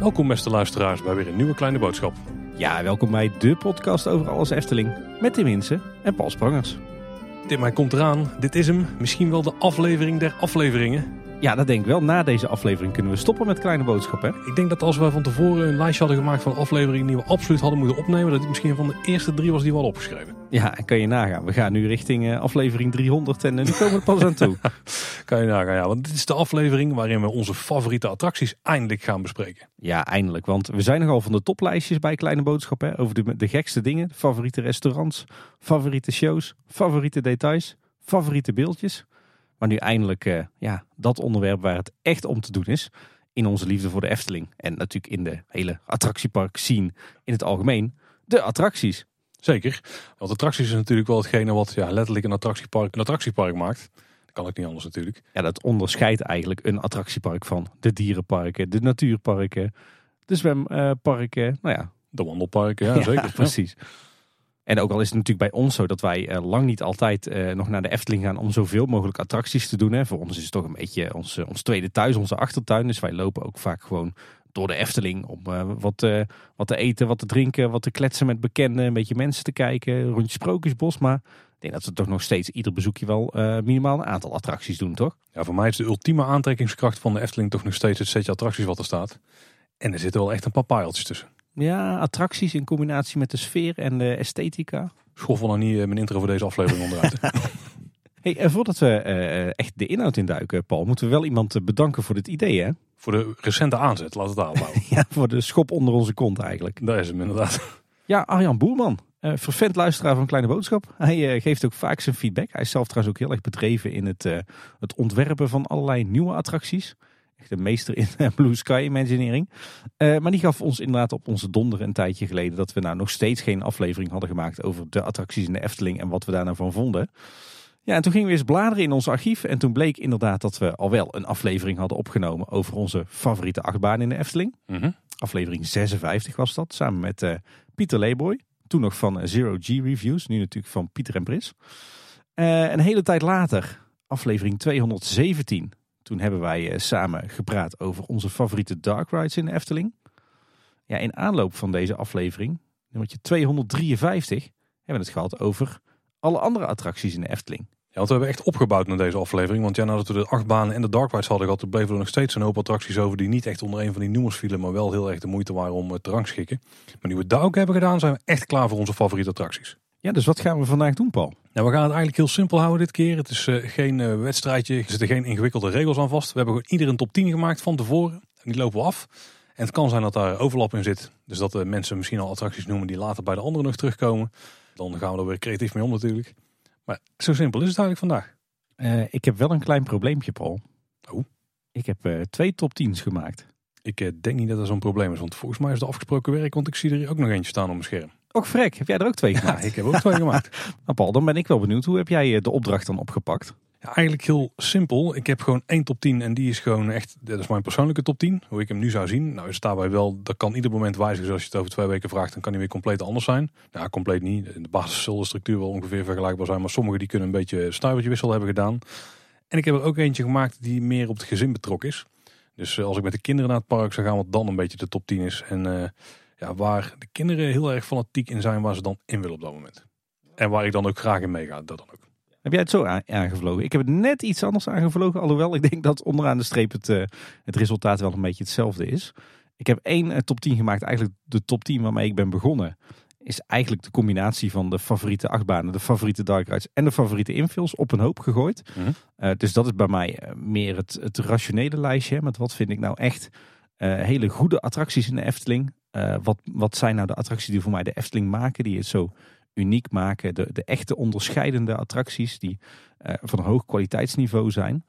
Welkom beste luisteraars bij weer een nieuwe kleine boodschap. Ja, welkom bij de podcast over alles Efteling. Met Tim Hinsen en Paul Sprangers. Tim, hij komt eraan. Dit is hem. Misschien wel de aflevering der afleveringen. Ja, dat denk ik wel. Na deze aflevering kunnen we stoppen met kleine boodschappen. Ik denk dat als we van tevoren een lijstje hadden gemaakt van afleveringen die we absoluut hadden moeten opnemen, dat dit misschien van de eerste drie was die we hadden opgeschreven. Ja, en kan je nagaan. We gaan nu richting uh, aflevering 300 en uh, nu komen we pas aan toe. kan je nagaan, ja. Want dit is de aflevering waarin we onze favoriete attracties eindelijk gaan bespreken. Ja, eindelijk. Want we zijn nogal van de toplijstjes bij Kleine Boodschappen. Over de, de gekste dingen. Favoriete restaurants, favoriete shows, favoriete details, favoriete beeldjes. Maar nu eindelijk uh, ja, dat onderwerp waar het echt om te doen is. In onze liefde voor de Efteling. En natuurlijk in de hele attractiepark scene in het algemeen. De attracties. Zeker. Want attracties is natuurlijk wel hetgene wat ja, letterlijk een attractiepark een attractiepark maakt. Dat kan ook niet anders natuurlijk. Ja, dat onderscheidt eigenlijk een attractiepark van de dierenparken, de natuurparken, de zwemparken, nou ja. De wandelparken, ja, zeker. precies. En ook al is het natuurlijk bij ons zo dat wij uh, lang niet altijd uh, nog naar de Efteling gaan om zoveel mogelijk attracties te doen. Hè. Voor ons is het toch een beetje ons, ons tweede thuis, onze achtertuin. Dus wij lopen ook vaak gewoon door de Efteling om wat, wat te eten, wat te drinken, wat te kletsen met bekenden, een beetje mensen te kijken, rondje Sprookjesbos. Maar ik denk dat we toch nog steeds ieder bezoekje wel minimaal een aantal attracties doen, toch? Ja, voor mij is de ultieme aantrekkingskracht van de Efteling toch nog steeds het setje attracties wat er staat. En er zitten wel echt een paar pijltjes tussen. Ja, attracties in combinatie met de sfeer en de esthetica. Schoffel nou niet mijn intro voor deze aflevering onderuit. hey, en voordat we uh, echt de inhoud induiken, Paul, moeten we wel iemand bedanken voor dit idee, hè? Voor de recente aanzet, laat het aanhouden. ja, voor de schop onder onze kont eigenlijk. Daar is hem inderdaad. Ja, Arjan Boerman, uh, vervent luisteraar van Kleine Boodschap. Hij uh, geeft ook vaak zijn feedback. Hij is zelf trouwens ook heel erg bedreven in het, uh, het ontwerpen van allerlei nieuwe attracties. Echt een meester in Blue Sky Imagineering. Uh, maar die gaf ons inderdaad op onze donder een tijdje geleden dat we nou nog steeds geen aflevering hadden gemaakt over de attracties in de Efteling en wat we daar nou van vonden. Ja, en toen gingen we eens bladeren in ons archief en toen bleek inderdaad dat we al wel een aflevering hadden opgenomen over onze favoriete achtbaan in de Efteling. Mhm. Aflevering 56 was dat, samen met uh, Pieter Leeboy. Toen nog van uh, Zero G Reviews, nu natuurlijk van Pieter en Bris. een hele tijd later, aflevering 217, toen hebben wij uh, samen gepraat over onze favoriete dark rides in de Efteling. Ja, in aanloop van deze aflevering, nummertje 253, hebben we het gehad over alle andere attracties in de Efteling. Ja, want we hebben echt opgebouwd naar deze aflevering. Want ja, nadat we de achtbanen en de dark rides hadden gehad, bleven er nog steeds een hoop attracties over die niet echt onder een van die noemers vielen, maar wel heel erg de moeite waren om te rangschikken. Maar nu we dat ook hebben gedaan, zijn we echt klaar voor onze favoriete attracties. Ja, dus wat gaan we vandaag doen, Paul? Nou, we gaan het eigenlijk heel simpel houden dit keer. Het is uh, geen uh, wedstrijdje, er zitten geen ingewikkelde regels aan vast. We hebben gewoon ieder een top 10 gemaakt van tevoren. En die lopen we af. En het kan zijn dat daar overlap in zit. Dus dat de mensen misschien al attracties noemen die later bij de anderen nog terugkomen. Dan gaan we er weer creatief mee om natuurlijk. Maar zo simpel is het eigenlijk vandaag. Uh, ik heb wel een klein probleempje, Paul. Oh? Ik heb twee top 10's gemaakt. Ik denk niet dat dat zo'n probleem is, want volgens mij is het afgesproken werk, want ik zie er hier ook nog eentje staan op mijn scherm. Och vrek, heb jij er ook twee gemaakt? Ja, ik heb ook twee gemaakt. nou Paul, dan ben ik wel benieuwd. Hoe heb jij de opdracht dan opgepakt? Ja, eigenlijk heel simpel. Ik heb gewoon één top 10 en die is gewoon echt, dat is mijn persoonlijke top 10. Hoe ik hem nu zou zien. Nou is daarbij wel, dat kan ieder moment wijzigen. Dus als je het over twee weken vraagt, dan kan hij weer compleet anders zijn. Nou, compleet niet. De basis zal de structuur wel ongeveer vergelijkbaar zijn. Maar sommige die kunnen een beetje stuivertje wissel hebben gedaan. En ik heb er ook eentje gemaakt die meer op het gezin betrokken is. Dus als ik met de kinderen naar het park zou gaan, wat dan een beetje de top 10 is. En uh, ja, waar de kinderen heel erg fanatiek in zijn, waar ze dan in willen op dat moment. En waar ik dan ook graag in meega, dat dan ook. Heb jij het zo aangevlogen? Ik heb het net iets anders aangevlogen, alhoewel ik denk dat onderaan de streep het, uh, het resultaat wel een beetje hetzelfde is. Ik heb één uh, top 10 gemaakt, eigenlijk de top 10 waarmee ik ben begonnen. Is eigenlijk de combinatie van de favoriete achtbanen, de favoriete dark rides en de favoriete infills op een hoop gegooid. Mm -hmm. uh, dus dat is bij mij meer het, het rationele lijstje. Met wat vind ik nou echt hele goede attracties in de Efteling. Uh, wat, wat zijn nou de attracties die voor mij de Efteling maken, die het zo uniek maken? De, de echte onderscheidende attracties die uh, van een hoog kwaliteitsniveau zijn.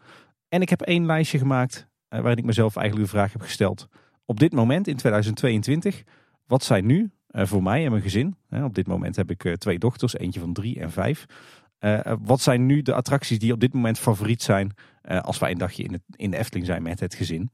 En ik heb één lijstje gemaakt uh, waarin ik mezelf eigenlijk de vraag heb gesteld. Op dit moment in 2022, wat zijn nu voor mij en mijn gezin? op dit moment heb ik twee dochters, eentje van drie en vijf. wat zijn nu de attracties die op dit moment favoriet zijn als wij een dagje in, in de Efteling zijn met het gezin?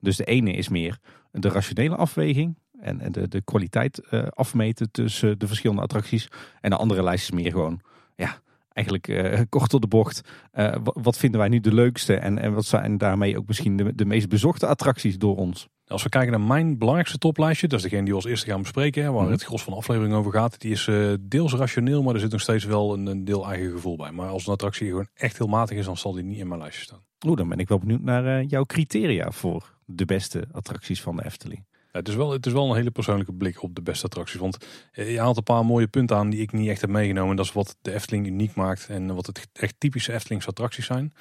Dus de ene is meer de rationele afweging en de, de kwaliteit uh, afmeten tussen de verschillende attracties. En de andere lijst is meer gewoon, ja, eigenlijk uh, kort door de bocht. Uh, wat vinden wij nu de leukste en, en wat zijn daarmee ook misschien de, de meest bezochte attracties door ons? Als we kijken naar mijn belangrijkste toplijstje, dat is degene die we als eerste gaan bespreken, waar mm het gros van de aflevering over gaat. Die is uh, deels rationeel, maar er zit nog steeds wel een, een, deel eigen gevoel bij. Maar als een attractie gewoon echt heel matig is, dan zal die niet in mijn lijstje staan. Oeh, dan ben ik wel benieuwd naar jouw criteria voor de beste attracties van de Efteling het, is wel, het is wel een hele persoonlijke blik op de beste attracties. Want eh, je haalt een paar mooie punten aan die ik niet echt heb meegenomen. Dat is wat de Efteling uniek maakt en wat het echt typische Eftelingse attracties zijn.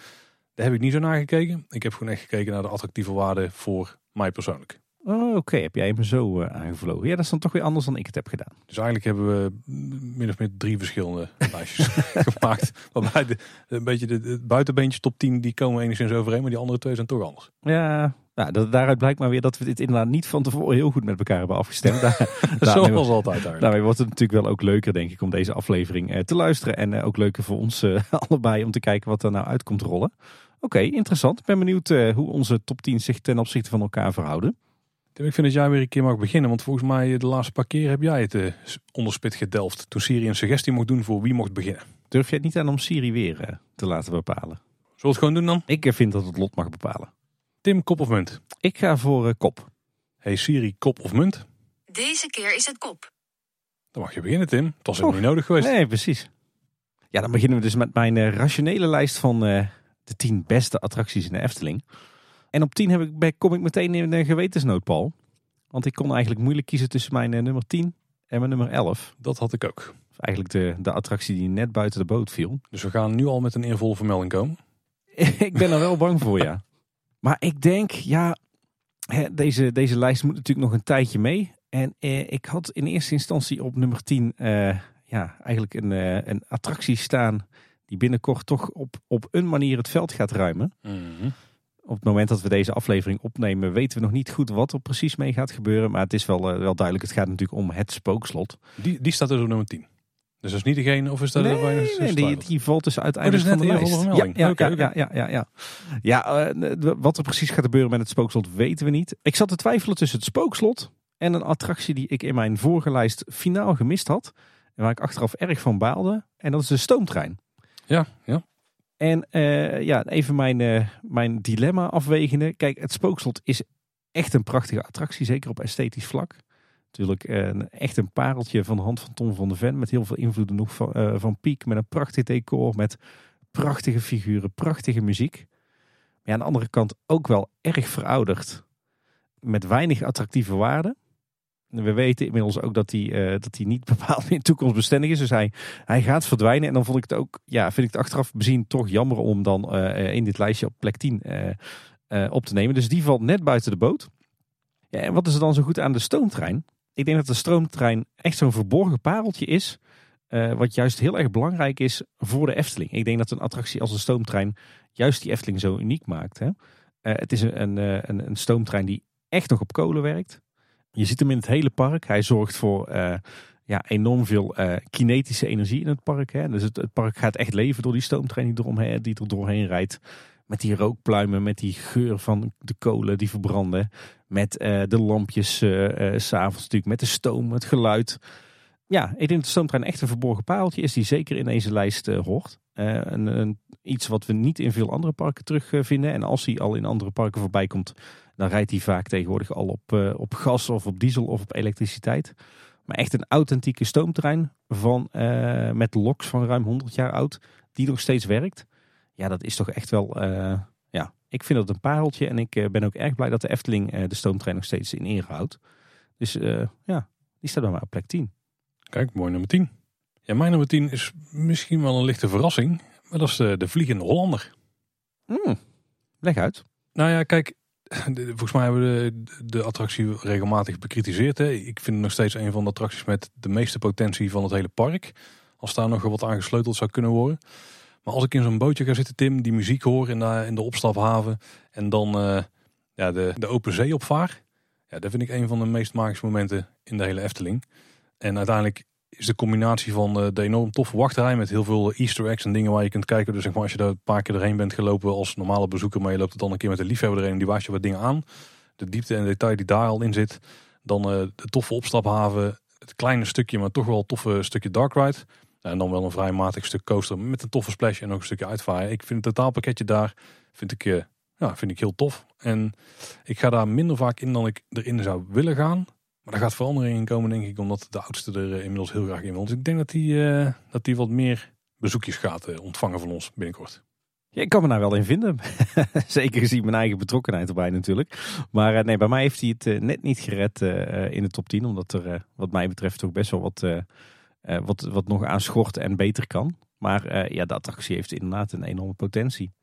Daar heb ik niet zo naar gekeken. Ik heb gewoon echt gekeken naar de attractieve waarde voor mij persoonlijk. Oh, oké. Heb jij me zo uh, aangevlogen? Ja, dat is dan toch weer anders dan ik het heb gedaan. Dus eigenlijk hebben we min of meer drie verschillende lijstjes gemaakt. Waarbij de, een beetje de, de buitenbeentjes top 10 die komen enigszins overeen, maar die andere twee zijn toch anders. Ja, nou, dat, daaruit blijkt maar weer dat we dit inderdaad niet van tevoren heel goed met elkaar hebben afgestemd. Daar, Zoals altijd daar. Daarmee wordt het natuurlijk wel ook leuker, denk ik, om deze aflevering eh, te luisteren. En eh, ook leuker voor ons eh, allebei om te kijken wat er nou uitkomt rollen. Oké, interessant. Ik ben benieuwd hoe onze top 10 zich ten opzichte van elkaar verhouden. ik vind dat jij weer een keer mag beginnen. Want volgens mij de laatste paar keer heb jij het onderspit gedelft. Toen Siri een suggestie mocht doen voor wie mocht beginnen. Durf je het niet aan om Siri weer te laten bepalen? Zullen we het gewoon doen dan? Ik vind dat het lot mag bepalen. Tim, kop of munt? Ik ga voor uh, kop. Hey Siri, kop of munt? Deze keer is het kop. Dan mag je beginnen, Tim. Het was helemaal niet nodig geweest. Nee, precies. Ja, dan beginnen we dus met mijn uh, rationele lijst van uh, de tien beste attracties in de Efteling. En op 10 heb ik, kom ik meteen in een gewetensnood, Paul. Want ik kon eigenlijk moeilijk kiezen tussen mijn nummer 10 en mijn nummer 11. Dat had ik ook. Eigenlijk de, de attractie die net buiten de boot viel. Dus we gaan nu al met een eervolle vermelding komen. ik ben er wel bang voor, ja. Maar ik denk, ja, deze, deze lijst moet natuurlijk nog een tijdje mee. En eh, ik had in eerste instantie op nummer 10 eh, ja, eigenlijk een, eh, een attractie staan die binnenkort toch op, op een manier het veld gaat ruimen. Mhm. Op het moment dat we deze aflevering opnemen weten we nog niet goed wat er precies mee gaat gebeuren. Maar het is wel, eh, wel duidelijk, het gaat natuurlijk om het spookslot. Die, die staat dus op nummer 10. Dus dat is niet degene, of is dat nee, er nee, die, die valt dus uiteindelijk oh, van de lijst. Ja, ja, ja, ja, ja, ja, ja. ja uh, wat er precies gaat gebeuren met het spookslot weten we niet. Ik zat te twijfelen tussen het spookslot en een attractie die ik in mijn vorige lijst finaal gemist had. En waar ik achteraf erg van baalde. En dat is de stoomtrein. Ja, ja. En uh, ja, even mijn, uh, mijn dilemma afwegende. Kijk, het spookslot is echt een prachtige attractie, zeker op esthetisch vlak. Natuurlijk uh, echt een pareltje van de hand van Tom van de Ven. Met heel veel invloeden nog van, uh, van Piek. Met een prachtig decor. Met prachtige figuren. Prachtige muziek. Maar aan de andere kant ook wel erg verouderd. Met weinig attractieve waarden. We weten inmiddels ook dat hij, uh, dat niet bepaald meer toekomstbestendig is. Dus hij, hij gaat verdwijnen. En dan vond ik het ook, ja, vind ik het achteraf bezien toch jammer om dan uh, in dit lijstje op plek 10 uh, op te nemen. Dus die valt net buiten de boot. Ja, en wat is er dan zo goed aan de stoomtrein? Ik denk dat de stroomtrein echt zo'n verborgen pareltje is. Uh, wat juist heel erg belangrijk is voor de Efteling. Ik denk dat een attractie als de stoomtrein juist die Efteling zo uniek maakt. Hè? Uh, het is een, een, een, stoomtrein die echt nog op kolen werkt. Je ziet hem in het hele park. Hij zorgt voor ja, enorm veel kinetische energie in het park. Hè? Dus het, het, park gaat echt leven door die stoomtrein die, eromheen, die er doorheen rijdt. Met die rookpluimen, met die geur van de kolen die verbranden. Met uh, de lampjes uh, uh, s'avonds natuurlijk, met de stoom, het geluid. Ja, ik denk dat de stoomtrein echt een verborgen pareltje is die zeker in deze lijst hoort. Een, een, iets wat we niet in veel andere parken terugvinden. En als hij al in andere parken voorbij komt, dan rijdt hij vaak tegenwoordig al op, op gas of op diesel of op elektriciteit. Maar echt een authentieke stoomtrein van, met loks van ruim 100 jaar oud, die nog steeds werkt. Ja, dat is toch echt wel ik vind dat een pareltje en ik eh, ben ook erg blij dat de Efteling eh, de stoomtrein nog steeds in ere houdt. Dus eh, ja, die staat bij mij op plek 10. Kijk, mooi nummer 10. Ja, mijn nummer 10 is misschien wel een lichte verrassing, maar dat is de, de Vliegende Hollander. Mm, leg uit. Nou ja, kijk, volgens mij hebben we de, de attractie regelmatig bekritiseerd. Hè. Ik vind het nog steeds een van de attracties met de meeste potentie van het hele park. Als daar nog wat aan gesleuteld zou kunnen worden. Maar als ik in zo'n bootje ga zitten, Tim, die muziek hoor in de, in de opstaphaven en dan uh, ja, de, de open zee opvaar. Ja, dat vind ik een van de meest magische momenten in de hele Efteling. En uiteindelijk is de combinatie van uh, de enorm toffe wachtrij met heel veel easter eggs en dingen waar je kunt kijken. Dus zeg maar, als je daar een paar keer erheen bent gelopen als normale bezoeker, maar je loopt er dan een keer met de liefhebber erheen die wijst je wat dingen aan. De diepte en detail die daar al in zit. Dan uh, de toffe opstaphaven, het kleine stukje, maar toch wel toffe stukje dark ride. En dan wel een vrij matig stuk coaster met een toffe splash en ook een stukje uitvaaien. Ik vind het totaalpakketje daar vind ik, eh, ja, vind ik heel tof. En ik ga daar minder vaak in dan ik erin zou willen gaan. Maar daar gaat verandering in komen, denk ik, omdat de oudste er eh, inmiddels heel graag in wil. Dus ik denk dat die, eh, dat die wat meer bezoekjes gaat ontvangen van ons binnenkort. Ja, ik kan me daar wel in vinden. Zeker gezien mijn eigen betrokkenheid erbij natuurlijk. Maar nee, bij mij heeft hij het net niet gered in de top 10. Omdat er wat mij betreft toch best wel wat, wat, wat nog aan schort en beter kan. Maar eh, ja, de attractie heeft inderdaad een enorme potentie.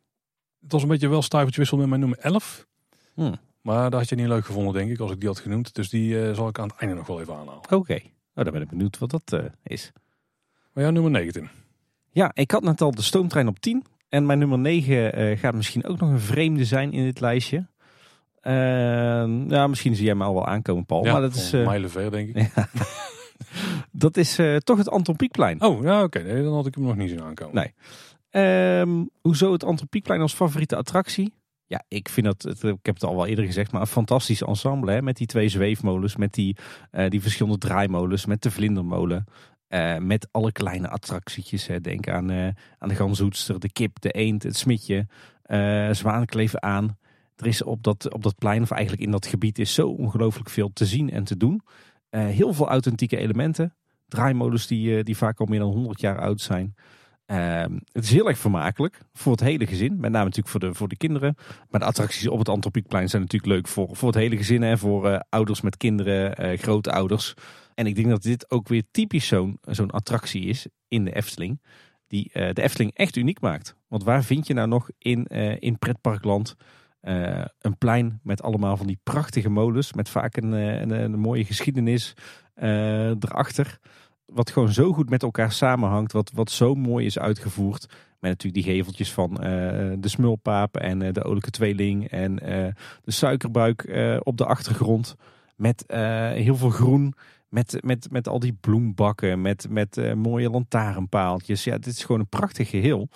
Het was een beetje wel stuivertje wissel met mijn nummer 11. Hmm. Maar dat had je niet leuk gevonden, denk ik, als ik die had genoemd. Dus die eh, zal ik aan het einde nog wel even aanhalen. Oké, nou, dan ben ik benieuwd wat dat eh, is. Maar ja, nummer 19. Ja, ik had net al de stoomtrein op 10. En mijn nummer 9 eh, gaat misschien ook nog een vreemde zijn in dit lijstje. Eh, ja, misschien zie jij me al wel aankomen, Paul. ja, maar dat is, eh, mijlen ver, denk ik. dat is eh, toch het Anton Pieckplein. Oh, ja, oké. Nee, dan had ik hem nog niet zien aankomen. Nee. Ehm, hoezo het Anton Pieckplein als favoriete attractie? Ja, ik vind dat, het, ik heb het al wel eerder gezegd, maar een fantastisch ensemble. Hè? Met die twee zweefmolens, met die, eh, die verschillende draaimolens, met de vlindermolen. eh, met alle kleine attractietjes. Hè? Denk aan, aan de ganzenhoedster, de kip, de eend, het smitje. eh zwanen kleven aan. Er is op dat, op dat plein, of eigenlijk in dat gebied, is zo ongelooflijk veel te zien en te doen. Eh, heel veel authentieke elementen. Draaimolens die, eh, die vaak al meer dan 100 jaar oud zijn. Ehm, het is heel erg vermakelijk voor het hele gezin. Met name natuurlijk voor de, voor de kinderen. Maar de attracties op het Antropiekplein zijn natuurlijk leuk voor, voor het hele gezin. En voor eh, ouders met kinderen, eh grootouders. En ik denk dat dit ook weer typisch zo'n zo'n attractie is in de Efteling. Die de Efteling echt uniek maakt. Want waar vind je nou nog in, in pretparkland eh, een plein met allemaal van die prachtige molens. Met vaak een, eh, een, een mooie geschiedenis eh, erachter wat gewoon zo goed met elkaar samenhangt. Wat, wat zo mooi is uitgevoerd. Met natuurlijk die geveltjes van de smulpaap en de olijke tweeling. En de suikerbuik op de achtergrond. Met heel veel groen. Met, met, met al die bloembakken. Met, met mooie lantaarnpaaltjes. Ja, dit is gewoon een prachtig geheel.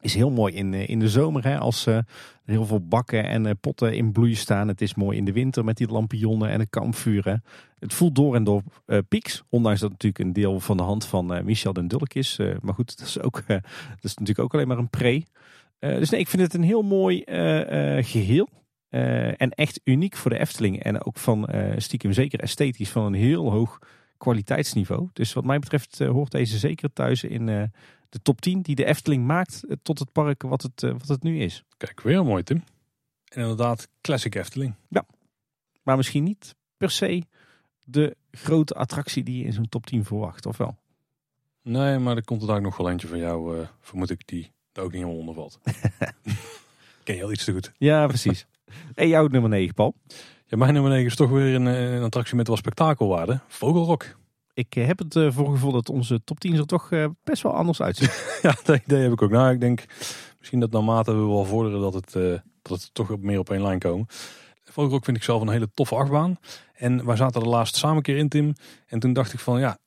Is heel mooi in, eh, in de zomer hè, als eh, er heel veel bakken en eh, potten in bloei staan. Het is mooi in de winter met die lampionnen en de kampvuren. Het voelt door en door eh pieks. Ondanks dat het natuurlijk een deel van de hand van Michel den Dulk is. Maar goed, dat is, ook, dat is natuurlijk ook alleen maar een pre. Dus nee, ik vind het een heel mooi eh, eh, geheel. Eh, en echt uniek voor de Efteling. En ook van stiekem zeker esthetisch van een heel hoog kwaliteitsniveau. Dus wat mij betreft hoort deze zeker thuis in de top 10 die de Efteling maakt eh, tot het park wat het, eh, wat het nu is. Kijk, weer mooi, Tim. En inderdaad, classic Efteling. Maar misschien niet per se de grote attractie die je in zo'n top 10 verwacht, of wel? Nee, maar er komt er daar nog wel eentje van jou, eh, vermoed ik, die er ook niet helemaal onder valt. Ken je al iets te goed. Ja, precies. en jouw nummer 9, Paul. Ja, mijn nummer 9 is toch weer een, een attractie met wel spektakelwaarde. Vogelrok. Ik eh, heb het eh, voor gevoel dat onze top 10 er toch eh, best wel anders uitziet. Ja, dat idee heb ik ook. Nou, ik denk misschien dat naarmate we wel vorderen dat het, eh, dat het toch meer op één lijn komen. Vogelrok vind ik zelf een hele toffe achtbaan. En wij zaten er laatst samen een keer in, Tim. En toen dacht ik van ja,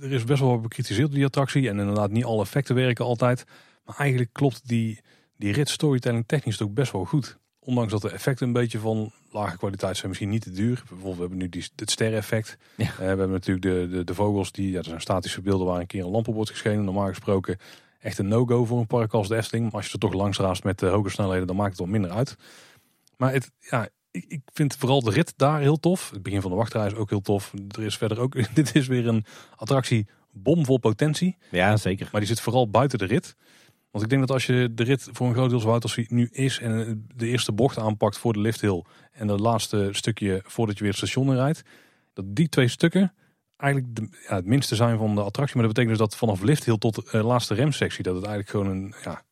er is best wel wat bekritiseerd op die attractie. En inderdaad, niet alle effecten werken altijd. Maar eigenlijk klopt die, die rit storytelling technisch ook best wel goed. Ondanks dat de effecten een beetje van lage kwaliteit zijn, misschien niet te duur. Bijvoorbeeld, we hebben nu die, het sterreneffect. Ja. Eh, we hebben natuurlijk de, de, de vogels, die, ja, dat zijn statische beelden waar een keer een lamp op wordt geschenen. Normaal gesproken echt een no-go voor een park als de Efteling. Maar als je er toch langs raast met de hoge snelheden, dan maakt het wat minder uit. Maar het, ja, ik, ik vind vooral de rit daar heel tof. Het begin van de wachtrij is ook heel tof. Er is verder ook, dit is weer een attractie bomvol potentie. ja, zeker. Maar die zit vooral buiten de rit. Want ik denk dat als je de rit voor een groot deel zo houdt als hij nu is. En de eerste bocht aanpakt voor de lifthill. En dat laatste stukje voordat je weer het station rijdt. Dat die twee stukken eigenlijk de, ja, het minste zijn van de attractie. Maar dat betekent dus dat vanaf lifthill tot de eh, laatste remsectie. Dat het eigenlijk gewoon een, ja,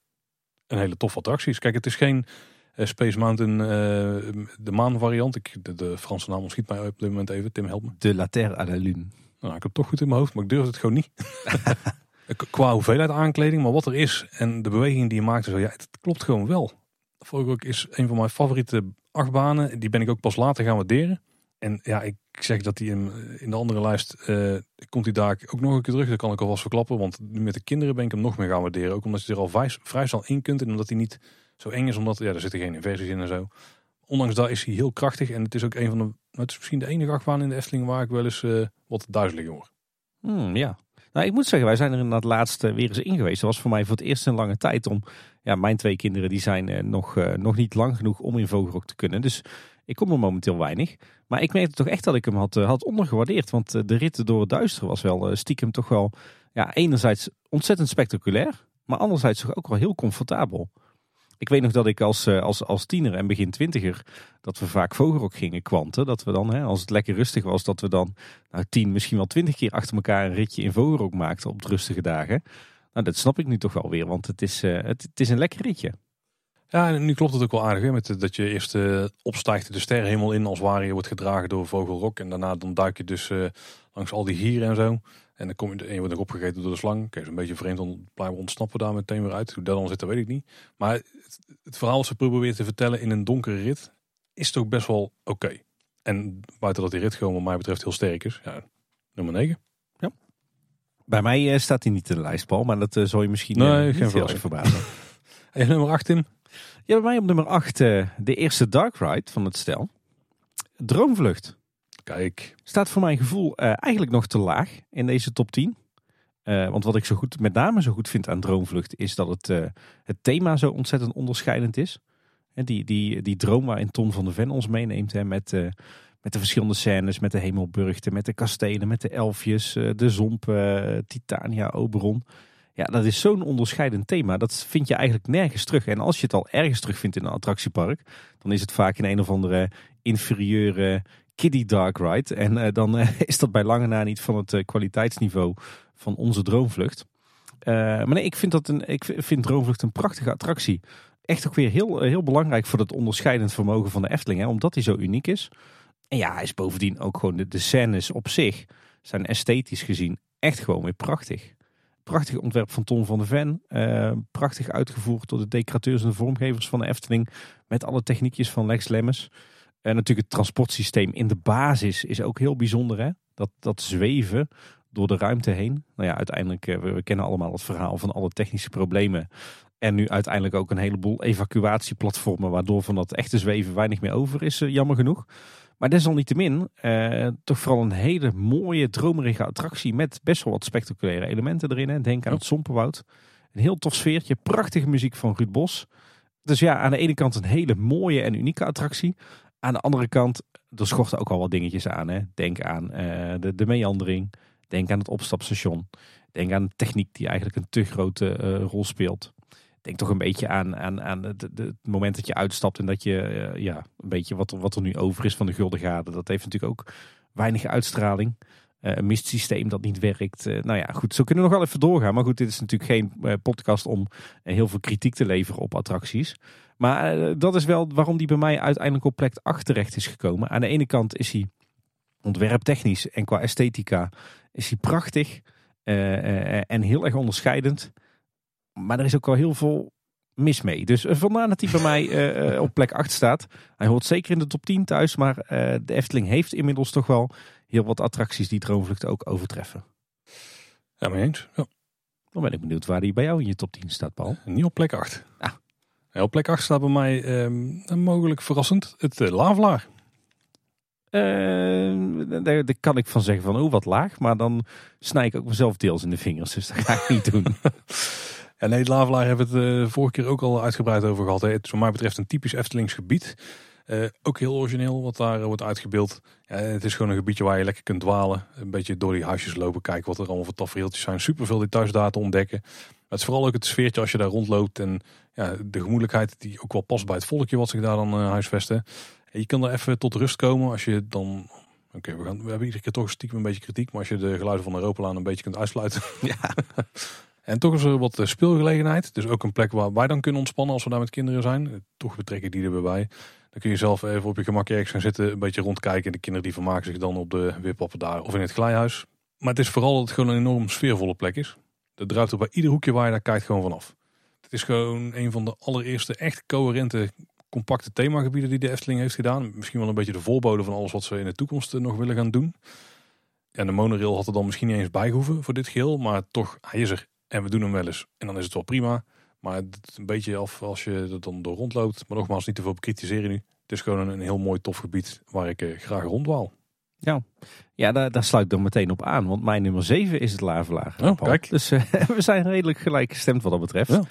een hele toffe attractie is. Kijk, het is geen eh, Space Mountain, eh, de maan variant. Ik, de, de Franse naam ontschiet mij op dit moment even. Tim, help me. De La Terre à la Lune. Nou, ik heb het toch goed in mijn hoofd, maar ik durf het gewoon niet. Qua hoeveelheid aankleding, maar wat er is en de beweging die je maakt, zo, ja, het klopt gewoon wel. Vogelrok is een van mijn favoriete achtbanen. Die ben ik ook pas later gaan waarderen. En ja, ik zeg dat die in, in de andere lijst eh, komt hij daar ook nog een keer terug. Dat kan ik alvast verklappen, want met de kinderen ben ik hem nog meer gaan waarderen. Ook omdat je er al vrij, snel in kunt en omdat hij niet zo eng is, omdat ja, er zitten geen inversies in en zo. Ondanks dat is hij heel krachtig en het is ook een van de, nou, het is misschien de enige achtbaan in de Efteling waar ik wel eens eh, wat duizelig word. Hmm, ja. Nou, ik moet zeggen, wij zijn er inderdaad laatst eh, weer eens in geweest. Dat was voor mij voor het eerst in lange tijd om... Ja, mijn twee kinderen die zijn eh, nog, eh, nog niet lang genoeg om in Vogelrok te kunnen. Dus ik kom er momenteel weinig. Maar ik merkte toch echt dat ik hem had, eh, had ondergewaardeerd. Want de rit door het duister was wel stiekem toch wel... Ja, enerzijds ontzettend spectaculair. Maar anderzijds toch ook wel heel comfortabel. Ik weet nog dat ik als, eh, als, als tiener en begin twintiger... dat we vaak Vogelrok gingen kwanten. Dat we dan, hè, als het lekker rustig was... dat we dan nou, tien, misschien wel twintig keer achter elkaar... een ritje in Vogelrok maakten op de rustige dagen. Nou, dat snap ik nu toch wel weer. Want het is, eh, het, is een lekker ritje. Ja, en nu klopt het ook wel aardig. Hè, met, dat je eerst eh, opstijgt de sterrenhemel in als ware. Je wordt gedragen door Vogelrok. En daarna dan duik je dus langs al die gieren en zo. En dan kom je, en je wordt nog opgegeten door de slang. Kijk, zo'n beetje vreemd. Dan blijven we ontsnappen daar meteen weer uit. Hoe dat dan zit, dat weet ik niet. Maar het, verhaal ze proberen te vertellen in een donkere rit... is toch best wel oké. En buiten dat die rit gewoon wat mij betreft heel sterk is. Ja, nummer 9. Bij mij eh, staat hij niet in de lijst, Paul. Maar dat eh, zal je misschien Nee, eh, geen heel verbazen. En nummer 8 in. Ja, bij mij op nummer 8 de eerste Dark Ride van het stel. Droomvlucht. Kijk, Staat voor mijn gevoel eigenlijk nog te laag in deze top 10. Eh, want wat ik zo goed, met name zo goed vind aan Droomvlucht is dat het, eh, het thema zo ontzettend onderscheidend is. Die, die, die droom waarin Ton van de Ven ons meeneemt hè, met, eh, met de verschillende scènes, met de hemelburgten, met de kastelen, met de elfjes, de zomp, Titania, Oberon. Ja, dat is zo'n onderscheidend thema. Dat vind je eigenlijk nergens terug. En als je het al ergens terugvindt in een attractiepark, dan is het vaak in een of andere inferieure kiddie dark ride. En dan is dat bij lange na niet van het kwaliteitsniveau van onze droomvlucht. Eh, maar nee, ik vind, dat een, ik vind Droomvlucht een prachtige attractie. Echt ook weer heel, heel belangrijk voor het onderscheidend vermogen van de Efteling. Hè, omdat hij zo uniek is. En ja, hij is bovendien ook gewoon de, de scènes op zich zijn esthetisch gezien echt gewoon weer prachtig. Prachtig ontwerp van Ton van de Ven. eh, prachtig uitgevoerd door de decorateurs en de vormgevers van de Efteling. Met alle techniekjes van Lex Lemmens. En natuurlijk het transportsysteem in de basis is ook heel bijzonder. Hè? Dat, dat zweven door de ruimte heen. Nou ja, uiteindelijk, eh, we, we kennen allemaal het verhaal van alle technische problemen. En nu uiteindelijk ook een heleboel evacuatieplatformen. Waardoor van dat echte zweven weinig meer over is, eh, jammer genoeg. Maar desalniettemin, eh, toch vooral een hele mooie, dromerige attractie. Met best wel wat spectaculaire elementen erin. Denk aan het Sompenwoud. Een heel tof sfeertje. Prachtige muziek van Ruud Bos. Dus ja, aan de ene kant een hele mooie en unieke attractie. Aan de andere kant, er schorten ook al wat dingetjes aan. Hè. Denk aan eh, de, de meandering. Denk aan het opstapstation. Denk aan de techniek die eigenlijk een te grote eh, rol speelt. Denk toch een beetje aan, aan, aan het, het- moment dat je uitstapt en dat je eh, ja, een beetje wat, wat er nu over is van de Gulden. Dat heeft natuurlijk ook weinig uitstraling. Eh, een mistsysteem dat niet werkt. Nou ja, goed, zo kunnen we nog wel even doorgaan. Maar goed, dit is natuurlijk geen podcast om heel veel kritiek te leveren op attracties. Maar dat is wel waarom die bij mij uiteindelijk op plek 8 terecht is gekomen. Aan de ene kant is hij ontwerptechnisch en qua esthetica is hij prachtig eh, eh, en heel erg onderscheidend. Maar er is ook wel heel veel mis mee. Dus eh, vandaar dat hij bij mij op plek 8 staat. Hij hoort zeker in de top 10 thuis, maar de Efteling heeft inmiddels toch wel heel wat attracties die Droomvlucht ook overtreffen. ja, mee eens. Ja. Dan ben ik benieuwd waar die bij jou in je top 10 staat, Paul. Niet op plek 8. Ah. Ja, op plek 8 staat bij mij ehm, mogelijk verrassend het uh, Lavelaar. Eh, daar, kan ik van zeggen van, oh wat laag. Maar dan snij ik ook mezelf deels in de vingers. Dus dat ga ik niet doen. Ja, nee, Lavelaar hebben we het uh, vorige keer ook al uitgebreid over gehad. Hè. Het is wat mij betreft een typisch Eftelings gebied. Uh, ook heel origineel wat daar uh, wordt uitgebeeld. Ja, het is gewoon een gebiedje waar je lekker kunt dwalen. Een beetje door die huisjes lopen, kijken wat er allemaal voor tafereeltjes zijn. Super veel details daar te ontdekken. Maar het is vooral ook het sfeertje als je daar rondloopt. En ja, de gemoedelijkheid die ook wel past bij het volkje wat zich daar dan uh, huisvesten. Je kan er even tot rust komen als je dan... Oké, okay, we, gaan, we hebben iedere keer toch stiekem een beetje kritiek. Maar als je de geluiden van Europalaan een beetje kunt uitsluiten. Ja. En toch is er wat eh, speelgelegenheid. Dus ook een plek waar wij dan kunnen ontspannen als we daar met kinderen zijn. Toch betrek ik die er weer bij. Dan kun je zelf even op je gemak ergens gaan zitten, een beetje rondkijken. En de kinderen die vermaken zich dan op de wippappen daar of in het glijhuis. Maar het is vooral dat het gewoon een enorm sfeervolle plek is. Dat druipt er bij ieder hoekje waar je daar kijkt gewoon vanaf. Het is gewoon een van de allereerste echt coherente, compacte themagebieden die de Efteling heeft gedaan. Misschien wel een beetje de voorbode van alles wat ze in de toekomst nog willen gaan doen. En de monorail had er dan misschien niet eens bijgehoeven voor dit geheel. Maar toch, hij is er en we doen hem wel eens. En dan is het wel prima. Maar het een beetje af als je er dan door rondloopt. Maar nogmaals, niet te veel bekritiseren nu. Het is gewoon een, heel mooi tof gebied waar ik eh, graag rondwaal. Ja, daar, daar sluit ik dan meteen op aan. Want mijn nummer 7 is het Lavelaar. Oh, kijk. Dus eh, we zijn redelijk gelijk gestemd wat dat betreft. Ja.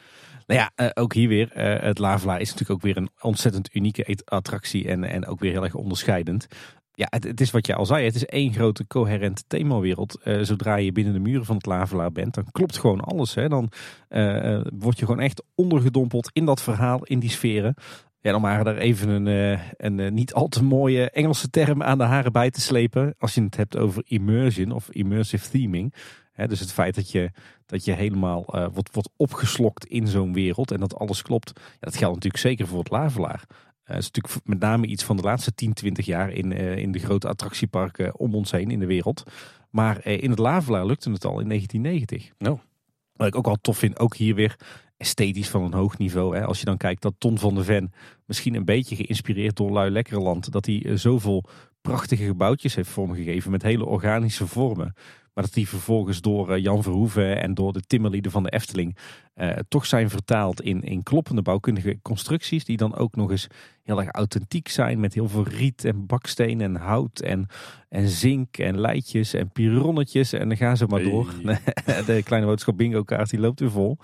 Nou ja, eh, ook hier weer. eh, het Lavelaar is natuurlijk ook weer een ontzettend unieke attractie. En, en ook weer heel erg onderscheidend. Ja, het, het is wat jij al zei. Het is één grote coherente themawereld. Eh, zodra je binnen de muren van het Lavelaar bent, dan klopt gewoon alles. Hè? Dan word je gewoon echt ondergedompeld in dat verhaal, in die sferen. Ja, dan maar er even een, een niet al te mooie Engelse term aan de haren bij te slepen. Als je het hebt over immersion of immersive theming. Dus het feit dat je, dat je helemaal eh, wordt, wordt opgeslokt in zo'n wereld en dat alles klopt. Ja, dat geldt natuurlijk zeker voor het Lavelaar. Eh, Het is natuurlijk met name iets van de laatste 10, 20 jaar in, eh, in de grote attractieparken om ons heen in de wereld. Maar in het Lavelaar lukte het al in 1990. Nou. Wat ik ook wel tof vind, ook hier weer esthetisch van een hoog niveau. Hè. Als je dan kijkt dat Ton van de Ven, misschien een beetje geïnspireerd door Lui Lekkerland, dat hij zoveel prachtige gebouwtjes heeft vormgegeven met hele organische vormen. Maar dat die vervolgens door eh, Jan Verhoeven en door de timmerlieden van de Efteling eh, toch zijn vertaald in, in kloppende bouwkundige constructies. Die dan ook nog eens heel erg authentiek zijn met heel veel riet en baksteen en hout en, en zink en leidjes en pironnetjes. En dan gaan ze maar door. De kleine boodschap bingo kaart die loopt weer vol.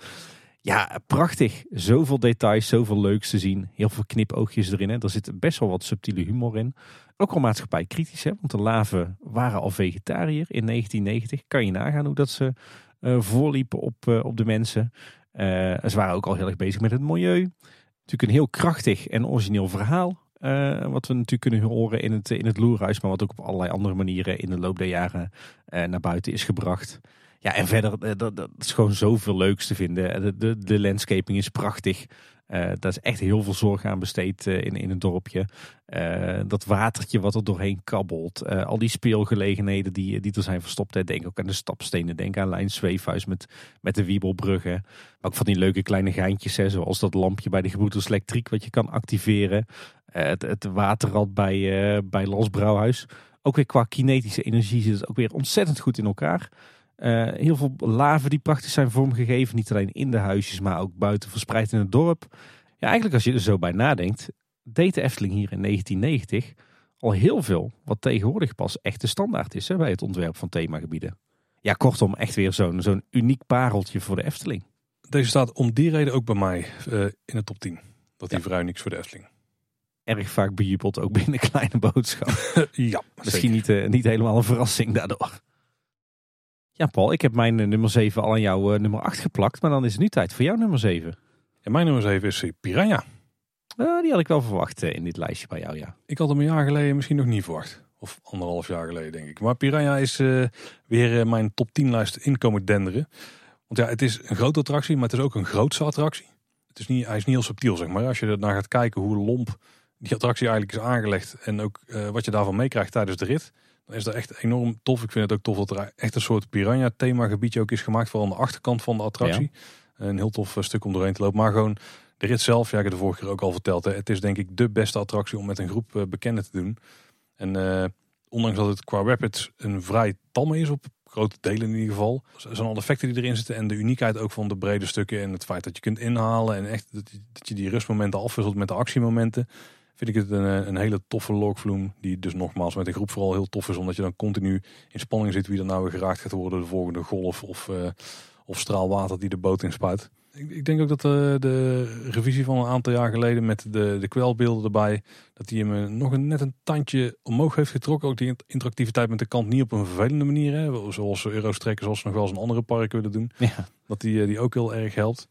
Ja, prachtig. Zoveel details, zoveel leuks te zien. Heel veel knipoogjes erin. Hè. Er zit best wel wat subtiele humor in. Ook wel maatschappij kritisch, hè? want de laven waren al vegetariër in 1990. Kan je nagaan hoe dat ze eh, voorliepen op, eh, op de mensen. Eh, ze waren ook al heel erg bezig met het milieu. Natuurlijk een heel krachtig en origineel verhaal. wat we natuurlijk kunnen horen in het, in het Loerhuis. Maar wat ook op allerlei andere manieren in de loop der jaren naar buiten is gebracht. Ja, en verder, eh, dat, dat is gewoon zoveel leuks te vinden. De, de, de landscaping is prachtig. Eh daar is echt heel veel zorg aan besteed eh, in, in het dorpje. Eh, dat watertje wat er doorheen kabbelt. Eh, al die speelgelegenheden die, die er zijn verstopt. Denk ook aan de stapstenen. Denk aan Lijn Zweefhuis met, met de Wiebelbruggen. Ook van die leuke kleine geintjes. Hè, zoals dat lampje bij de Gebroeders Elektriek wat je kan activeren. Eh, het, het waterrad bij, eh bij Brouwhuis. Ook weer qua kinetische energie zit het ook weer ontzettend goed in elkaar. Eh, heel veel laven die prachtig zijn vormgegeven. Niet alleen in de huisjes, maar ook buiten verspreid in het dorp. Ja, eigenlijk als je er zo bij nadenkt, deed de Efteling hier in 1990 al heel veel. Wat tegenwoordig pas echt de standaard is hè, bij het ontwerp van themagebieden. Ja, kortom, echt weer zo'n zo'n uniek pareltje voor de Efteling. Deze staat om die reden ook bij mij eh, in de top 10. Dat die Ja. vrij niks voor de Efteling. Erg vaak bejubeld, ook binnen kleine boodschap. ja, Misschien niet, eh, niet helemaal een verrassing daardoor. Ja, Paul, ik heb mijn eh, nummer 7 al aan jouw eh, nummer 8 geplakt. Maar dan is het nu tijd voor jouw nummer 7. En mijn nummer 7 is eh, Piranha. Die had ik wel verwacht in dit lijstje bij jou, ja. Ik had hem een jaar geleden misschien nog niet verwacht. Of anderhalf jaar geleden, denk ik. Maar Piranha is weer mijn top 10 lijst inkomen denderen. Want ja, het is een grote attractie, maar het is ook een grootste attractie. Het is niet, hij is niet heel subtiel, zeg maar. Als je er naar gaat kijken hoe lomp die attractie eigenlijk is aangelegd. En ook wat je daarvan meekrijgt tijdens de rit. Dan is dat echt enorm tof. Ik vind het ook tof dat er echt een soort Piranha themagebiedje ook is gemaakt. Vooral aan de achterkant van de attractie. Een heel tof eh, stuk om doorheen te lopen. Maar gewoon de rit zelf, ja, ik heb de vorige keer ook al verteld. Hè, het is denk ik de beste attractie om met een groep eh, bekenden te doen. En eh, ondanks dat het qua rapids een vrij tamme is op grote delen in ieder geval. Zijn alle effecten die erin zitten en de uniekheid ook van de brede stukken. En het feit dat je kunt inhalen en echt dat je, dat je die rustmomenten afwisselt met de actiemomenten. Vind ik het een, eh, een hele toffe logvloem. Die dus nogmaals met de groep vooral heel tof is. Omdat je dan continu in spanning zit wie er nou weer geraakt gaat worden. De volgende golf of, eh, of straal water die de boot inspuit. Ik, ik denk ook dat de, de revisie van een aantal jaar geleden met de, de kwelbeelden erbij. Dat die hem eh, nog een, net een tandje omhoog heeft getrokken. Ook die interactiviteit met de kant niet op een vervelende manier. Hè, zoals Eurostrekken, zoals ze nog wel eens een andere park willen doen. Ja, Dat die, eh, die ook heel erg helpt.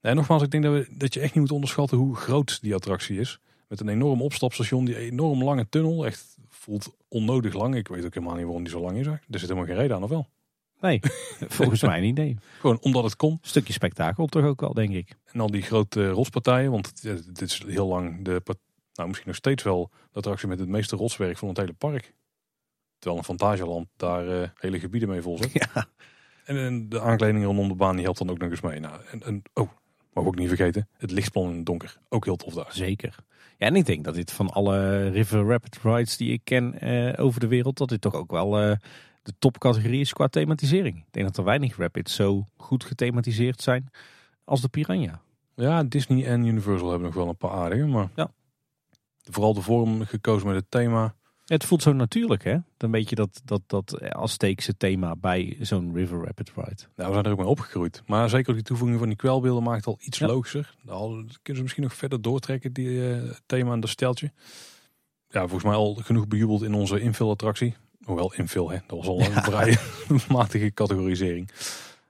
En nogmaals, ik denk dat, we, dat je echt niet moet onderschatten hoe groot die attractie is. Met een enorm opstapstation, die enorm lange tunnel. Echt voelt onnodig lang. Ik weet ook helemaal niet waarom die zo lang is. eigenlijk. Er zit helemaal geen reden aan, of wel? nee, volgens mij niet, nee. Gewoon omdat het kon. Stukje spektakel toch ook wel, denk ik. En al die grote rotspartijen. Want dit is heel lang de, nou misschien nog steeds wel de attractie met het meeste rotswerk van het hele park. Terwijl een Fantasieland daar eh, hele gebieden mee vol zit. Ja. En, en de aankleding rondom de baan die helpt dan ook nog eens mee. Nou, en, en, oh, mag ook niet vergeten. Het lichtplan in het donker. Ook heel tof daar. Zeker. Ja, en ik denk dat dit van alle River Rapid rides die ik ken eh, over de wereld, dat dit toch ook wel eh, de topcategorie is qua thematisering. Ik denk dat er weinig rapids zo goed gethematiseerd zijn als de Piranha. Ja, Disney en Universal hebben nog wel een paar aardige. Maar Ja. vooral de vorm gekozen met het thema. Het voelt zo natuurlijk, hè? Dan weet je dat, dat, dat Azteekse thema bij zo'n River Rapid Ride. Nou, we zijn er ook mee opgegroeid. Maar zeker die toevoeging van die kwelbeelden maakt het al iets Ja. logischer. Al kunnen ze misschien nog verder doortrekken, die eh, thema en dat steltje. Ja, volgens mij al genoeg bejubeld in onze infill-attractie. Hoewel infill, hè. Dat was al een vrij matige categorisering.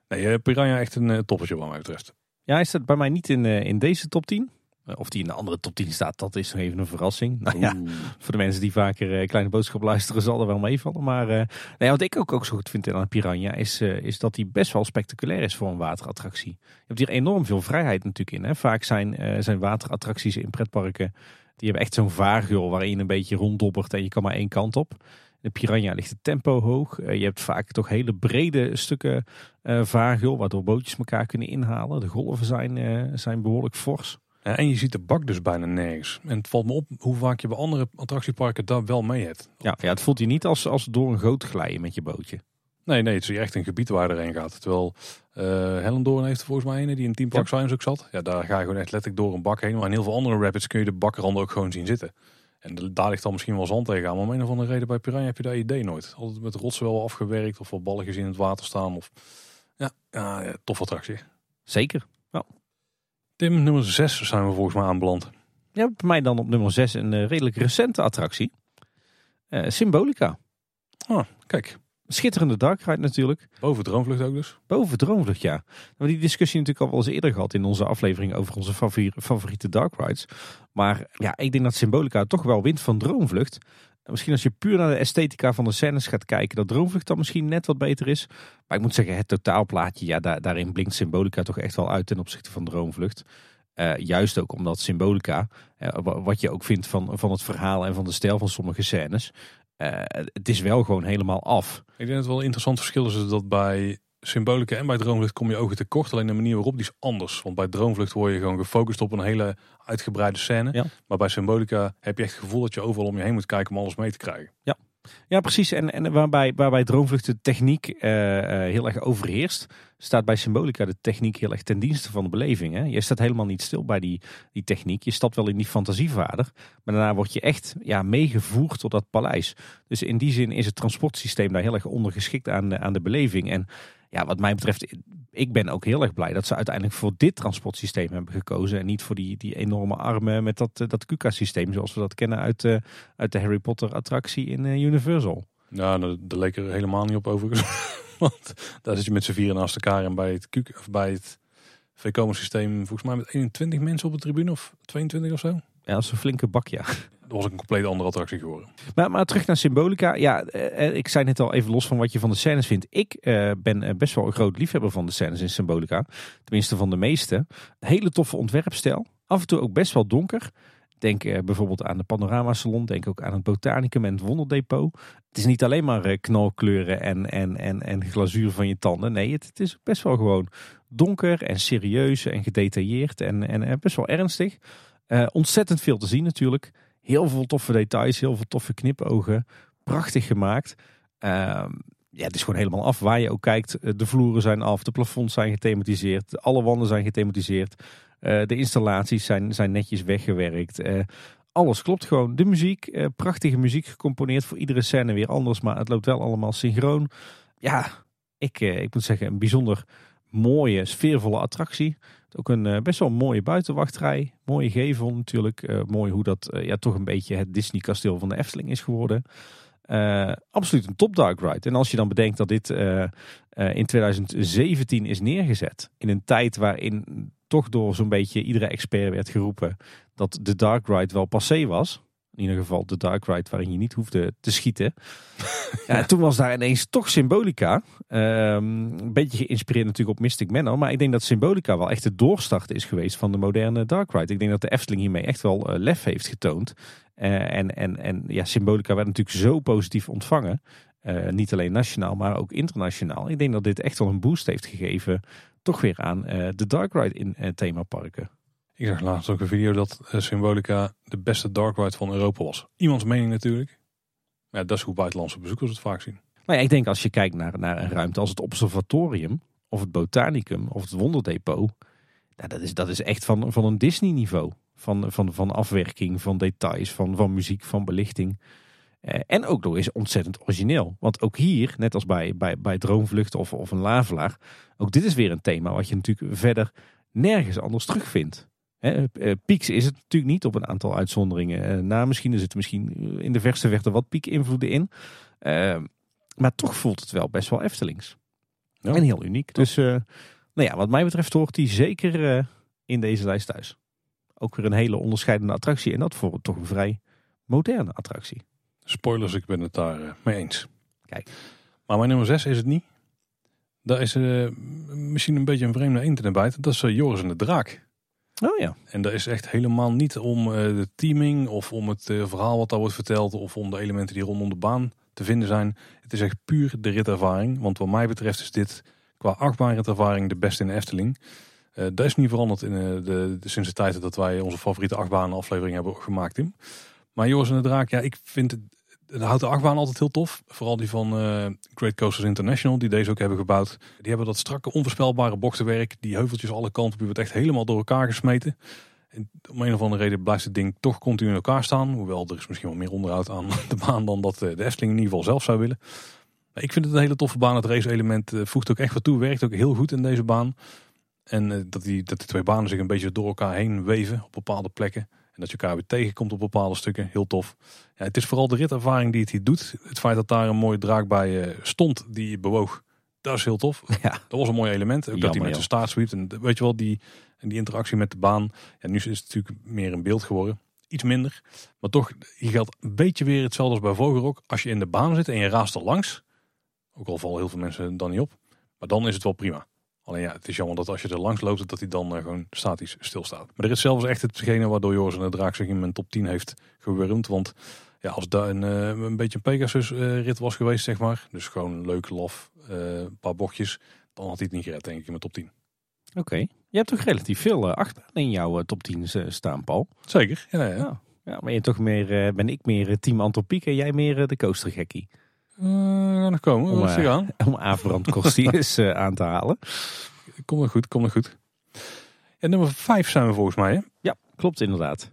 Nee, eh, Piranha echt een eh, toppertje wat mij betreft. Ja, hij staat bij mij niet in, in deze top 10. Eh, Of die in de andere top 10 staat, dat is nog even een verrassing. Nou ja, Oeh. voor de mensen die vaker eh, Kleine Boodschap luisteren, zal er wel meevallen. Maar eh, nee, wat ik ook, ook zo goed vind aan Piranha, is, is dat hij best wel spectaculair is voor een waterattractie. Je hebt hier enorm veel vrijheid natuurlijk in. Hè? Vaak zijn, zijn waterattracties in pretparken, die hebben echt zo'n vaargeul waarin je een beetje ronddobbert en je kan maar één kant op. De Piranha ligt het tempo hoog. Je hebt vaak toch hele brede stukken vaargeul, waardoor bootjes elkaar kunnen inhalen. De golven zijn, zijn behoorlijk fors. Ja, en je ziet de bak dus bijna nergens. En het valt me op hoe vaak je bij andere attractieparken daar wel mee hebt. Ja, ja, het voelt je niet als, als door een goot glijden met je bootje. Nee, nee, het is echt een gebied waar je erheen gaat. Terwijl eh Hellendoorn heeft er volgens mij een die in Team Park Science ook zat. Ja, daar ga je gewoon echt letterlijk door een bak heen. Maar in heel veel andere rapids kun je de bakranden ook gewoon zien zitten. En de- daar ligt dan misschien wel zand tegenaan. Maar om een of andere reden bij Piranha heb je dat idee nooit. Altijd met rotsen wel afgewerkt of wat balletjes in het water staan. Of... Ja, ja, ja, tof attractie. Zeker. Tim, nummer 6 zijn we volgens mij aanbeland. Ja, bij mij dan op nummer 6 een eh, redelijk recente attractie. Eh, Symbolica. Kijk, Schitterende dark ride natuurlijk. boven Droomvlucht ook dus. Boven Droomvlucht, ja. We hebben die discussie natuurlijk al wel eens eerder gehad in onze aflevering over onze favori- favoriete dark rides. Maar ja, ik denk dat Symbolica toch wel wint van Droomvlucht. Misschien als je puur naar de esthetica van de scènes gaat kijken, dat Droomvlucht dan misschien net wat beter is. Maar ik moet zeggen, het totaalplaatje, ja, daar, daarin blinkt Symbolica toch echt wel uit ten opzichte van Droomvlucht. Eh, juist ook omdat Symbolica, eh, wa- wat je ook vindt van, van het verhaal en van de stijl van sommige scènes, eh, het is wel gewoon helemaal af. Ik denk dat het wel een interessant verschil is dat bij Symbolica en bij Droomvlucht kom je ogen tekort. Alleen de manier waarop die is anders. Want bij Droomvlucht word je gewoon gefocust op een hele uitgebreide scène. Ja. Maar bij Symbolica heb je echt het gevoel dat je overal om je heen moet kijken om alles mee te krijgen. Ja, precies. En, en waarbij, waarbij Droomvlucht de techniek eh, eh, heel erg overheerst, staat bij Symbolica de techniek heel erg ten dienste van de beleving. Hè? Je staat helemaal niet stil bij die, die techniek. Je stapt wel in die fantasievader, maar daarna word je echt ja, meegevoerd tot dat paleis. Dus in die zin is het transportsysteem daar heel erg ondergeschikt aan, aan de beleving. En ja, wat mij betreft, ik ben ook heel erg blij dat ze uiteindelijk voor dit transportsysteem hebben gekozen. En niet voor die, die enorme armen met dat, eh, dat KUKA-systeem zoals we dat kennen uit, eh, uit de Harry Potter attractie in eh, Universal. Ja, daar daar leek er helemaal niet op overigens. Want daar zit je met z'n vieren naast elkaar. En bij het, Q- of bij het VCOMA systeem volgens mij met 21 mensen op de tribune. Of 22 of zo. Ja, dat is een flinke bak, ja. Dat was een compleet andere attractie geworden. Maar, maar terug naar Symbolica. Ja, eh, eh, ik zei net al even los van wat je van de scènes vindt. Ik eh, ben eh, best wel een groot liefhebber van de scènes in Symbolica. Tenminste van de meeste. Hele toffe ontwerpstijl. Af en toe ook best wel donker. Denk eh, bijvoorbeeld aan de Panorama Salon. Denk ook aan het Botanicum en Wonderdepot. Het is niet alleen maar knalkleuren en, en, en, en glazuur van je tanden. Nee, het, het is best wel gewoon donker en serieus en gedetailleerd. En, en best wel ernstig. Ontzettend veel te zien natuurlijk. Heel veel toffe details, heel veel toffe knipogen. Prachtig gemaakt. Ehm, ja, het is gewoon helemaal af waar je ook kijkt. Eh, De vloeren zijn af, de plafonds zijn gethematiseerd, alle wanden zijn gethematiseerd. Eh, de installaties zijn, zijn netjes weggewerkt. Eh, alles klopt gewoon. De muziek, prachtige muziek gecomponeerd voor iedere scène weer anders, maar het loopt wel allemaal synchroon. Ja, ik, ik moet zeggen, een bijzonder mooie, sfeervolle attractie. Ook een eh, best wel mooie buitenwachtrij. Mooie gevel natuurlijk. Eh, mooi hoe dat eh, ja, toch een beetje het Disney kasteel van de Efteling is geworden. Absoluut een top dark ride. En als je dan bedenkt dat dit in 2017 is neergezet. In een tijd waarin toch door zo'n beetje iedere expert werd geroepen dat de dark ride wel passé was. In ieder geval de dark ride waarin je niet hoefde te schieten. ja, toen was daar ineens toch Symbolica. Ehm, een beetje geïnspireerd natuurlijk op Mystic Manor. Maar ik denk dat Symbolica wel echt de doorstart is geweest van de moderne dark ride. Ik denk dat de Efteling hiermee echt wel eh, lef heeft getoond. Eh, en, en, en ja, Symbolica werd natuurlijk zo positief ontvangen. Eh, niet alleen nationaal, maar ook internationaal. Ik denk dat dit echt wel een boost heeft gegeven. Toch weer aan de dark ride in themaparken. Ik zag laatst ook een video dat eh, Symbolica de beste dark ride van Europa was. Iemands mening natuurlijk. Maar ja, dat is hoe buitenlandse bezoekers het vaak zien. Nou ja, ik denk als je kijkt naar, naar een ruimte als het observatorium, of het botanicum, of het wonderdepot. Nou, dat, is, dat is echt van, van een Disney niveau. Van, van, van afwerking, van details, van, van muziek, van belichting. Eh, en ook nog eens ontzettend origineel. Want ook hier, net als bij, bij, bij Droomvlucht of, of een Lavelaar, ook dit is weer een thema wat je natuurlijk verder nergens anders terugvindt. Hè, eh, Pieks is het natuurlijk niet op een aantal uitzonderingen. Eh, na misschien er zitten misschien in de verste verte wat piek-invloeden in. Eh, maar toch voelt het wel best wel Eftelings. Ja. En heel uniek. Dus eh, nou ja, wat mij betreft hoort die zeker eh, in deze lijst thuis. Ook weer een hele onderscheidende attractie. En dat voor toch een vrij moderne attractie. Spoilers, ik ben het daar eh, mee eens. Kijk. Maar mijn nummer 6 is het niet. Daar is eh, misschien een beetje een vreemde eend in de bijt. Dat is eh, Joris en de Draak. Oh ja. En dat is echt helemaal niet om eh, de teaming of om het eh, verhaal wat daar wordt verteld of om de elementen die rondom de baan te vinden zijn. Het is echt puur de ritervaring. Want wat mij betreft is dit qua achtbaanritervaring de beste in de Efteling. Eh dat is niet veranderd in de, sinds de tijd dat wij onze favoriete achtbaan aflevering hebben gemaakt. Tim. Maar Joris en de Draak, ja, ik vind het, de houten achtbaan altijd heel tof. Vooral die van eh, Great Coasters International, die deze ook hebben gebouwd. Die hebben dat strakke, onvoorspelbare bochtenwerk. Die heuveltjes alle kanten op, die wordt echt helemaal door elkaar gesmeten. En om een of andere reden blijft het ding toch continu in elkaar staan. Hoewel er is misschien wel meer onderhoud aan de baan dan dat eh, de Efteling in ieder geval zelf zou willen. Maar ik vind het een hele toffe baan. Het race-element eh, voegt ook echt wat toe. Werkt ook heel goed in deze baan. En dat, die, dat de twee banen zich een beetje door elkaar heen weven op bepaalde plekken. En dat je elkaar weer tegenkomt op bepaalde stukken. Heel tof. Ja, het is vooral de ritervaring die het hier doet. Het feit dat daar een mooie draak bij eh, stond die bewoog. Dat is heel tof. Ja. Dat was een mooi element. Ook dat hij met zijn staart zwiept. En weet je wel, die, en die interactie met de baan. Ja, nu is het natuurlijk meer in beeld geworden. Iets minder. Maar toch, hier geldt een beetje weer hetzelfde als bij Vogelrok. Als je in de baan zit en je raast er langs. Ook al vallen heel veel mensen dan niet op. Maar dan is het wel prima. Alleen ja, het is jammer dat als je er langs loopt, dat hij dan eh, gewoon statisch stilstaat. Maar zelf is echt hetgene waardoor Joris en de Draak zich in mijn top 10 heeft gewurmd. Want ja, als daar een, eh, een beetje een Pegasus eh, rit was geweest, zeg maar. Dus gewoon leuk, laf, eh, een paar bochtjes. Dan had hij het niet gered, denk ik, in mijn top 10. Oké. Je hebt toch relatief veel achtbaan in jouw eh, top 10 staan, Paul. Zeker, ja, ja. Ja. Ja, maar je toch meer, eh, ben ik meer eh, team Antropiek en jij meer eh, de coastergekkie. Uh, gaan nog komen, Om, rustig eh, aan. Om Averand Costiers eh, aan te halen. Kom nog goed, kom nog goed. En nummer 5 zijn we volgens mij, hè? Ja, klopt inderdaad.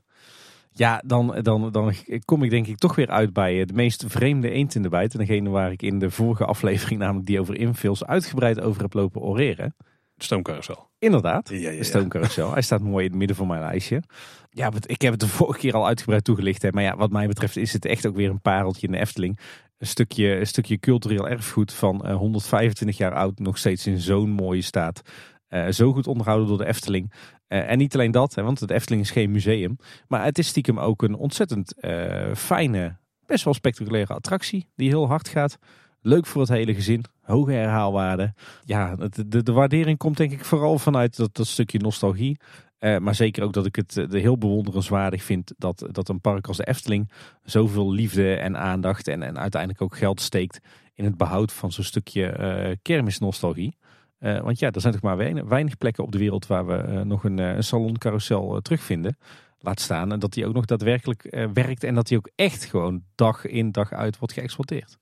Ja, dan, dan, dan kom ik denk ik toch weer uit bij de meest vreemde eend in de bijt. En degene waar ik in de vorige aflevering, namelijk die over infills, uitgebreid over heb lopen oreren. Stoomcarousel. Inderdaad, Ja, ja, ja. de stoomcarousel. Hij staat mooi in het midden van mijn lijstje. Ja, ik heb het de vorige keer al uitgebreid toegelicht. Hè. Maar ja, wat mij betreft is het echt ook weer een pareltje in de Efteling. Een stukje, een stukje cultureel erfgoed van eh, 125 jaar oud. Nog steeds in zo'n mooie staat. Eh, zo goed onderhouden door de Efteling. Eh, en niet alleen dat, hè, want de Efteling is geen museum. Maar het is stiekem ook een ontzettend eh, fijne, best wel spectaculaire attractie. Die heel hard gaat. Leuk voor het hele gezin. Hoge herhaalwaarde. Ja, de, de, de waardering komt denk ik vooral vanuit dat, dat stukje nostalgie. Eh, maar zeker ook dat ik het eh, heel bewonderenswaardig vind dat, dat een park als de Efteling zoveel liefde en aandacht en, en uiteindelijk ook geld steekt in het behoud van zo'n stukje eh kermisnostalgie. Want ja, er zijn toch maar weinig, weinig plekken op de wereld waar we nog een, een saloncarousel terugvinden. Laat staan en dat die ook nog daadwerkelijk werkt en dat die ook echt gewoon dag in dag uit wordt geëxploiteerd.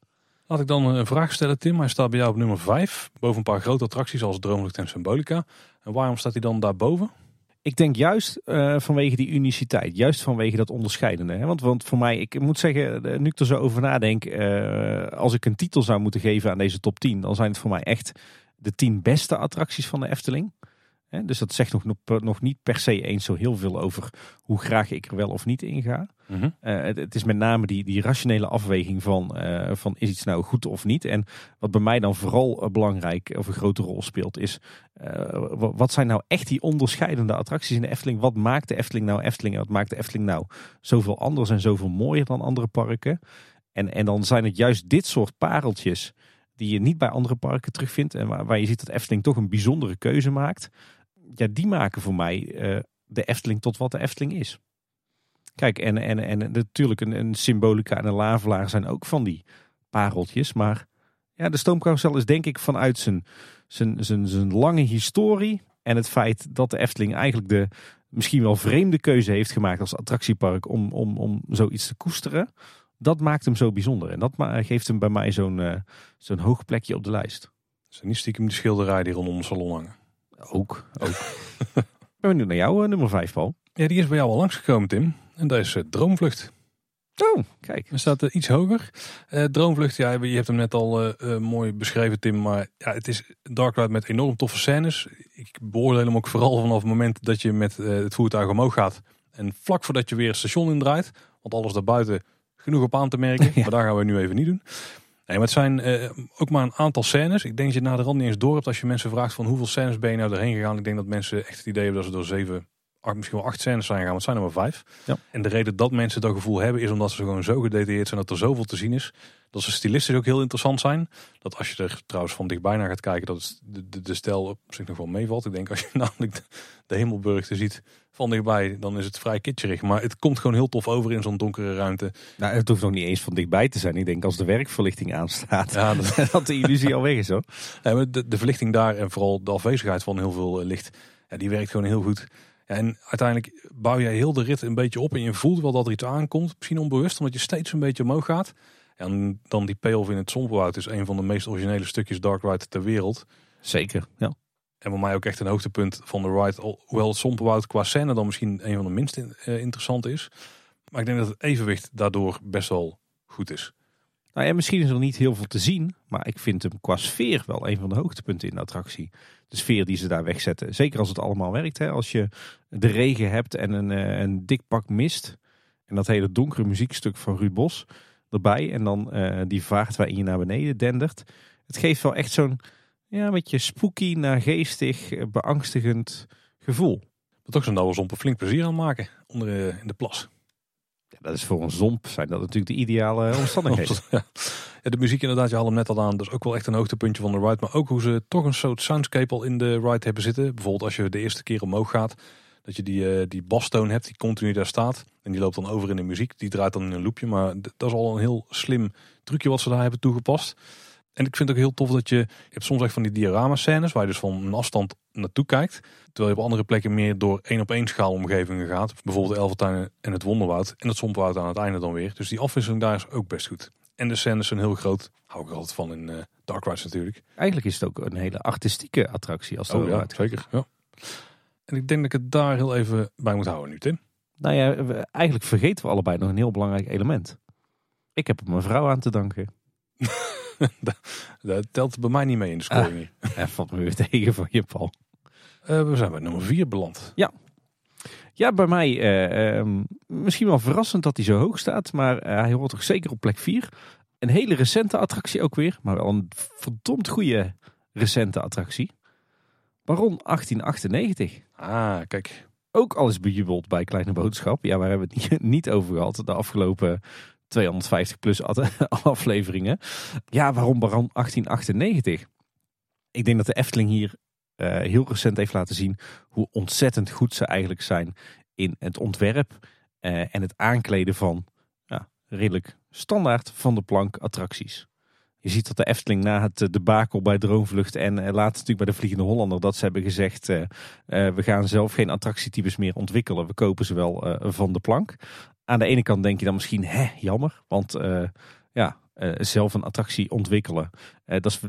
Laat ik dan een vraag stellen, Tim. Hij staat bij jou op nummer 5. Boven een paar grote attracties als Droomlucht en Symbolica. En waarom staat hij dan daarboven? Ik denk juist eh, vanwege die uniciteit, juist vanwege dat onderscheidende. Hè? Want, want voor mij, ik moet zeggen, eh, nu ik er zo over nadenk, eh, als ik een titel zou moeten geven aan deze top 10, dan zijn het voor mij echt de 10 beste attracties van de Efteling. Dus dat zegt nog, nog- niet per se eens zo heel veel over hoe graag ik er wel of niet in ga. Eh, het, het is met name die, die rationele afweging van, eh, van is iets nou goed of niet. En wat bij mij dan vooral eh, belangrijk of een grote rol speelt, is wa- wat zijn nou echt die onderscheidende attracties in de Efteling? Wat maakt de Efteling nou Efteling? En wat maakt de Efteling nou zoveel anders en zoveel mooier dan andere parken? En, en dan zijn het juist dit soort pareltjes die je niet bij andere parken terugvindt. En waar, waar je ziet dat Efteling toch een bijzondere keuze maakt. Ja, die maken voor mij eh, de Efteling tot wat de Efteling is. Kijk, en, en, en natuurlijk een, een Symbolica en een Lavelaar zijn ook van die pareltjes. Maar ja, de stoomcarousel is denk ik vanuit zijn, zijn, zijn, zijn lange historie... en het feit dat de Efteling eigenlijk de misschien wel vreemde keuze heeft gemaakt als attractiepark... om, om, om zoiets te koesteren, dat maakt hem zo bijzonder. En dat geeft hem bij mij zo'n eh, zo'n hoog plekje op de lijst. Zijn niet stiekem de schilderijen die rondom de salon hangen. Ook, ook. Ik ben benieuwd naar jou, eh, nummer 5, Paul. Ja, die is bij jou al langsgekomen, Tim. En dat is eh, Droomvlucht. Oh, kijk. Er staat er iets hoger. Eh, Droomvlucht, ja, je hebt hem net al eh, eh, mooi beschreven, Tim. Maar ja, het is Dark Ride met enorm toffe scènes. Ik beoordeel hem ook vooral vanaf het moment dat je met het voertuig omhoog gaat. En vlak voordat je weer het station indraait. Want alles daarbuiten genoeg op aan te merken. Ja. Maar daar gaan we nu even niet doen. Nee, maar het zijn eh, ook maar een aantal scènes. Ik denk dat je na de rand niet eens door hebt als je mensen vraagt van hoeveel scènes ben je nou erheen gegaan. Ik denk dat mensen echt het idee hebben dat ze door zeven, misschien wel acht scènes zijn gegaan. Want het zijn er maar vijf. Ja. En de reden dat mensen dat gevoel hebben is omdat ze gewoon zo gedetailleerd zijn dat er zoveel te zien is. Dat ze stilistisch ook heel interessant zijn. Dat als je er trouwens van dichtbij naar gaat kijken, dat de, de, de stijl op zich nog wel meevalt. Ik denk als je namelijk de, de hemelburg te ziet van dichtbij, dan is het vrij kitscherig. Maar het komt gewoon heel tof over in zo'n donkere ruimte. Nou, het hoeft nog niet eens van dichtbij te zijn. Ik denk als de werkverlichting aanstaat, Ja, dat, dat de illusie al weg is hoor. De, de verlichting daar en vooral de afwezigheid van heel veel eh, licht, ja, die werkt gewoon heel goed. En uiteindelijk bouw je heel de rit een beetje op en je voelt wel dat er iets aankomt. Misschien onbewust, omdat je steeds een beetje omhoog gaat. En dan die payoff in het Somperwoud is een van de meest originele stukjes Dark Ride ter wereld. Zeker, ja. En voor mij ook echt een hoogtepunt van de ride. Hoewel het Somperwoud qua scène dan misschien een van de minst in- eh, interessant is. Maar ik denk dat het evenwicht daardoor best wel goed is. Nou ja, misschien is er niet heel veel te zien, maar ik vind hem qua sfeer wel een van de hoogtepunten in de attractie. De sfeer die ze daar wegzetten. Zeker als het allemaal werkt. Hè. Als je de regen hebt en een, eh, een dik pak mist. En dat hele donkere muziekstuk van Ruud Bos erbij. En dan eh, die vaart waarin je naar beneden dendert. Het geeft wel echt zo'n ja, een beetje spooky, naargeestig, eh, beangstigend gevoel. Dat ook zo'n zomp een flink plezier aan maken onder in de plas. Dat is voor een zomp zijn dat natuurlijk de ideale omstandigheden. Ja. De muziek inderdaad, je had hem net al aan. Dat is ook wel echt een hoogtepuntje van de ride. Maar ook hoe ze toch een soort soundscape al in de ride hebben zitten. Bijvoorbeeld als je de eerste keer omhoog gaat. Dat je die, eh die bastoon hebt die continu daar staat. En die loopt dan over in de muziek. Die draait dan in een loopje. Maar dat is al een heel slim trucje wat ze daar hebben toegepast. En ik vind het ook heel tof dat je... Je hebt soms echt van die diorama scènes. Waar je dus van een afstand naartoe kijkt. Terwijl je op andere plekken meer door één op één schaalomgevingen gaat. Bijvoorbeeld de Elvertuin en het Wonderwoud. En het Somperwoud aan het einde dan weer. Dus die afwisseling daar is ook best goed. En de scènes zijn heel groot. Hou ik er altijd van in eh Dark Rides natuurlijk. Eigenlijk is het ook een hele artistieke attractie als het Oh ja, zeker. Ja. En ik denk dat ik het daar heel even bij moet houden nu, Tim. Nou ja, eigenlijk vergeten we allebei nog een heel belangrijk element. Ik heb er mijn vrouw aan te danken. Dat telt bij mij niet mee in de scoring. hier. En valt me weer tegen van je, Paul. Eh, we zijn bij nummer 4 beland. Ja, bij mij eh, ehm, misschien wel verrassend dat hij zo hoog staat. Maar eh, hij hoort toch zeker op plek 4. Een hele recente attractie ook weer. Maar wel een verdomd goede recente attractie. Baron 1898. Ah, kijk. Ook alles bejubeld bij Kleine Boodschap. Ja, waar hebben we het niet over gehad de afgelopen 250 plus afleveringen. Ja, waarom Baron 1898? Ik denk dat de Efteling hier eh, heel recent heeft laten zien hoe ontzettend goed ze eigenlijk zijn in het ontwerp eh, en het aankleden van ja, redelijk standaard van de plank attracties. Je ziet dat de Efteling na het eh, debakel bij Droomvlucht en later natuurlijk bij de Vliegende Hollander dat ze hebben gezegd we gaan zelf geen attractietypes meer ontwikkelen. We kopen ze wel van de plank. Aan de ene kant denk je dan misschien, hè, jammer. Want eh, ja, eh, zelf een attractie ontwikkelen. eh, dat is,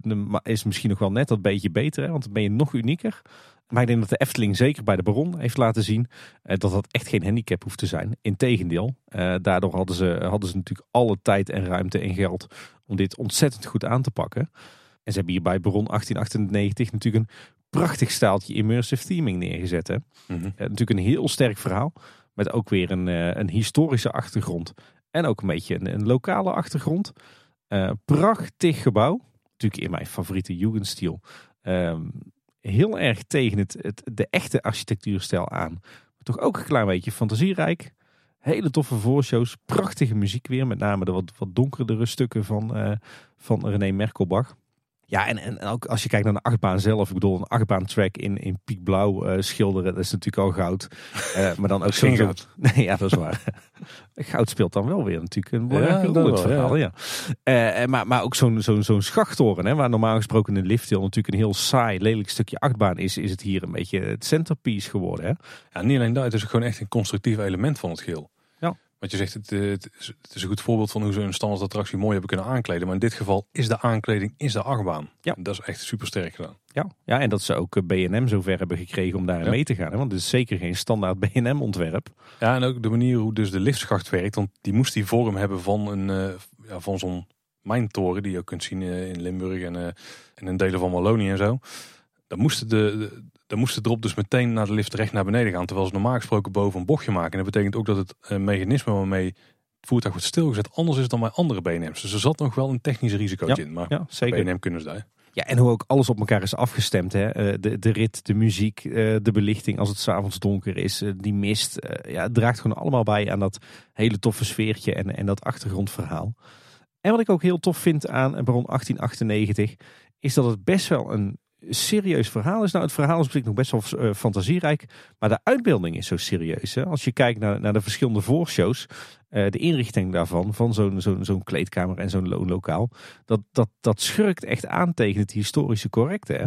is misschien nog wel net dat beetje beter. Hè, want dan ben je nog unieker. Maar ik denk dat de Efteling zeker bij de Baron heeft laten zien dat dat echt geen handicap hoeft te zijn. Integendeel, daardoor hadden ze, hadden ze natuurlijk alle tijd en ruimte en geld om dit ontzettend goed aan te pakken. En ze hebben hier bij Baron 1898 natuurlijk een prachtig staaltje immersive theming neergezet. Hè. Mhm. Natuurlijk een heel sterk verhaal. Met ook weer een, eh, een historische achtergrond. En ook een beetje een, een lokale achtergrond. Eh, prachtig gebouw. Natuurlijk in mijn favoriete Jugendstil. Ehm, heel erg tegen het, het, de echte architectuurstijl aan. Maar toch ook een klein beetje fantasierijk. Hele toffe voorshows. Prachtige muziek weer. Met name de wat, wat donkerdere stukken van, eh, van René Merkelbach. Ja, en, en ook als je kijkt naar de achtbaan zelf. Ik bedoel, een achtbaantrack in, in piekblauw eh, schilderen. Dat is natuurlijk al goud. Eh, maar dan ook Geen zo'n... goud. Nee, ja, dat is waar. goud speelt dan wel weer natuurlijk een belangrijke Ja, rol het verhaal. Ja. Eh, maar, maar ook zo'n zo'n zo'n schachttoren. Hè, waar normaal gesproken een lifthill natuurlijk een heel saai, lelijk stukje achtbaan is. Is het hier een beetje het centerpiece geworden. Hè? Ja, niet alleen dat, het is gewoon echt een constructief element van het geheel. Wat je zegt, het, eh, het, is, een goed voorbeeld van hoe ze een standaard attractie mooi hebben kunnen aankleden. Maar in dit geval is de aankleding is de achtbaan. Ja. En Dat is echt super sterk gedaan. Ja, ja, en dat ze ook eh, B&M zover hebben gekregen om daarin Ja. mee te gaan. Hè? Want het is zeker geen standaard B&M ontwerp. Ja, en ook de manier hoe dus de liftschacht werkt. Want die moest die vorm hebben van, een, eh, ja, van zo'n mijntoren die je ook kunt zien in Limburg en, eh, en in delen van Wallonië en zo. Dan moesten, de, de, dan moesten erop dus meteen naar de lift recht naar beneden gaan. Terwijl ze normaal gesproken boven een bochtje maken. En dat betekent ook dat het eh, mechanisme waarmee het voertuig wordt stilgezet anders is dan bij andere BNM's. Dus er zat nog wel een technisch risicootje in. Maar Ja, zeker. BNM kunnen ze daar. Ja, en hoe ook alles op elkaar is afgestemd. Hè? Eh, De, de rit, de muziek, eh, de belichting als het s'avonds donker is, die mist. Ja, het draagt gewoon allemaal bij aan dat hele toffe sfeertje en, en dat achtergrondverhaal. En wat ik ook heel tof vind aan Baron 1898, is dat het best wel een serieus verhaal is. Nou, het verhaal is zich nog best wel eh, fantasierijk, maar de uitbeelding is zo serieus. Hè? Als je kijkt naar, naar de verschillende voorshows, eh, de inrichting daarvan, van zo'n zo'n zo'n kleedkamer en zo'n loonlokaal, dat, dat, dat schurkt echt aan tegen het historische correcte. Hè?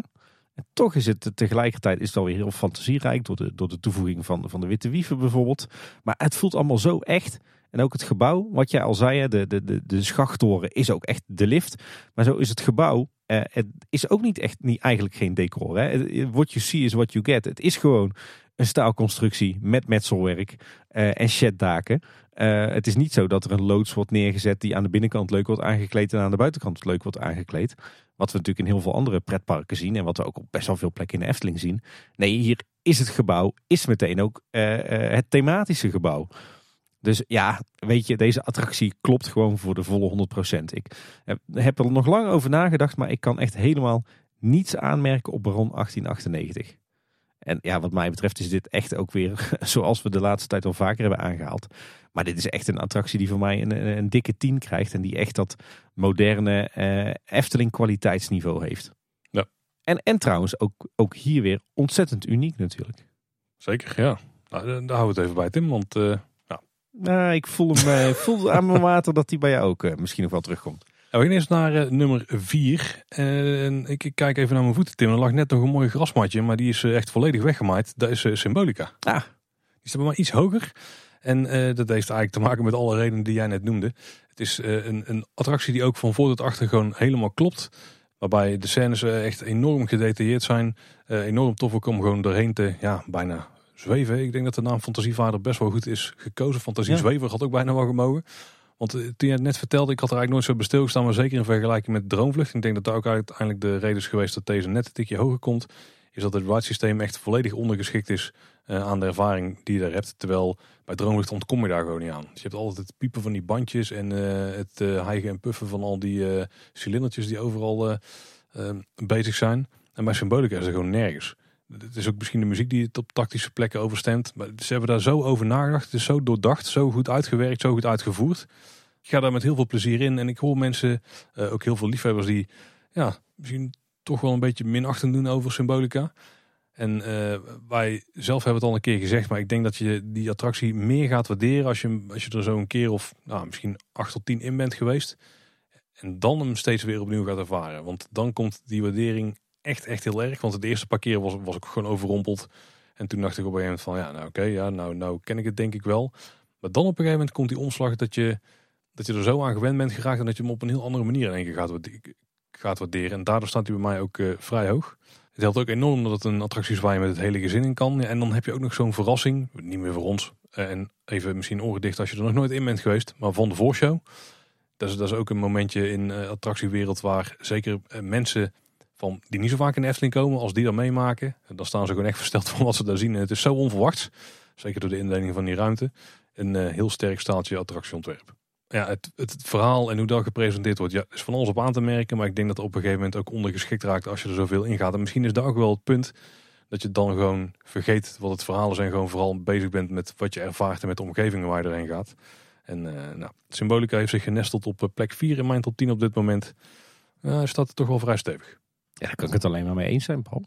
En toch is het tegelijkertijd is het alweer heel fantasierijk door de, door de toevoeging van, van de witte wieven bijvoorbeeld. Maar het voelt allemaal zo echt. En ook het gebouw, wat jij al zei, de, de, de, de schachttoren is ook echt de lift. Maar zo is het gebouw, eh, het is ook niet echt, niet, eigenlijk geen decor. Hè. What you see is what you get. Het is gewoon een staalconstructie met metselwerk eh, en sheddaken. Eh, het is niet zo dat er een loods wordt neergezet die aan de binnenkant leuk wordt aangekleed en aan de buitenkant leuk wordt aangekleed. Wat we natuurlijk in heel veel andere pretparken zien en wat we ook op best wel veel plekken in de Efteling zien. Nee, hier is het gebouw, is meteen ook eh, eh, het thematische gebouw. Dus ja, weet je, deze attractie klopt gewoon voor de volle 100%. Ik heb- heb er nog lang over nagedacht, maar ik kan echt helemaal niets aanmerken op Baron 1898. En ja, wat mij betreft is dit echt ook weer zoals we de laatste tijd al vaker hebben aangehaald. Maar dit is echt een attractie die voor mij een, een, een dikke 10 krijgt. En die echt dat moderne eh, Efteling kwaliteitsniveau heeft. Ja. En, en trouwens ook, ook hier weer ontzettend uniek natuurlijk. Zeker, ja. Nou, daar daar houden we het even bij, Tim. Want eh, Nou, ik voel, hem, eh, voel aan mijn water dat die bij jou ook eh, misschien nog wel terugkomt. Nou, we gaan eerst naar eh, nummer 4. En ik, ik kijk even naar mijn voeten, Tim. Er lag net nog een mooi grasmatje, maar die is echt volledig weggemaaid. Dat is Symbolica. Ah. Die staat mij iets hoger. En dat heeft eigenlijk te maken met alle redenen die jij net noemde. Het is een, een attractie die ook van voor tot achter gewoon helemaal klopt. Waarbij de scènes echt enorm gedetailleerd zijn. Enorm tof ook om gewoon doorheen te, ja, bijna zweven. Ik denk dat de naam Fantasievader best wel goed is gekozen. Fantasie Ja. Had ook bijna wel gemogen. Want eh, toen je het net vertelde, ik had er eigenlijk nooit zo bij stilgestaan. Maar zeker in vergelijking met Droomvlucht. Ik denk dat daar ook uiteindelijk de reden is geweest dat deze net een tikje hoger komt. Is dat het ride systeem echt volledig ondergeschikt is eh, aan de ervaring die je daar hebt. Terwijl bij Droomvlucht ontkom je daar gewoon niet aan. Dus je hebt altijd het piepen van die bandjes en eh, het hijgen en puffen van al die cilindertjes die overal bezig zijn. En bij Symbolica is er gewoon nergens. Het is ook misschien de muziek die het op tactische plekken overstemt. Maar ze hebben daar zo over nagedacht. Het is zo doordacht, zo goed uitgewerkt, zo goed uitgevoerd. Ik ga daar met heel veel plezier in. En ik hoor mensen, eh, ook heel veel liefhebbers, die ja, misschien toch wel een beetje minachtend doen over Symbolica. En eh, wij zelf hebben het al een keer gezegd, maar ik denk dat je die attractie meer gaat waarderen als je, als je er zo een keer of nou, misschien acht tot tien in bent geweest. En dan hem steeds weer opnieuw gaat ervaren. Want dan komt die waardering echt, echt heel erg. Want het eerste paar keer was, was ik gewoon overrompeld. En toen dacht ik op een gegeven moment van, ja, nou oké, ja, nou, nou ken ik het denk ik wel. Maar dan op een gegeven moment komt die omslag dat je, dat je er zo aan gewend bent geraakt... en dat je hem op een heel andere manier in één keer gaat, gaat waarderen. En daardoor staat hij bij mij ook eh, vrij hoog. Het helpt ook enorm dat het een attractie is waar je met het hele gezin in kan. En dan heb je ook nog zo'n verrassing, niet meer voor ons. eh, En even misschien oren dicht als je er nog nooit in bent geweest, maar van de voorshow. Dat is, dat is ook een momentje in eh attractiewereld waar zeker mensen van, die niet zo vaak in de Efteling komen, als die dat meemaken, dan staan ze gewoon echt versteld van wat ze daar zien. En het is zo onverwachts, zeker door de indeling van die ruimte, een eh, heel sterk staaltje attractieontwerp. Ja, het, het verhaal en hoe dat gepresenteerd wordt, ja, is van alles op aan te merken. Maar ik denk dat op een gegeven moment ook ondergeschikt raakt als je er zoveel in gaat. En misschien is daar ook wel het punt dat je dan gewoon vergeet wat het verhaal is. En gewoon vooral bezig bent met wat je ervaart en met de omgevingen waar je erheen gaat. En eh, nou, Symbolica heeft zich genesteld op eh, plek 4 in mijn top 10 op dit moment. Uh, staat er toch wel vrij stevig. Ja, daar kan ik het alleen maar mee eens zijn, Paul.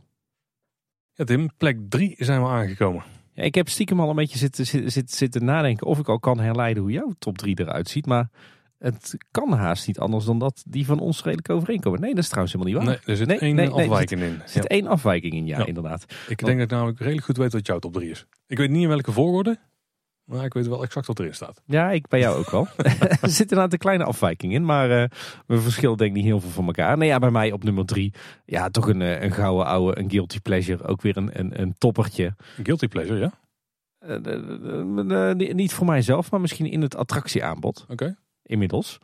Ja, Tim, plek 3 zijn we aangekomen. Ja, ik heb stiekem al een beetje zitten, zitten, zitten, nadenken of ik al kan herleiden hoe jouw top 3 eruit ziet. Maar het kan haast niet anders dan dat die van ons redelijk overeenkomen. Nee, dat is trouwens helemaal niet waar. Nee, er zit Nee, één nee, nee, afwijking in. Er zit één afwijking in, ja, Ja. inderdaad. Ik denk dat ik namelijk redelijk goed weet wat jouw top 3 is. Ik weet niet in welke volgorde, Maar ik weet wel exact wat erin staat. Ja, ik bij jou ook wel. er zit inderdaad een kleine afwijking in, maar eh, we verschillen denk ik niet heel veel van elkaar. Nee, ja, bij mij op nummer drie, ja, toch een, eh, een gouden oude, een guilty pleasure. Ook weer een, een, een toppertje. Guilty pleasure, ja? Eh, niet voor mijzelf, maar misschien in het attractieaanbod Oké. inmiddels.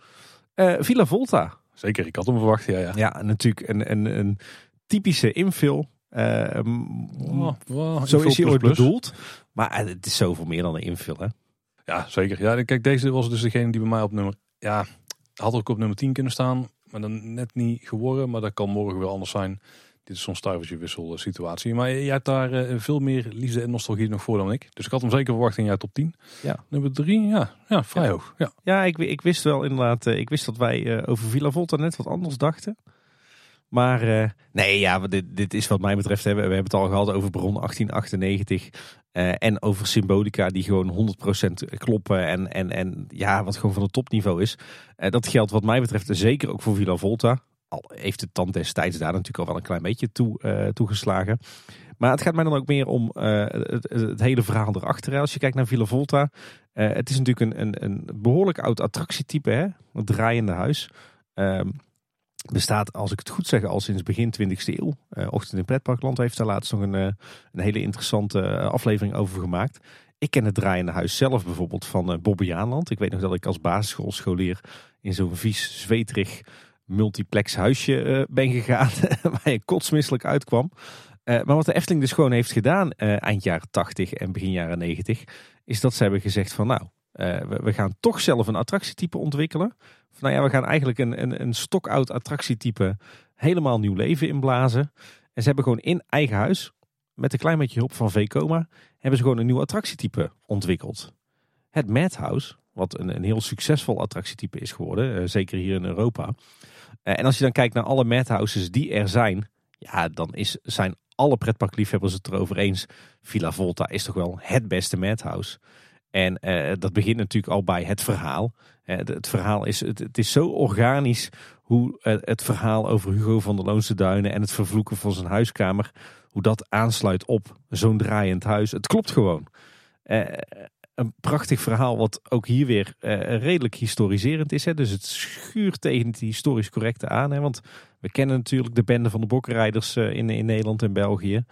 Villa Volta. Zeker, ik had hem verwacht, ja. ja. Ja, natuurlijk een, een, een typische m- Oh, wow, zo is hij ooit bedoeld. Maar eh, het is zoveel meer dan een invul, hè? Ja, zeker. Ja, kijk, deze was dus degene die bij mij op nummer... Ja, had ook op nummer 10 kunnen staan. Maar dan net niet geworden. Maar dat kan morgen wel anders zijn. Dit is zo'n stuivertje wissel eh, situatie. Maar jij hebt daar eh, veel meer liefde en nostalgie nog voor dan ik. Dus ik had hem zeker verwacht in jouw top 10. Ja. Nummer 3, ja, ja vrij Ja. hoog. Ja. Ja, ik, ik wist wel inderdaad. Ik wist dat wij over Villa Volta net wat anders dachten. Maar eh, nee, ja, dit, dit is wat mij betreft. Hè, we, hebben het al gehad over Bron 1898. eh, en over Symbolica, die gewoon 100% kloppen. En, en, en ja, wat gewoon van het topniveau is. Eh, dat geldt wat mij betreft zeker ook voor Villa Volta. Al heeft het dan destijds daar natuurlijk al wel een klein beetje toe, toegeslagen. Maar het gaat mij dan ook meer om het, het hele verhaal erachter. Als je kijkt naar Villa Volta. het is natuurlijk een, een, een behoorlijk oud attractietype. Hè? Het draaiende huis. Ehm, bestaat, als ik het goed zeg, al sinds begin 20e eeuw. Eh, Ochtend in Pretparkland heeft daar laatst nog een, eh, een hele interessante eh, aflevering over gemaakt. Ik ken het draaiende huis zelf bijvoorbeeld van eh Bobbejaanland. Ik weet nog dat ik als basisschoolscholier in zo'n vies, zweterig multiplex huisje ben gegaan. waar je kotsmisselijk uitkwam. Maar wat de Efteling dus gewoon heeft gedaan eind jaren 80 en begin jaren 90... is dat ze hebben gezegd van nou, eh, we, gaan toch zelf een attractietype ontwikkelen. Nou ja, we gaan eigenlijk een, een, een stokoud attractietype helemaal nieuw leven inblazen. En ze hebben gewoon in eigen huis, met een klein beetje hulp van VComa, hebben ze gewoon een nieuw attractietype ontwikkeld. Het Madhouse, wat een, een heel succesvol attractietype is geworden, eh, zeker hier in Europa. Eh, en als je dan kijkt naar alle Madhouses die er zijn, ja, dan is, zijn alle pretparkliefhebbers het erover eens. Villa Volta is toch wel het beste Madhouse. En eh, dat begint natuurlijk al bij het verhaal. Het, verhaal is, het, is zo organisch hoe eh, het verhaal over Hugo van der Loonse Duinen en het vervloeken van zijn huiskamer, hoe dat aansluit op zo'n draaiend huis. Het klopt gewoon. Eh, een prachtig verhaal wat ook hier weer redelijk historiserend is. Hè? Dus het schuurt tegen het historisch correcte aan. Hè? Want we kennen natuurlijk de bende van de bokkenrijders in, in Nederland en België.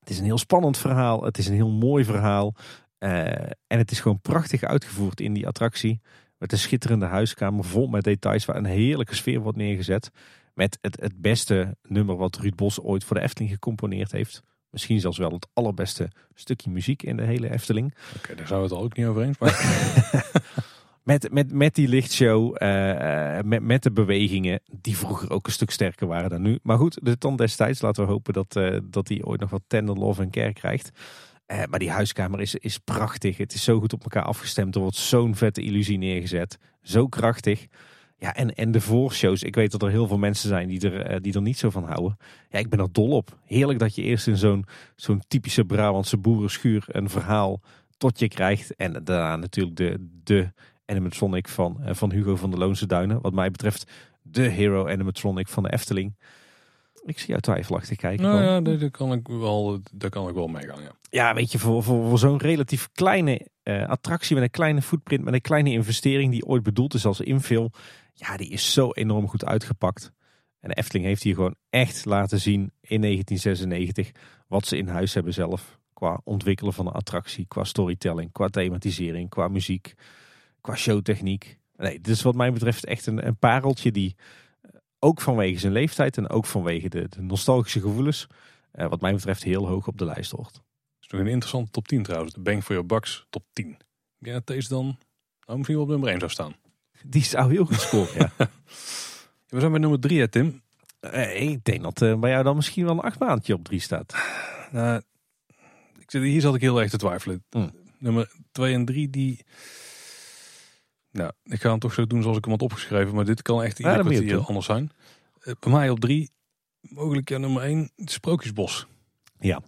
Het is een heel spannend verhaal. Het is een heel mooi verhaal. Eh, en het is gewoon prachtig uitgevoerd in die attractie. Met een schitterende huiskamer vol met details waar een heerlijke sfeer wordt neergezet. Met het, het beste nummer wat Ruud Bos ooit voor de Efteling gecomponeerd heeft. Misschien zelfs wel het allerbeste stukje muziek in de hele Efteling. Oké, daar zijn we het al ook niet over eens. Maar Met, met, met die lichtshow, eh, eh, met, met de bewegingen, die vroeger ook een stuk sterker waren dan nu. Maar goed, de dan destijds, laten we hopen dat, eh, dat die ooit nog wat tender love en care krijgt. Eh, maar die huiskamer is, is prachtig. Het is zo goed op elkaar afgestemd. Er wordt zo'n vette illusie neergezet. Zo krachtig. Ja, en, en de voorshows. Ik weet dat er heel veel mensen zijn die er, eh, die er niet zo van houden. Ja, ik ben er dol op. Heerlijk dat je eerst in zo'n zo'n typische Brabantse boerenschuur een verhaal tot je krijgt. En daarna natuurlijk de, de animatronic van, eh, van Hugo van der Loonse Duinen. Wat mij betreft de hero animatronic van de Efteling. Ik zie jou twijfelachtig kijken. nou ja, daar, kan ik wel, daar kan ik wel meegaan. Ja. Ja, weet je, voor, voor, zo'n relatief kleine eh, attractie met een kleine footprint, met een kleine investering die ooit bedoeld is als invul. Ja, die is zo enorm goed uitgepakt. En Efteling heeft hier gewoon echt laten zien in 1996 wat ze in huis hebben zelf. Qua ontwikkelen van een attractie, qua storytelling, qua thematisering, qua muziek, qua showtechniek. Nee, dit is wat mij betreft echt een, een pareltje die eh, ook vanwege zijn leeftijd en ook vanwege de, de nostalgische gevoelens, eh, wat mij betreft heel hoog op de lijst hoort. Nog een interessante top 10 trouwens. De Bang for Your Bucks top 10. Ik denk dat deze dan nou, misschien wel op nummer 1 zou staan. Die zou heel goed scoren, ja. We zijn bij nummer 3 hè Tim. Eh, ik denk dat eh, bij jou dan misschien wel een achtbaantje op drie staat. Nou, ik hier zat ik heel erg te twijfelen. Hmm. Nummer 2 en 3 die... Nou, ik ga hem toch zo doen zoals ik hem had opgeschreven. Maar dit kan echt Ja, ieder kwartier anders zijn. Eh, bij mij op 3, mogelijk ja, nummer 1, het Sprookjesbos. Ja.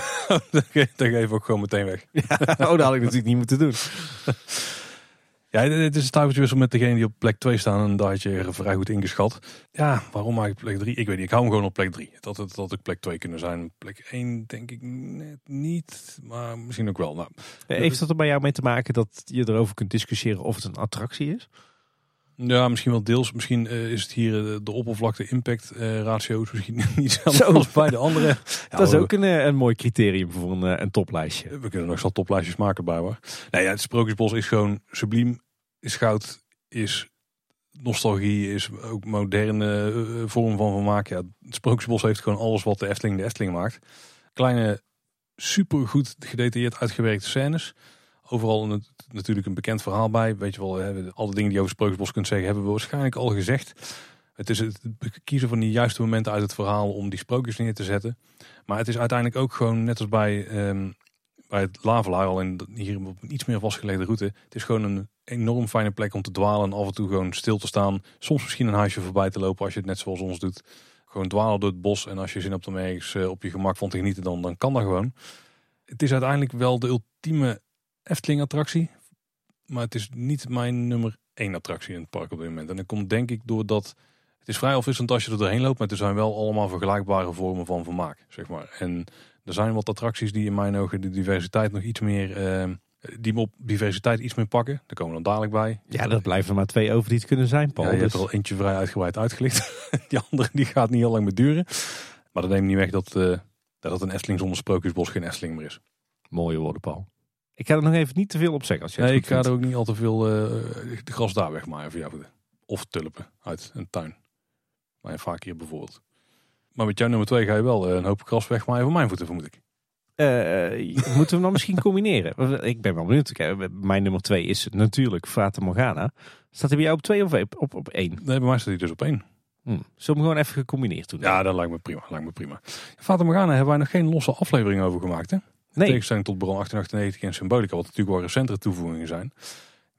dat dat geef ik ook gewoon meteen weg. oh, dat had ik natuurlijk niet moeten doen. Ja, het is een stuivertje met degene die op plek 2 staan. En daar had je vrij goed ingeschat. Ja, waarom eigenlijk plek 3? Ik weet niet. Ik hou hem gewoon op plek 3. Dat het dat ik plek 2 kunnen zijn. Plek 1 denk ik net niet. Maar misschien ook wel. Nou, Heeft dat er bij jou mee te maken dat je erover kunt discussiëren of het een attractie is? Ja, misschien wel deels. Misschien uh, is het hier uh, de oppervlakte impact uh, ratio misschien niet Zo. zo als bij de andere. Ja, dat is ook een, eh, een mooi criterium voor een, eh, een toplijstje. We kunnen nog wel toplijstjes maken bij hoor. Nee, ja, het Sprookjesbos is gewoon subliem. Is goud. Is nostalgie. Is ook moderne eh, vorm van vermaak. Ja, het Sprookjesbos heeft gewoon alles wat de Efteling de Efteling maakt. Kleine, super goed gedetailleerd uitgewerkte scènes. Overal een, natuurlijk een bekend verhaal bij. Weet je wel, alle dingen die je over Sprookjesbos kunt zeggen, hebben we waarschijnlijk al gezegd. Het is het kiezen van die juiste momenten uit het verhaal om die sprookjes neer te zetten. Maar het is uiteindelijk ook gewoon, net als bij, ehm, bij het Lavelaar, al in hier op een iets meer vastgelegde route. Het is gewoon een enorm fijne plek om te dwalen en af en toe gewoon stil te staan. Soms misschien een huisje voorbij te lopen als je het net zoals ons doet. Gewoon dwalen door het bos en als je zin hebt om ergens eh, op je gemak van te genieten, dan, dan kan dat gewoon. Het is uiteindelijk wel de ultieme Efteling-attractie. Maar het is niet mijn nummer één attractie in het park op dit moment. En dat komt denk ik doordat het is vrij afwisselend als je er doorheen loopt. Maar het zijn wel allemaal vergelijkbare vormen van vermaak, zeg maar. En er zijn wat attracties die in mijn ogen de diversiteit nog iets meer... eh, die me op diversiteit iets meer pakken. Daar komen we dan dadelijk bij. Ja, er blijven er maar twee over die het kunnen zijn, Paul. Ja, je hebt Dus- er al eentje vrij uitgebreid uitgelicht. die andere die gaat niet heel lang meer duren. Maar dat neemt niet weg dat, eh, dat een Efteling zonder Sprookjesbos geen Efteling meer is. Mooie woorden, Paul. Ik ga er nog even niet te veel op zeggen. Als je Nee, ik ga vindt. er ook niet al te veel eh, de gras daar wegmaaien voor jou. Of tulpen uit een tuin. Maar vaak hier bijvoorbeeld. Maar met jouw nummer twee ga je wel eh, een hoop gras wegmaaien voor mijn voeten, vermoed ik. Eh, moeten we hem dan misschien combineren? Ik ben wel benieuwd. Kijk, Mijn nummer twee is natuurlijk Fata Morgana. Staat hij bij jou op twee of op, op één? Nee, bij mij staat hij dus op één. Hm. Zullen we hem gewoon even gecombineerd doen? Ja, dat lijkt me prima. Lijkt me prima. Fata Morgana hebben wij nog geen losse aflevering over gemaakt, hè? Nee. tegenstelling tot Bron 1898 en Symbolica, wat natuurlijk wel recentere toevoegingen zijn.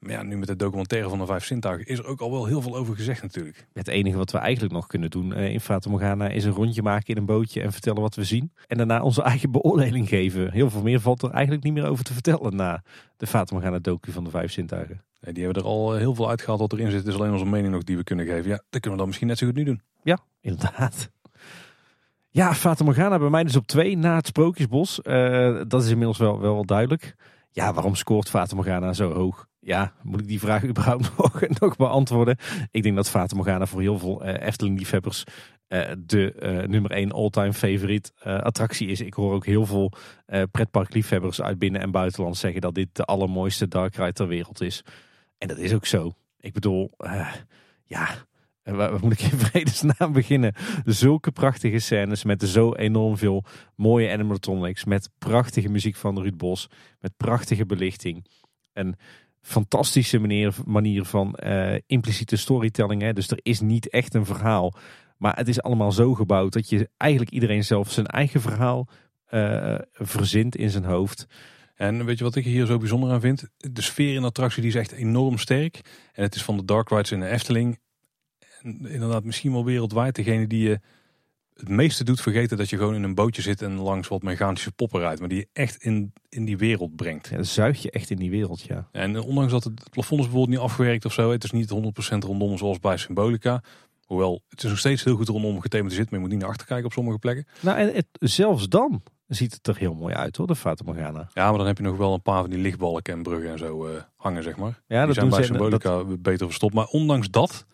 Maar ja, nu met de documentaire van de vijf zintuigen is er ook al wel heel veel over gezegd natuurlijk. Het enige wat we eigenlijk nog kunnen doen eh, in Fata Morgana is een rondje maken in een bootje en vertellen wat we zien. En daarna onze eigen beoordeling geven. Heel veel meer valt er eigenlijk niet meer over te vertellen na de Fata Morgana docu van de vijf zintuigen. Nee, die hebben er al eh, heel veel uitgehaald wat erin zit. Het is alleen onze mening nog die we kunnen geven. Ja, dat kunnen we dan misschien net zo goed nu doen. Ja, inderdaad. Ja, Fata Morgana bij mij dus op twee na het Sprookjesbos. Eh, dat is inmiddels wel, wel wel duidelijk. Ja, waarom scoort Fata Morgana zo hoog? Ja, moet ik die vraag überhaupt nog, beantwoorden? Ik denk dat Fata Morgana voor heel veel eh, Efteling-liefhebbers eh, de nummer één all-time favoriet attractie is. Ik hoor ook heel veel pretparkliefhebbers uit binnen- en buitenland zeggen dat dit de allermooiste dark ride ter wereld is. En dat is ook zo. Ik bedoel, ja, waar, moet ik in vredesnaam beginnen? Zulke prachtige scènes met zo enorm veel mooie animatronics. Met prachtige muziek van Ruud Bos. Met prachtige belichting. Een fantastische manier, manier van eh, impliciete storytelling. Hè? Dus er is niet echt een verhaal. Maar het is allemaal zo gebouwd dat je eigenlijk iedereen zelf zijn eigen verhaal eh, verzint in zijn hoofd. En weet je wat ik hier zo bijzonder aan vind? De sfeer in de attractie die is echt enorm sterk. En het is van de dark rides in de Efteling. En inderdaad misschien wel wereldwijd degene die je het meeste doet vergeten dat je gewoon in een bootje zit en langs wat mechanische poppen rijdt. Maar die je echt in, in die wereld brengt. Ja, zuig je echt in die wereld, ja. En ondanks dat het, het plafond is bijvoorbeeld niet afgewerkt of zo. Het is niet 100% rondom zoals bij Symbolica. Hoewel, het is nog steeds heel goed rondom gethematiseerd. Maar je moet niet naar achter kijken op sommige plekken. Nou, en het, zelfs dan ziet het er heel mooi uit hoor, de Fata Morgana. Ja, maar dan heb je nog wel een paar van die lichtbalken en bruggen en zo eh, hangen, zeg maar. Ja, die dat zijn bij. Symbolica beter verstopt. Maar ondanks dat,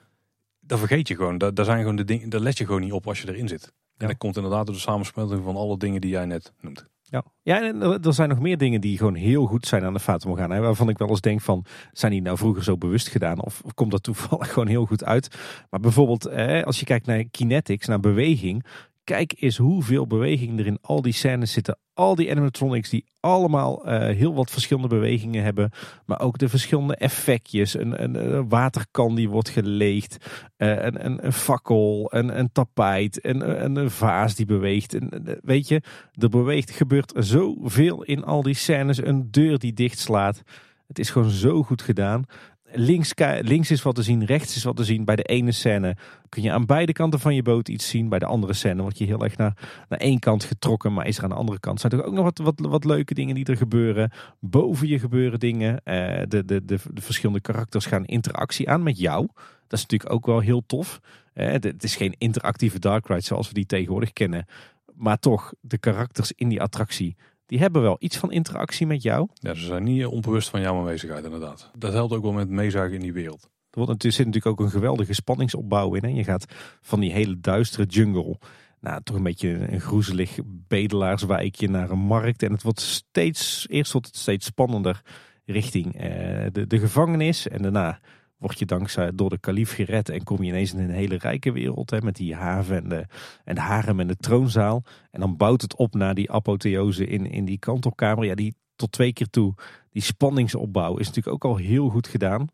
daar vergeet je gewoon. Daar, daar zijn gewoon de dingen, daar let je gewoon niet op als je erin zit. En dat komt inderdaad door de samensmelting van alle dingen die jij net noemt. Ja, ja en er, zijn nog meer dingen die gewoon heel goed zijn aan de Fata Morgana. hè, Waarvan ik wel eens denk van, zijn die nou vroeger zo bewust gedaan? Of komt dat toevallig gewoon heel goed uit? Maar bijvoorbeeld, eh, als je kijkt naar kinetics, naar beweging. Kijk eens hoeveel beweging er in al die scènes zitten. Al die animatronics die allemaal eh, heel wat verschillende bewegingen hebben. Maar ook de verschillende effectjes. Een, een, waterkan die wordt geleegd. eh, een, een, een fakkel, een, een tapijt, een, een, een vaas die beweegt. En, weet je, er beweegt, gebeurt zoveel in al die scènes. Een deur die dichtslaat. Het is gewoon zo goed gedaan. Links, links is wat te zien, rechts is wat te zien. Bij de ene scène kun je aan beide kanten van je boot iets zien. Bij de andere scène word je heel erg naar, naar één kant getrokken. Maar is er aan de andere kant zijn er ook nog wat, wat, wat leuke dingen die er gebeuren. Boven je gebeuren dingen. Eh, de, de, de, de verschillende karakters gaan interactie aan met jou. Dat is natuurlijk ook wel heel tof. Eh, het is geen interactieve dark ride zoals we die tegenwoordig kennen. Maar toch, de karakters in die attractie, die hebben wel iets van interactie met jou. Ja, ze zijn niet onbewust van jouw aanwezigheid inderdaad. Dat helpt ook wel met meezagen in die wereld. Er wordt natuurlijk, zit natuurlijk ook een geweldige spanningsopbouw in. Hè? Je gaat van die hele duistere jungle naar toch een beetje een groezelig bedelaarswijkje naar een markt. En het wordt steeds, eerst wordt het steeds spannender richting eh, de, de gevangenis. En daarna word je dankzij door de kalif gered en kom je ineens in een hele rijke wereld. Hè, met die haven en de, en de harem en de troonzaal. En dan bouwt het op naar die apotheose in, in die kantelkamer. Ja, die tot twee keer toe. Die spanningsopbouw is natuurlijk ook al heel goed gedaan.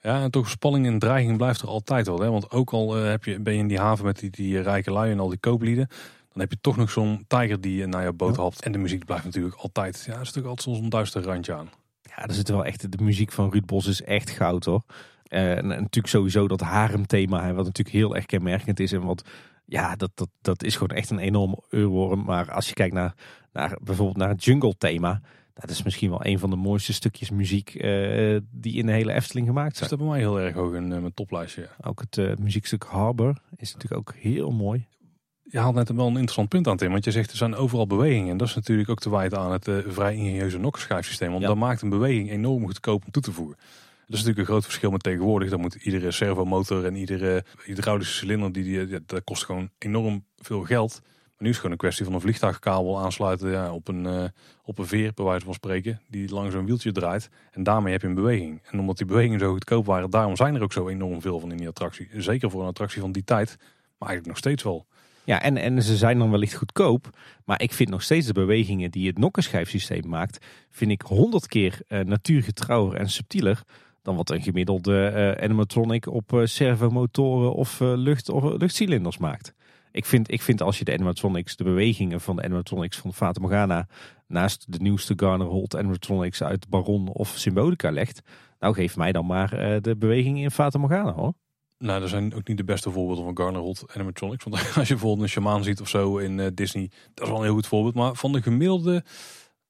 Ja, en toch spanning en dreiging blijft er altijd wel. Hè? Want ook al eh, heb je, ben je in die haven met die, die rijke lui en al die kooplieden. Dan heb je toch nog zo'n tijger die eh, naar je boot hapt. En de muziek blijft natuurlijk altijd. Ja, is natuurlijk altijd zo'n duister randje aan. Ja, er zit wel echt, de muziek van Ruud Bos is echt goud hoor. Eh, en natuurlijk sowieso dat haremthema, hè, wat natuurlijk heel erg kenmerkend is. En wat, ja, dat, dat, dat is gewoon echt een enorm oorworm. Maar als je kijkt naar, naar bijvoorbeeld naar het jungle thema. Dat is misschien wel een van de mooiste stukjes muziek eh, die in de hele Efteling gemaakt Dus zijn. dat bij mij heel erg hoog in eh, mijn toplijstje. ja. Ook het muziekstuk Harbor is natuurlijk ook heel mooi. Je haalt net wel een interessant punt aan, Tim. Want je zegt er zijn overal bewegingen. En dat is natuurlijk ook te wijten aan het vrij ingenieuze nokkenschijfsysteem. Want Ja. dat maakt een beweging enorm goedkoop om toe te voegen. Dat is natuurlijk een groot verschil met tegenwoordig. Dan moet iedere servomotor en iedere hydraulische cilinder, die, die, ja, dat kost gewoon enorm veel geld. Maar nu is het gewoon een kwestie van een vliegtuigkabel aansluiten ja, op, een, eh, op een veer, bij wijze van spreken. Die langs een wieltje draait. En daarmee heb je een beweging. En omdat die bewegingen zo goedkoop waren, daarom zijn er ook zo enorm veel van in die attractie. Zeker voor een attractie van die tijd. Maar eigenlijk nog steeds wel. Ja, en, en ze zijn dan wellicht goedkoop. Maar ik vind nog steeds de bewegingen die het nokkenschijfsysteem maakt, vind ik honderd keer eh, natuurgetrouwer en subtieler dan wat een gemiddelde eh, animatronic op eh, servomotoren of, eh, lucht, of luchtcilinders maakt. Ik vind, ik vind als je de animatronics, de bewegingen van de animatronics van Fata Morgana naast de nieuwste Garner Holt animatronics uit Baron of Symbolica legt, nou geef mij dan maar de bewegingen in Fata Morgana hoor. Nou, dat zijn ook niet de beste voorbeelden van Garner Holt animatronics. Want als je bijvoorbeeld een shamaan ziet of zo in Disney, dat is wel een heel goed voorbeeld. Maar van de gemiddelde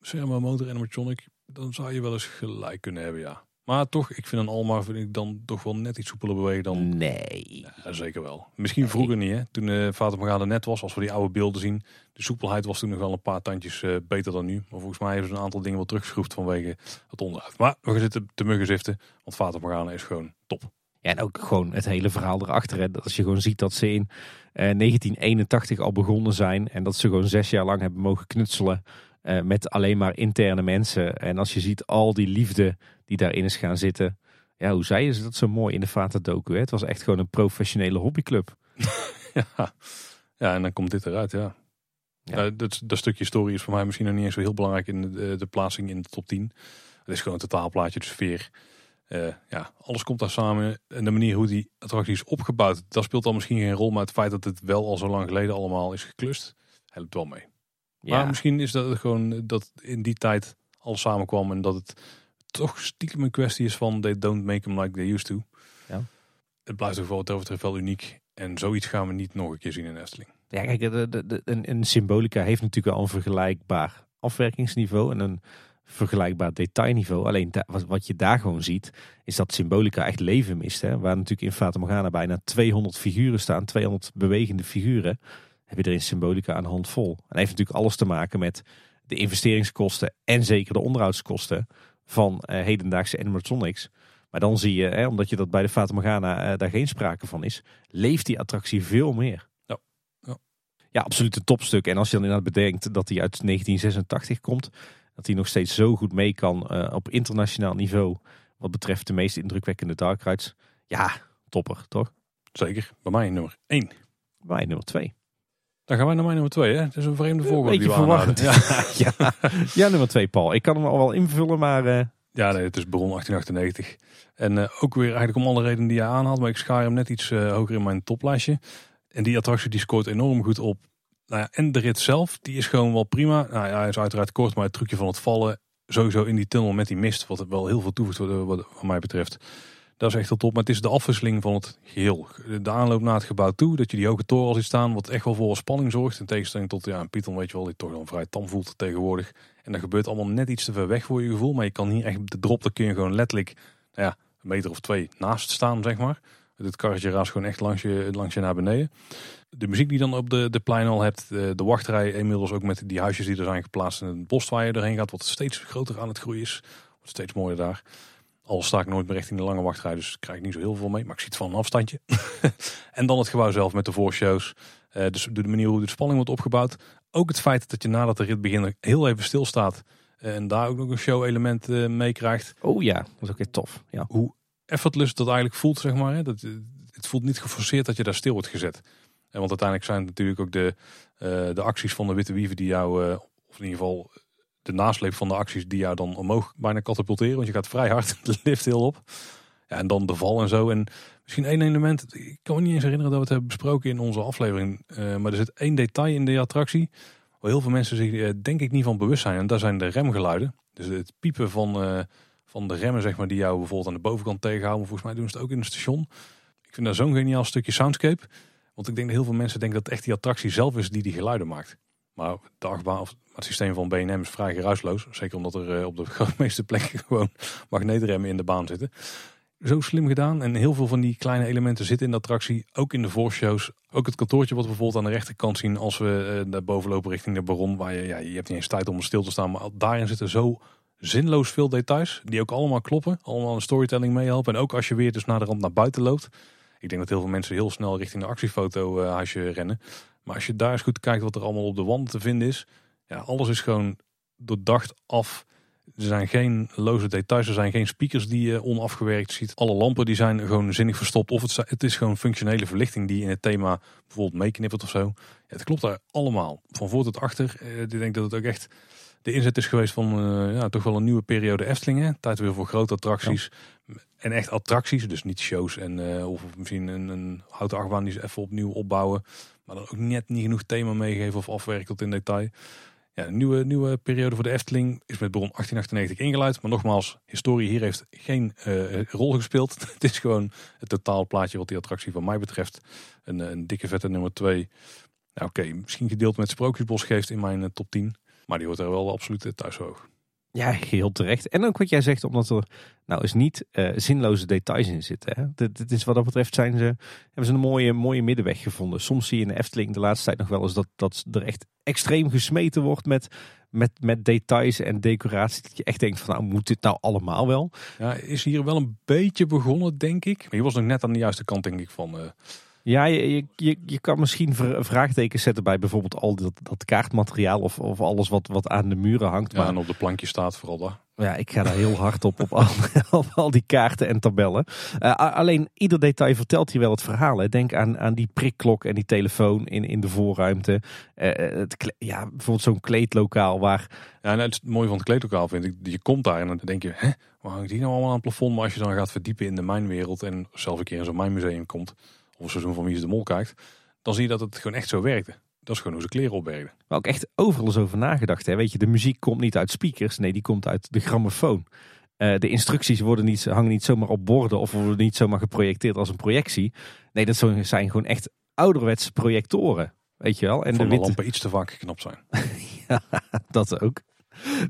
Servo motor animatronic, dan zou je wel eens gelijk kunnen hebben, ja. Maar toch, ik vind een Alma vind ik dan toch wel net iets soepeler bewegen dan... Nee. Ja, zeker wel. Misschien vroeger niet, hè. Toen eh Fata Morgana net was, als we die oude beelden zien. De soepelheid was toen nog wel een paar tandjes eh, beter dan nu. Maar volgens mij hebben ze een aantal dingen wel teruggeschroefd vanwege het onderhoud. Maar we gaan zitten te muggen ziften, want Fata Morgana is gewoon top. Ja, en ook gewoon het hele verhaal erachter. Hè. Als je gewoon ziet dat ze in eh, 1981 al begonnen zijn. En dat ze gewoon zes jaar lang hebben mogen knutselen. eh, met alleen maar interne mensen. En als je ziet al die liefde die daarin is gaan zitten. Ja, hoe zeiden ze dat zo mooi in de Vata docu? Hè? Het was echt gewoon een professionele hobbyclub. Ja. ja, en dan komt dit eruit, ja. Ja. Ja. dat, dat stukje story is voor mij misschien nog niet eens zo heel belangrijk in de, de plaatsing in de top 10. Het is gewoon een totaalplaatje, de sfeer. Eh, ja, alles komt daar samen. En de manier hoe die attractie is opgebouwd, dat speelt dan misschien geen rol. Maar het feit dat het wel al zo lang geleden allemaal is geklust, helpt wel mee. Ja, Maar misschien is dat gewoon dat in die tijd alles samenkwam. En dat het toch stiekem een kwestie is van they don't make them like they used to. Ja. Het blijft toch wel wat dat betreft wel uniek. En zoiets gaan we niet nog een keer zien in Efteling. ja kijk, de, de, de- een, een Symbolica heeft natuurlijk wel een vergelijkbaar afwerkingsniveau. En een vergelijkbaar detailniveau. Alleen da- wat, wat je daar gewoon ziet, is dat Symbolica echt leven mist. Hè? Waar natuurlijk in Fata Morgana bijna 200 figuren staan, 200 bewegende figuren. Heb je er in Symbolica aan de hand vol. En dat heeft natuurlijk alles te maken met de investeringskosten en zeker de onderhoudskosten van eh, hedendaagse animatronics. Maar dan zie je, hè, omdat je dat bij de Fata Morgana eh, daar geen sprake van is, leeft die attractie veel meer. Ja. Ja. Ja, absoluut een topstuk. En als je dan inderdaad bedenkt dat hij uit 1986 komt, dat hij nog steeds zo goed mee kan eh, op internationaal niveau. Wat betreft de meest indrukwekkende dark rides. Ja, topper, toch? Zeker, bij mij nummer 1. Wij nummer twee. Dan gaan wij naar mijn nummer 2. Het is een vreemde volgorde die we. Ja. ja. ja, nummer twee, Paul. Ik kan hem al wel invullen, maar eh, ja, nee, het is Baron 1898. En eh, ook weer eigenlijk om alle redenen die jij aanhaalt. Maar ik schaar hem net iets eh, hoger in mijn toplijstje. En die attractie die scoort enorm goed op. Nou ja, en de rit zelf, die is gewoon wel prima. Nou ja, hij is uiteraard kort, maar het trucje van het vallen. Sowieso in die tunnel met die mist. Wat wel heel veel toevoegt wat, wat, wat mij betreft. Dat is echt heel top. Maar het is de afwisseling van het geheel. De aanloop naar het gebouw toe. Dat je die hoge toren al ziet staan. Wat echt wel voor spanning zorgt. In tegenstelling tot ja, een Python weet je wel. Die toch dan vrij tam voelt tegenwoordig. En dat gebeurt allemaal net iets te ver weg voor je gevoel. Maar je kan hier echt de drop. Dan kun je gewoon letterlijk nou ja, een meter of twee naast staan zeg maar. Het karretje raast gewoon echt langs je, langs je naar beneden. De muziek die dan op de, de plein al hebt. De, de wachtrij inmiddels ook met die huisjes die er zijn geplaatst. En het bos waar je erheen gaat. Wat steeds groter aan het groeien is. Wordt steeds mooier daar. Al sta ik nooit meer richting de lange wachtrij, dus krijg ik niet zo heel veel mee. Maar ik zie het van een afstandje. en dan het gebouw zelf met de voorshows. Uh, dus de manier hoe de spanning wordt opgebouwd. Ook het feit dat je nadat de rit begint heel even stilstaat. Uh, en daar ook nog een show element uh, mee krijgt. Oh ja, dat is ook weer tof. Ja. Hoe effortless dat eigenlijk voelt, zeg maar. Hè? Dat, het voelt niet geforceerd dat je daar stil wordt gezet. En want uiteindelijk zijn het natuurlijk ook de, de acties van de witte wieven die jou, of in ieder geval de nasleep van de acties die jou dan omhoog bijna katapulteren. Want je gaat vrij hard de lift heel op. Ja, en dan de val en zo. En misschien één element. Ik kan me niet eens herinneren dat we het hebben besproken in onze aflevering. Uh, maar er zit één detail in de attractie. Waar heel veel mensen zich uh, denk ik niet van bewust zijn. En dat zijn de remgeluiden. Dus het piepen van, uh, van de remmen zeg maar, die jou bijvoorbeeld aan de bovenkant tegenhouden. Volgens mij doen ze het ook in het station. Ik vind dat zo'n geniaal stukje soundscape. Want ik denk dat heel veel mensen denken dat het echt die attractie zelf is die die geluiden maakt. Maar de achtbaan, of het systeem van BNM is vrij geruisloos. Zeker omdat er eh, op de meeste plekken gewoon magneetremmen in de baan zitten. Zo slim gedaan. En heel veel van die kleine elementen zitten in de attractie. Ook in de voorshows. Ook het kantoortje wat we bijvoorbeeld aan de rechterkant zien als we uh, naar boven lopen richting de Baron. Waar je, ja, je hebt niet eens tijd om stil te staan. Maar daarin zitten zo zinloos veel details. Die ook allemaal kloppen. Allemaal een storytelling meehelpen. En ook als je weer dus naar de rand naar buiten loopt. Ik denk dat heel veel mensen heel snel richting de actiefoto uh, huisje rennen. Maar als je daar eens goed kijkt wat er allemaal op de wand te vinden is. Ja, alles is gewoon doordacht af. Er zijn geen loze details, er zijn geen speakers die je onafgewerkt ziet. Alle lampen die zijn gewoon zinnig verstopt. Of het, het is gewoon functionele verlichting die in het thema bijvoorbeeld meeknippert of zo. Ja, het klopt daar allemaal. Van voor tot achter. Eh, ik denk dat het ook echt de inzet is geweest van uh, ja, toch wel een nieuwe periode Eftelingen. Tijd weer voor grote attracties. En echt attracties, dus niet shows en uh, of misschien een, een houten achtbaan die ze even opnieuw opbouwen. Maar dan ook net niet genoeg thema meegeven of afwerken tot in detail. Ja, nieuwe, nieuwe periode voor de Efteling is met Bron 1898 ingeluid. Maar nogmaals, historie hier heeft geen uh, rol gespeeld. het is gewoon het totaalplaatje wat die attractie van mij betreft. Een, een dikke vette nummer 2. Nou, Oké, misschien gedeeld met Sprookjesbos geeft in mijn uh, top 10. Maar die hoort er wel absoluut thuis hoog. Ja, heel terecht. En ook wat jij zegt, omdat er nou eens niet uh, zinloze details in zitten. Hè? Dit, is wat dat betreft zijn ze, hebben ze een mooie, mooie middenweg gevonden. Soms zie je in de Efteling de laatste tijd nog wel eens dat, dat er echt extreem gesmeten wordt met, met, met details en decoratie. Dat je echt denkt van nou moet dit nou allemaal wel? Ja, is hier wel een beetje begonnen denk ik. Maar je was nog net aan de juiste kant denk ik van... Uh ja, je, je, je kan misschien vraagtekens zetten bij bijvoorbeeld al dat, dat kaartmateriaal of, of alles wat, wat aan de muren hangt. Ja, maar, en op de plankje staat vooral daar. Ja, ik ga daar heel hard op, op al, op al die kaarten en tabellen. Uh, alleen ieder detail vertelt hier wel het verhaal. Hè. Denk aan, aan die prikklok en die telefoon in, in de voorruimte. Uh, het, ja, bijvoorbeeld zo'n kleedlokaal waar... Ja, en het mooie van het kleedlokaal vind ik, je komt daar en dan denk je, hè, waar hangt die nou allemaal aan het plafond? Maar als je dan gaat verdiepen in de mijnwereld en zelf een keer in zo'n mijnmuseum komt of een seizoen van Wie is de Mol kijkt, dan zie je dat het gewoon echt zo werkte. Dat is gewoon hoe ze kleren opbergen. Maar ook echt overal eens over nagedacht. Hè? Weet je, de muziek komt niet uit speakers, nee, die komt uit de grammofoon. Uh, de instructies worden niet, hangen niet zomaar op borden of worden niet zomaar geprojecteerd als een projectie. Nee, dat zijn gewoon echt ouderwetse projectoren. Weet je wel? En Van de, de lampen iets te vaak geknapt zijn. ja, dat ook.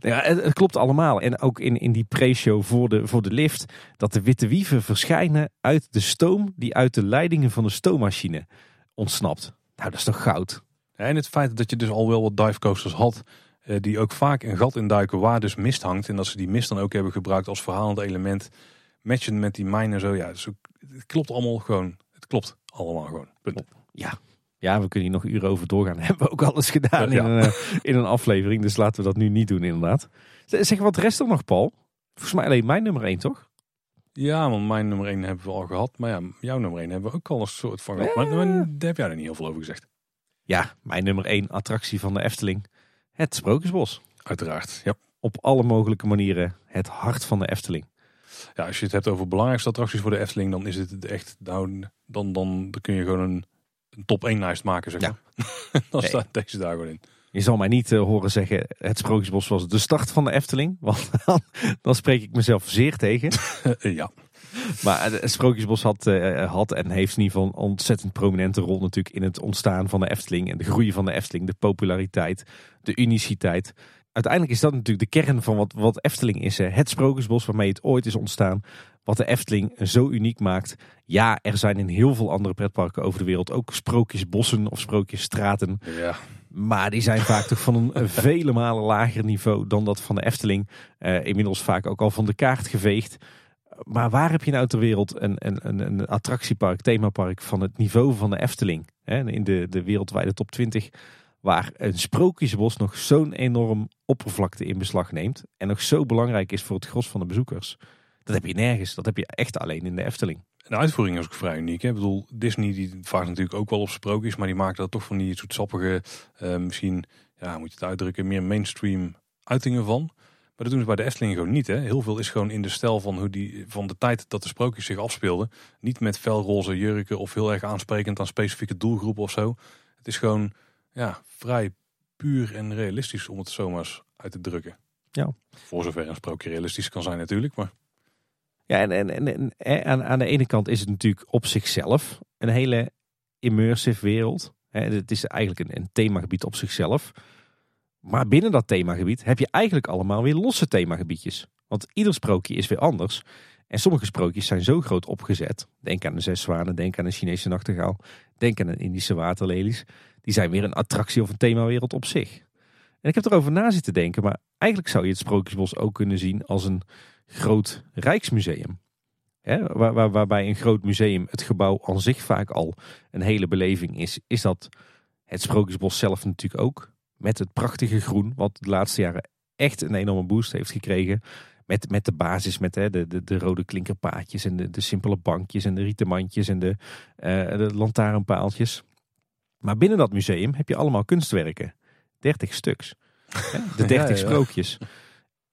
Ja, het, klopt allemaal. En ook in, in die pre-show voor de, voor de lift. Dat de witte wieven verschijnen uit de stoom die uit de leidingen van de stoommachine ontsnapt. Nou, dat is toch goud. en het feit dat je dus al wel wat divecoasters had. Eh, die ook vaak een gat induiken waar dus mist hangt. En dat ze die mist dan ook hebben gebruikt als verhalend element. Matchen met die mijnen en zo. Ja, dus het klopt allemaal gewoon. Het klopt allemaal gewoon. Punt. Ja, ja, we kunnen hier nog uren over doorgaan. Hebben we ook alles gedaan in, een, eh, in een aflevering. Dus laten we dat nu niet doen inderdaad. Zeg, wat rest er nog, Paul? Volgens mij alleen mijn nummer 1, toch? Ja, want mijn nummer 1 hebben we al gehad. Maar ja, jouw nummer 1 hebben we ook al een soort van gehad. Maar, maar, daar heb jij er niet heel veel over gezegd. Ja, mijn nummer 1 attractie van de Efteling. Het Sprookjesbos. Uiteraard, ja. Op alle mogelijke manieren het hart van de Efteling. Ja, als je het hebt over belangrijkste attracties voor de Efteling, dan is het echt, nou, dan, dan, dan kun je gewoon een een top 1 lijst maken, zeg maar. Ja. dan staat deze daar gewoon in. Je zal mij niet uh, horen zeggen, het Sprookjesbos was de start van de Efteling. Want dan, dan spreek ik mezelf zeer tegen. ja. maar het Sprookjesbos had, uh, had en heeft in ieder geval een ontzettend prominente rol natuurlijk in het ontstaan van de Efteling. En de groei van de Efteling, de populariteit, de uniciteit. Uiteindelijk is dat natuurlijk de kern van wat, wat Efteling is. Hè. Het Sprookjesbos waarmee het ooit is ontstaan. Wat de Efteling zo uniek maakt. Ja, er zijn in heel veel andere pretparken over de wereld ook sprookjesbossen of sprookjesstraten. Ja. Maar die zijn vaak toch van een vele malen lager niveau dan dat van de Efteling. Uh, inmiddels vaak ook al van de kaart geveegd. Maar waar heb je nou ter wereld een, een, een attractiepark, themapark van het niveau van de Efteling? Hè, in de, de wereldwijde top 20. Waar een sprookjesbos nog zo'n enorm oppervlakte in beslag neemt. En nog zo belangrijk is voor het gros van de bezoekers. Dat heb je nergens. Dat heb je echt alleen in de Efteling. De uitvoering is ook vrij uniek. Hè? Ik bedoel, Disney die vaart natuurlijk ook wel op sprookjes. Maar die maakt dat toch van die zoetsappige, uh, misschien, ja, moet je het uitdrukken, meer mainstream uitingen van. Maar dat doen ze bij de Efteling gewoon niet. Hè? Heel veel is gewoon in de stijl van, hoe die, van de tijd dat de sprookjes zich afspeelden. Niet met felroze jurken of heel erg aansprekend aan specifieke doelgroepen of zo. Het is gewoon ja, vrij puur en realistisch om het zomaar uit te drukken. Ja. Voor zover een sprookje realistisch kan zijn natuurlijk. Maar... Ja, en, en, en, en aan, aan de ene kant is het natuurlijk op zichzelf een hele immersive wereld. Het is eigenlijk een, een themagebied op zichzelf. Maar binnen dat themagebied heb je eigenlijk allemaal weer losse themagebiedjes. Want ieder sprookje is weer anders. En sommige sprookjes zijn zo groot opgezet. Denk aan de zes zwanen, denk aan de Chinese nachtegaal, denk aan de Indische waterlelies. Die zijn weer een attractie of een themawereld op zich. En ik heb erover na zitten denken, maar eigenlijk zou je het Sprookjesbos ook kunnen zien als een groot rijksmuseum. waar, waar, waarbij een groot museum het gebouw aan zich vaak al een hele beleving is, is dat het Sprookjesbos zelf natuurlijk ook. Met het prachtige groen, wat de laatste jaren echt een enorme boost heeft gekregen. Met, met de basis, met de, de, de rode klinkerpaadjes en de, de simpele bankjes en de rietenmandjes en de, uh, de lantaarnpaaltjes. Maar binnen dat museum heb je allemaal kunstwerken. 30 stuks. De 30 sprookjes.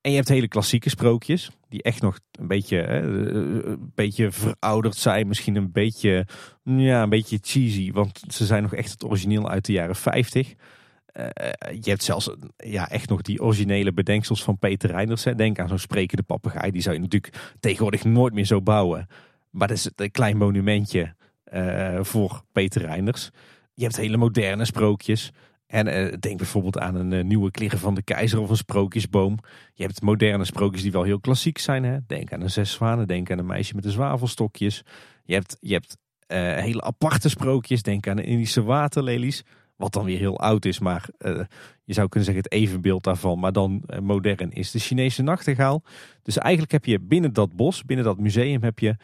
En je hebt hele klassieke sprookjes, die echt nog een beetje, hè, een beetje verouderd zijn. Misschien een beetje, ja, een beetje cheesy, want ze zijn nog echt het origineel uit de jaren 50. Uh, je hebt zelfs ja, echt nog die originele bedenksels van Peter Reinders. Hè. Denk aan zo'n sprekende papegaai. Die zou je natuurlijk tegenwoordig nooit meer zo bouwen. Maar dat is een klein monumentje uh, voor Peter Reinders. Je hebt hele moderne sprookjes. En uh, denk bijvoorbeeld aan een nieuwe kleren van de keizer of een sprookjesboom. Je hebt moderne sprookjes die wel heel klassiek zijn. Hè. Denk aan een zes zwanen, denk aan een meisje met de zwavelstokjes. Je hebt, je hebt hele aparte sprookjes. Denk aan de Indische waterlelies. Wat dan weer heel oud is, maar je zou kunnen zeggen het evenbeeld daarvan, maar dan modern is de Chinese nachtegaal. Dus eigenlijk heb je binnen dat bos, binnen dat museum, heb je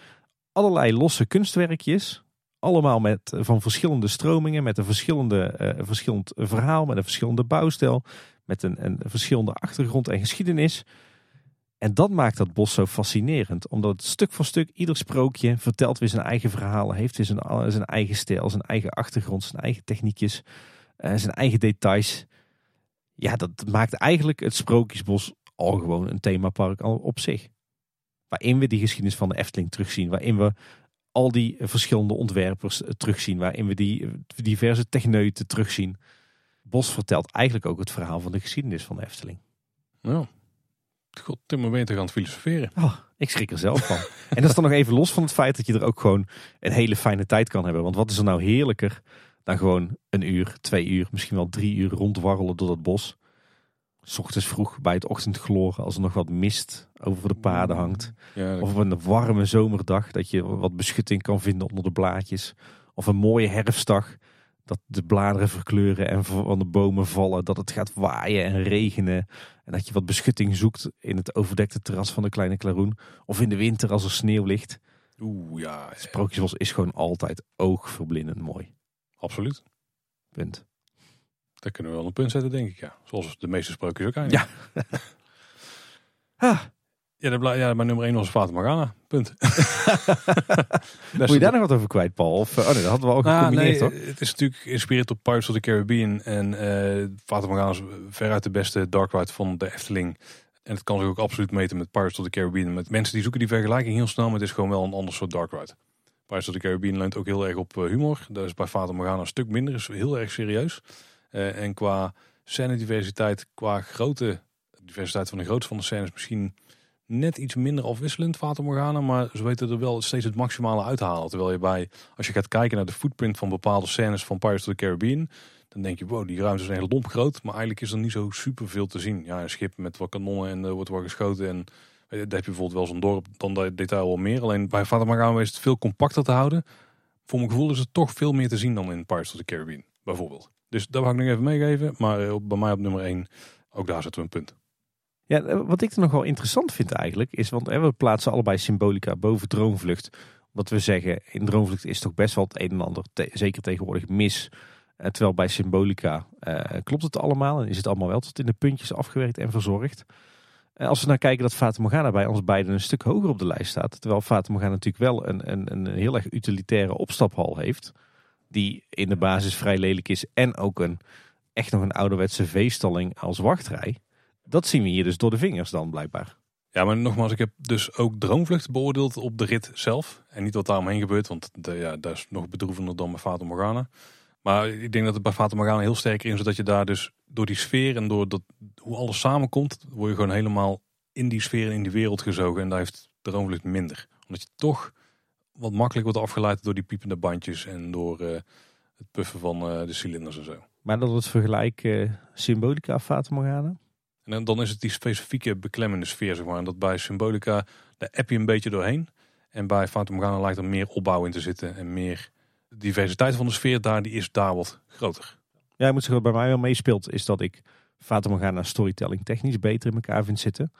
allerlei losse kunstwerkjes. Allemaal met, uh, van verschillende stromingen, met een verschillende, verschillend verhaal, met een verschillende bouwstijl, met een, een verschillende achtergrond en geschiedenis. En dat maakt dat bos zo fascinerend. Omdat het stuk voor stuk, ieder sprookje vertelt weer zijn eigen verhaal. Heeft weer zijn, zijn eigen stijl, zijn eigen achtergrond, zijn eigen techniekjes, zijn eigen details. Ja, dat maakt eigenlijk het Sprookjesbos al gewoon een themapark op zich. Waarin we die geschiedenis van de Efteling terugzien. Waarin we al die verschillende ontwerpers terugzien. Waarin we die diverse techneuten terugzien. Bos vertelt eigenlijk ook het verhaal van de geschiedenis van de Efteling. Ja. God, Tim, ben je toch aan het filosoferen? Oh, ik schrik er zelf van. en dat is dan nog even los van het feit dat je er ook gewoon een hele fijne tijd kan hebben. Want wat is er nou heerlijker dan gewoon een uur, twee uur, misschien wel drie uur rondwarrelen door dat bos. S ochtends vroeg bij het ochtendgloren als er nog wat mist over de paden hangt. Ja, of op een warme zomerdag dat je wat beschutting kan vinden onder de blaadjes. Of een mooie herfstdag dat de bladeren verkleuren en van de bomen vallen. Dat het gaat waaien en regenen. En dat je wat beschutting zoekt in het overdekte terras van de Kleine Klaroen. Of in de winter als er sneeuw ligt. Oeh, ja. Sprookjesbos is gewoon altijd oogverblindend mooi. Absoluut. Punt. Daar kunnen we wel een punt zetten, denk ik, ja. Zoals de meeste sprookjes ook eindigen. Ja. ah, ja, de, ja, mijn nummer 1 was Fata Morgana. Punt. Moet je daar nog wat over kwijt, Paul? Of, oh nee, dat hadden we ook nou, gecombineerd, nee, Het is natuurlijk geïnspireerd op Pirates of the Caribbean. En uh, Fata Morgana is veruit de beste dark ride van de Efteling. En het kan zich ook absoluut meten met Pirates of the Caribbean. Met mensen die zoeken die vergelijking heel snel, maar het is gewoon wel een ander soort dark ride. Pirates of the Caribbean leunt ook heel erg op eh, humor. Dat is bij Fata Morgana een stuk minder, is heel erg serieus. Uh, en qua scène diversiteit, qua grote diversiteit van de grootte van de scènes misschien net iets minder afwisselend, Fata Morgana. Maar ze weten er wel steeds het maximale uit te halen. Terwijl je bij, als je gaat kijken naar de footprint van bepaalde scènes van Pirates of the Caribbean. Dan denk je, wow, die ruimte is echt lomp groot. Maar eigenlijk is er niet zo super veel te zien. Ja, een schip met wat kanonnen en er wordt wel geschoten. En eh, daar heb je bijvoorbeeld wel zo'n dorp, dan dat detail wel meer. Alleen bij Fata Morgana is het veel compacter te houden. Voor mijn gevoel is het toch veel meer te zien dan in Pirates of the Caribbean, bijvoorbeeld. Dus dat wil ik nog even meegeven. Maar eh, bij mij op nummer 1, ook daar zetten we een punt. Ja, eh, wat ik er nog wel interessant vind eigenlijk, is, want we plaatsen allebei symbolica boven Droomvlucht. Wat we zeggen, in Droomvlucht is toch best wel het een en ander, zeker tegenwoordig, mis. Eh, terwijl bij Symbolica klopt het allemaal en is het allemaal wel tot in de puntjes afgewerkt en verzorgd. als we naar kijken dat Fata Morgana bij ons beiden een stuk hoger op de lijst staat. Terwijl Fata Morgana natuurlijk wel een, een, een heel erg utilitaire opstaphal heeft. Die in de basis vrij lelijk is en ook een, echt nog een ouderwetse veestalling als wachtrij. Dat zien we hier dus door de vingers dan blijkbaar. Ja, maar nogmaals, ik heb dus ook Droomvlucht beoordeeld op de rit zelf. En niet wat daar omheen gebeurt, want de, ja, dat is nog bedroevender dan bij Fata Morgana. Maar ik denk dat het bij Fata Morgana heel sterk in is, dat je daar dus door die sfeer en door dat, hoe alles samenkomt, word je gewoon helemaal in die sfeer en in die wereld gezogen. En daar heeft Droomvlucht minder. Omdat je toch wat makkelijk wordt afgeleid door die piepende bandjes en door uh, het puffen van uh, de cilinders en zo. Maar dat het vergelijk uh, Symbolica Fata Morgana? En dan is het die specifieke beklemmende sfeer, zeg maar. En dat bij Symbolica, daar app je een beetje doorheen. En bij Fata Morgana lijkt er meer opbouw in te zitten. En meer diversiteit van de sfeer daar, die is daar wat groter. Ja, ik moet zeggen, wat bij mij wel meespeelt, is dat ik Fata Morgana storytelling technisch beter in elkaar vind zitten.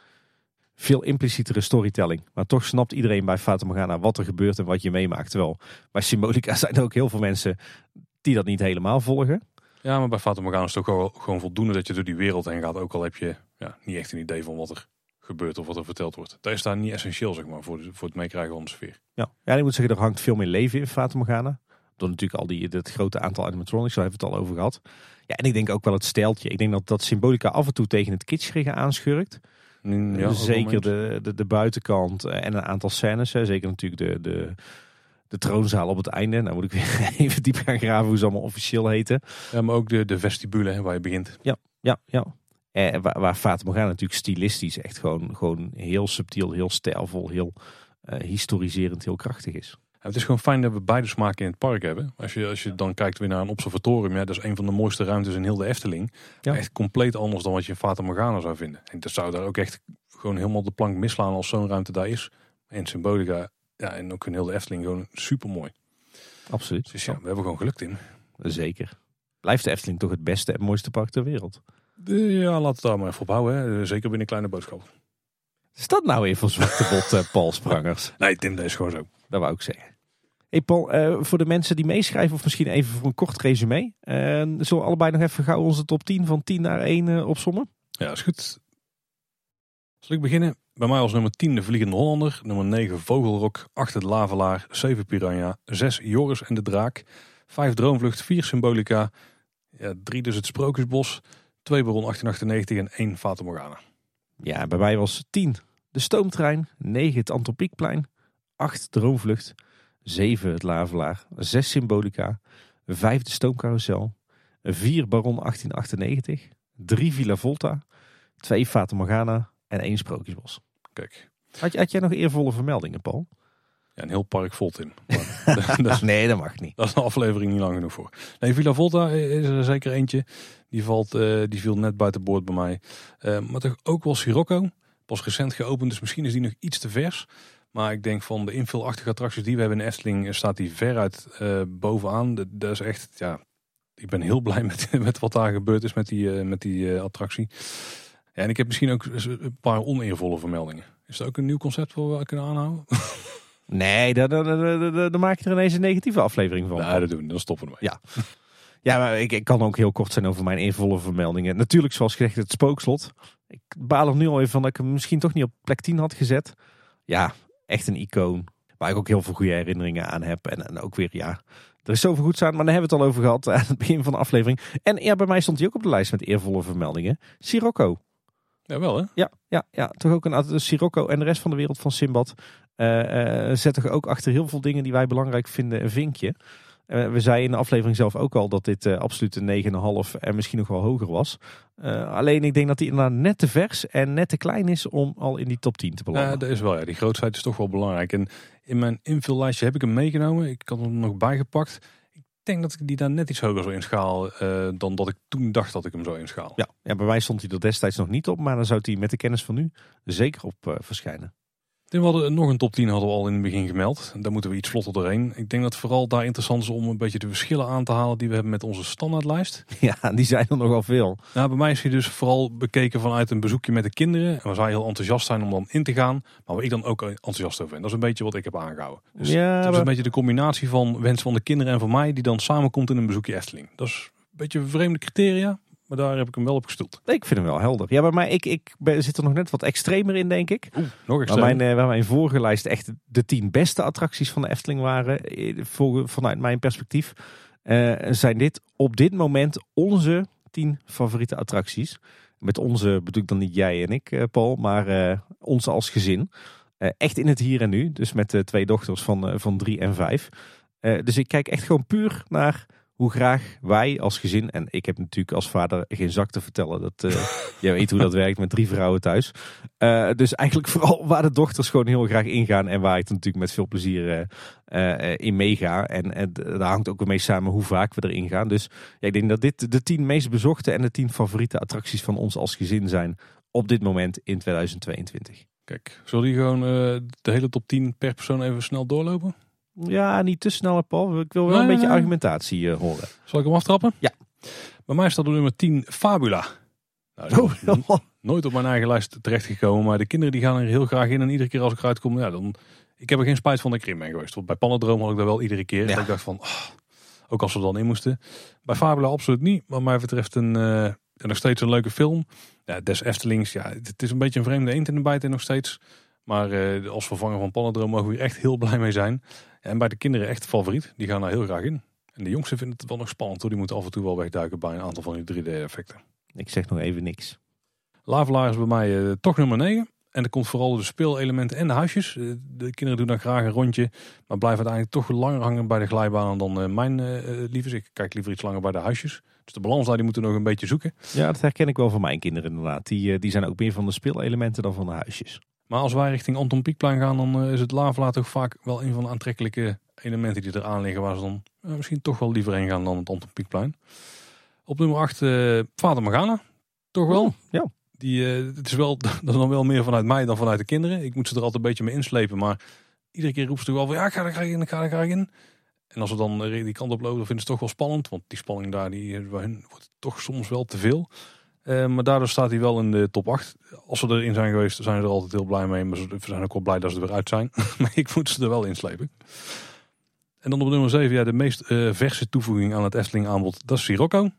Veel implicietere storytelling. Maar toch snapt iedereen bij Fata Morgana wat er gebeurt en wat je meemaakt. Terwijl bij Symbolica zijn er ook heel veel mensen die dat niet helemaal volgen. Ja, maar bij Fata Morgana is het toch gewoon voldoende dat je door die wereld heen gaat. Ook al heb je ja, niet echt een idee van wat er gebeurt of wat er verteld wordt. Dat is daar niet essentieel, zeg maar, voor, voor het meekrijgen van de sfeer. Ja, ja ik moet zeggen, er hangt veel meer leven in Fata Morgana. Door natuurlijk al die, het grote aantal animatronics, daar hebben we het al over gehad. Ja, en ik denk ook wel het steltje. Ik denk dat dat Symbolica af en toe tegen het kitschige aanschurkt. Ja, zeker de, de, de, buitenkant eh, en een aantal scènes. Hè. Zeker natuurlijk de, de, de troonzaal op het einde. Nou moet ik weer even diep gaan graven hoe ze allemaal officieel heten. Ja, maar ook de, de vestibule hè, waar je begint. Ja, ja, ja. Eh, waar, waar Fata Morgana natuurlijk stilistisch echt gewoon, gewoon heel subtiel, heel stijlvol, heel uh, historiserend, heel krachtig is. Het is gewoon fijn dat we beide smaken in het park hebben. Als je, als je dan kijkt weer naar een observatorium, ja, dat is een van de mooiste ruimtes in heel de Efteling. Ja. Echt compleet anders dan wat je in Fata Morgana zou vinden. En dat zou daar ook echt gewoon helemaal de plank misslaan als zo'n ruimte daar is. En Symbolica ja, en ook een hele Efteling gewoon super mooi. Absoluut. Dus ja, we hebben gewoon gelukt in. Zeker. Blijft de Efteling toch het beste en mooiste park ter wereld? ja, laat het daar maar even op houden. Hè. Zeker binnen kleine boodschap. Is dat nou even van zwarte bot, uh, Paul Sprangers? nee, Tim, dat is gewoon zo. Dat wou ik zeggen. Hey Paul, uh, voor de mensen die meeschrijven, of misschien even voor een kort resume. Uh, zullen we allebei nog even gauw onze top 10 van 10 naar 1 uh, opsommen? Ja, is goed. Zal ik beginnen? Bij mij was nummer 10 de Vliegende Hollander, nummer 9 Vogelrok, 8 het Lavelaar, 7 Piranha, 6 Joris en de Draak, 5 Droomvlucht, 4 Symbolica, ja, 3 dus het Sprookjesbos, 2 Baron 1898 en 1 Fata Morgana. Ja, bij mij was 10 de Stoomtrein, 9 het Antropiekplein, 8 Droomvlucht, 7 het Lavelaar, 6 Symbolica, 5 de Stoomcarousel, 4 Baron 1898, 3 Villa Volta, 2 Fata Morgana en 1 Sprookjesbos. Kijk. Had, had jij nog eervolle vermeldingen, Paul? Ja, een heel park vol in. dat, nee, dat mag niet. Dat is een aflevering niet lang genoeg voor. Nee, Villa Volta is er zeker eentje. Die, valt, uh, die viel net buiten boord bij mij. Uh, maar toch ook wel Sirocco. Pas recent geopend, dus misschien is die nog iets te vers. Maar ik denk van de invulachtige attracties die we hebben in Efteling, staat die veruit uh, bovenaan. Dat, is echt, ja, ik ben heel blij met, met wat daar gebeurd is met die, met die attractie. Ja, en ik heb misschien ook een paar oneervolle vermeldingen. Is dat ook een nieuw concept voor we kunnen aanhouden? Nee, dan, dan, dan, dan, maak je er ineens een negatieve aflevering van. Ja, dat doen we. Dan stoppen we. Ja. Ja, maar ik, ik, kan ook heel kort zijn over mijn eervolle vermeldingen. Natuurlijk, zoals gezegd, het spookslot. Ik baal er nu al even van dat ik hem misschien toch niet op plek 10 had gezet. Ja, echt een icoon. Waar ik ook heel veel goede herinneringen aan heb. En, en ook weer, ja, er is zoveel goeds aan. Maar daar hebben we het al over gehad aan het begin van de aflevering. En ja, bij mij stond hij ook op de lijst met eervolle vermeldingen. Sirocco. Ja, wel hè? Ja, ja, ja, toch ook een Sirocco en de rest van de wereld van Simbad uh, uh, zet toch ook achter heel veel dingen die wij belangrijk vinden een vinkje. Eh, we zeiden in de aflevering zelf ook al dat dit eh, absoluut een 9,5 en misschien nog wel hoger was. Eh, alleen ik denk dat die inderdaad net te vers en net te klein is om al in die top 10 te belanden. Ja, dat is wel. Ja, die grootsheid is toch wel belangrijk. En in mijn invullijstje heb ik hem meegenomen. Ik had hem nog bijgepakt. Ik denk dat ik die daar net iets hoger zou inschaal eh, dan dat ik toen dacht dat ik hem zou inschaal. Ja, ja, bij mij stond hij er destijds nog niet op, maar dan zou hij met de kennis van nu zeker op verschijnen. We hadden nog een top 10 hadden we al in het begin gemeld. Daar moeten we iets vlotter doorheen. Ik denk dat het vooral daar interessant is om een beetje de verschillen aan te halen die we hebben met onze standaardlijst. Ja, die zijn er nogal veel. Nou, bij mij is hij dus vooral bekeken vanuit een bezoekje met de kinderen. En waar zij heel enthousiast zijn om dan in te gaan. Maar waar ik dan ook enthousiast over ben. Dat is een beetje wat ik heb aangehouden. Dus ja, het is maar- een beetje de combinatie van wens van de kinderen en van mij. Die dan samenkomt in een bezoekje Efteling. Dat is een beetje vreemde criteria. Maar daar heb ik hem wel op gestoeld. Nee, ik vind hem wel helder. Ja, bij mij, ik, ik ben, zit er nog net wat extremer in, denk ik. Nog Waar mijn, eh, waar mijn vorige lijst echt de tien beste attracties van de Efteling waren, eh, vanuit mijn perspectief, eh, zijn dit op dit moment onze tien favoriete attracties. Met onze bedoel ik dan niet jij en ik, Paul, maar eh onze als gezin. Echt in het hier en nu, dus met de twee dochters van, van drie en vijf. Dus ik kijk echt gewoon puur naar hoe graag wij als gezin, en ik heb natuurlijk als vader geen zak te vertellen, dat eh, jij weet hoe dat werkt met drie vrouwen thuis. Eh, dus eigenlijk vooral waar de dochters gewoon heel graag ingaan en waar ik natuurlijk met veel plezier eh, in meega. En, en daar hangt ook weer mee samen hoe vaak we erin gaan. Dus ja, ik denk dat dit de tien meest bezochte en de tien favoriete attracties van ons als gezin zijn op dit moment in 2022. Kijk, zullen die gewoon de hele top 10 per persoon even snel doorlopen? Ja, niet te snel, Paul. Ik wil wel Nee, een nee, beetje nee. argumentatie eh, horen. Zal ik hem aftrappen? Ja. Bij mij staat op nummer 10 Fabula. Nou, Oh, nooit op mijn eigen lijst terechtgekomen. Maar de kinderen die gaan er heel graag in. En iedere keer als ik eruit kom, ja, dan... Ik heb er geen spijt van dat ik erin ben geweest. Want bij Pannendroom had ik dat wel iedere keer. Ja. Dat ik dacht van, ah, ook als we er dan in moesten. Bij Fabula absoluut niet. Wat mij betreft een, eh, en nog steeds een leuke film. Ja, Des Eftelings, ja, het is een beetje een vreemde eend in de bijt en nog steeds. Maar eh, als vervanger van Pannendroom mogen we hier echt heel blij mee zijn. En bij de kinderen echt favoriet. Die gaan daar heel graag in. En de jongsten vinden het wel nog spannend hoor. Die moeten af en toe wel wegduiken bij een aantal van die 3D-effecten. Ik zeg nog even niks. Lavelaar is bij mij eh, toch nummer 9. En er komt vooral de speelelementen en de huisjes. Eh, de kinderen doen dan graag een rondje. Maar blijven uiteindelijk toch langer hangen bij de glijbanen dan mijn liefdes. Ik kijk liever iets langer bij de huisjes. Dus de balans daar die moeten we nog een beetje zoeken. Ja, dat herken ik wel van mijn kinderen inderdaad. Die, die zijn ook meer van de speelelementen dan van de huisjes. Maar als wij richting Anton Pieckplein gaan, dan eh, is het Lavelaar toch vaak wel een van de aantrekkelijke elementen die eraan liggen. Waar ze dan eh, misschien toch wel liever heen gaan dan het Anton Pieckplein. Op nummer 8, eh Vader Morgana. Toch wel? Oh, ja. Die, het is wel, dat is dan wel meer vanuit mij dan vanuit de kinderen. Ik moet ze er altijd een beetje mee inslepen. Maar iedere keer roepen ze toch wel van ja, ik ga er graag in, ik ga er graag in. En als we dan die kant op lopen, dan vinden ze het toch wel spannend. Want die spanning daar, die, bij hun wordt toch soms wel te veel. Eh, maar daardoor staat hij wel in de top 8. Als ze erin zijn geweest, zijn ze er altijd heel blij mee. Maar ze- we zijn ook wel blij dat ze er weer uit zijn. maar ik moet ze er wel inslepen. En dan op nummer 7, ja, de meest eh, verse toevoeging aan het Efteling aanbod. Dat is Sirocco.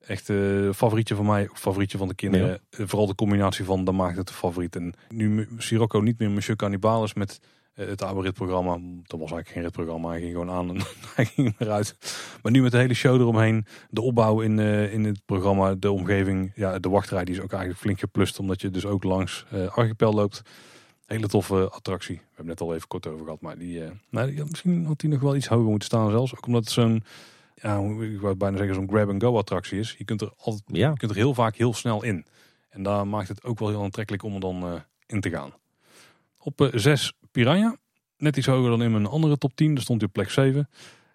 Echt eh favorietje van mij, favorietje van de kinderen. Vooral de combinatie van, dan maakt het de favoriet. En nu Sirocco niet meer Monsieur Cannibalis met het oude ritprogramma. Dat was eigenlijk geen ritprogramma, hij ging gewoon aan en hij ging eruit. Maar nu met de hele show eromheen, de opbouw in, eh, in het programma, de omgeving. Ja, de wachtrij die is ook eigenlijk flink geplust, omdat je dus ook langs eh, Archipel loopt. Hele toffe attractie. We hebben net al even kort over gehad, maar die, eh, nou, die- misschien had die nog wel iets hoger moeten staan zelfs. Ook omdat het zo'n, ja, ik wou bijna zeggen zo'n grab-and-go attractie is. Je kunt er altijd Ja, je kunt er heel vaak heel snel in. En daar maakt het ook wel heel aantrekkelijk om er dan eh, in te gaan. Op 6 Piranha. Net iets hoger dan in mijn andere top 10. Daar stond hij op plek 7.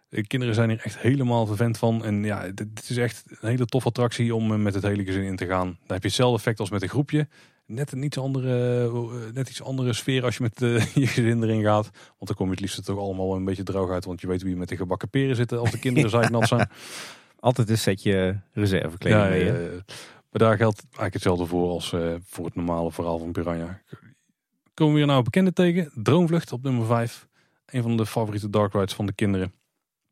De kinderen zijn hier echt helemaal vervent van. En ja, dit, is echt een hele toffe attractie om eh, met het hele gezin in te gaan. Daar heb je hetzelfde effect als met een groepje. Net een iets andere, eh, net iets andere sfeer als je met eh, je gezin erin gaat. Want dan kom je het liefst toch allemaal een beetje droog uit. Want je weet wie je met de gebakken peren zitten als de kinderen zeiknat zijn. altijd een setje reservekleding Ja, mee. maar daar geldt eigenlijk hetzelfde voor als voor het normale verhaal van Piranha. Komen we hier nou bekende tegen? Droomvlucht op nummer 5. Een van de favoriete dark rides van de kinderen.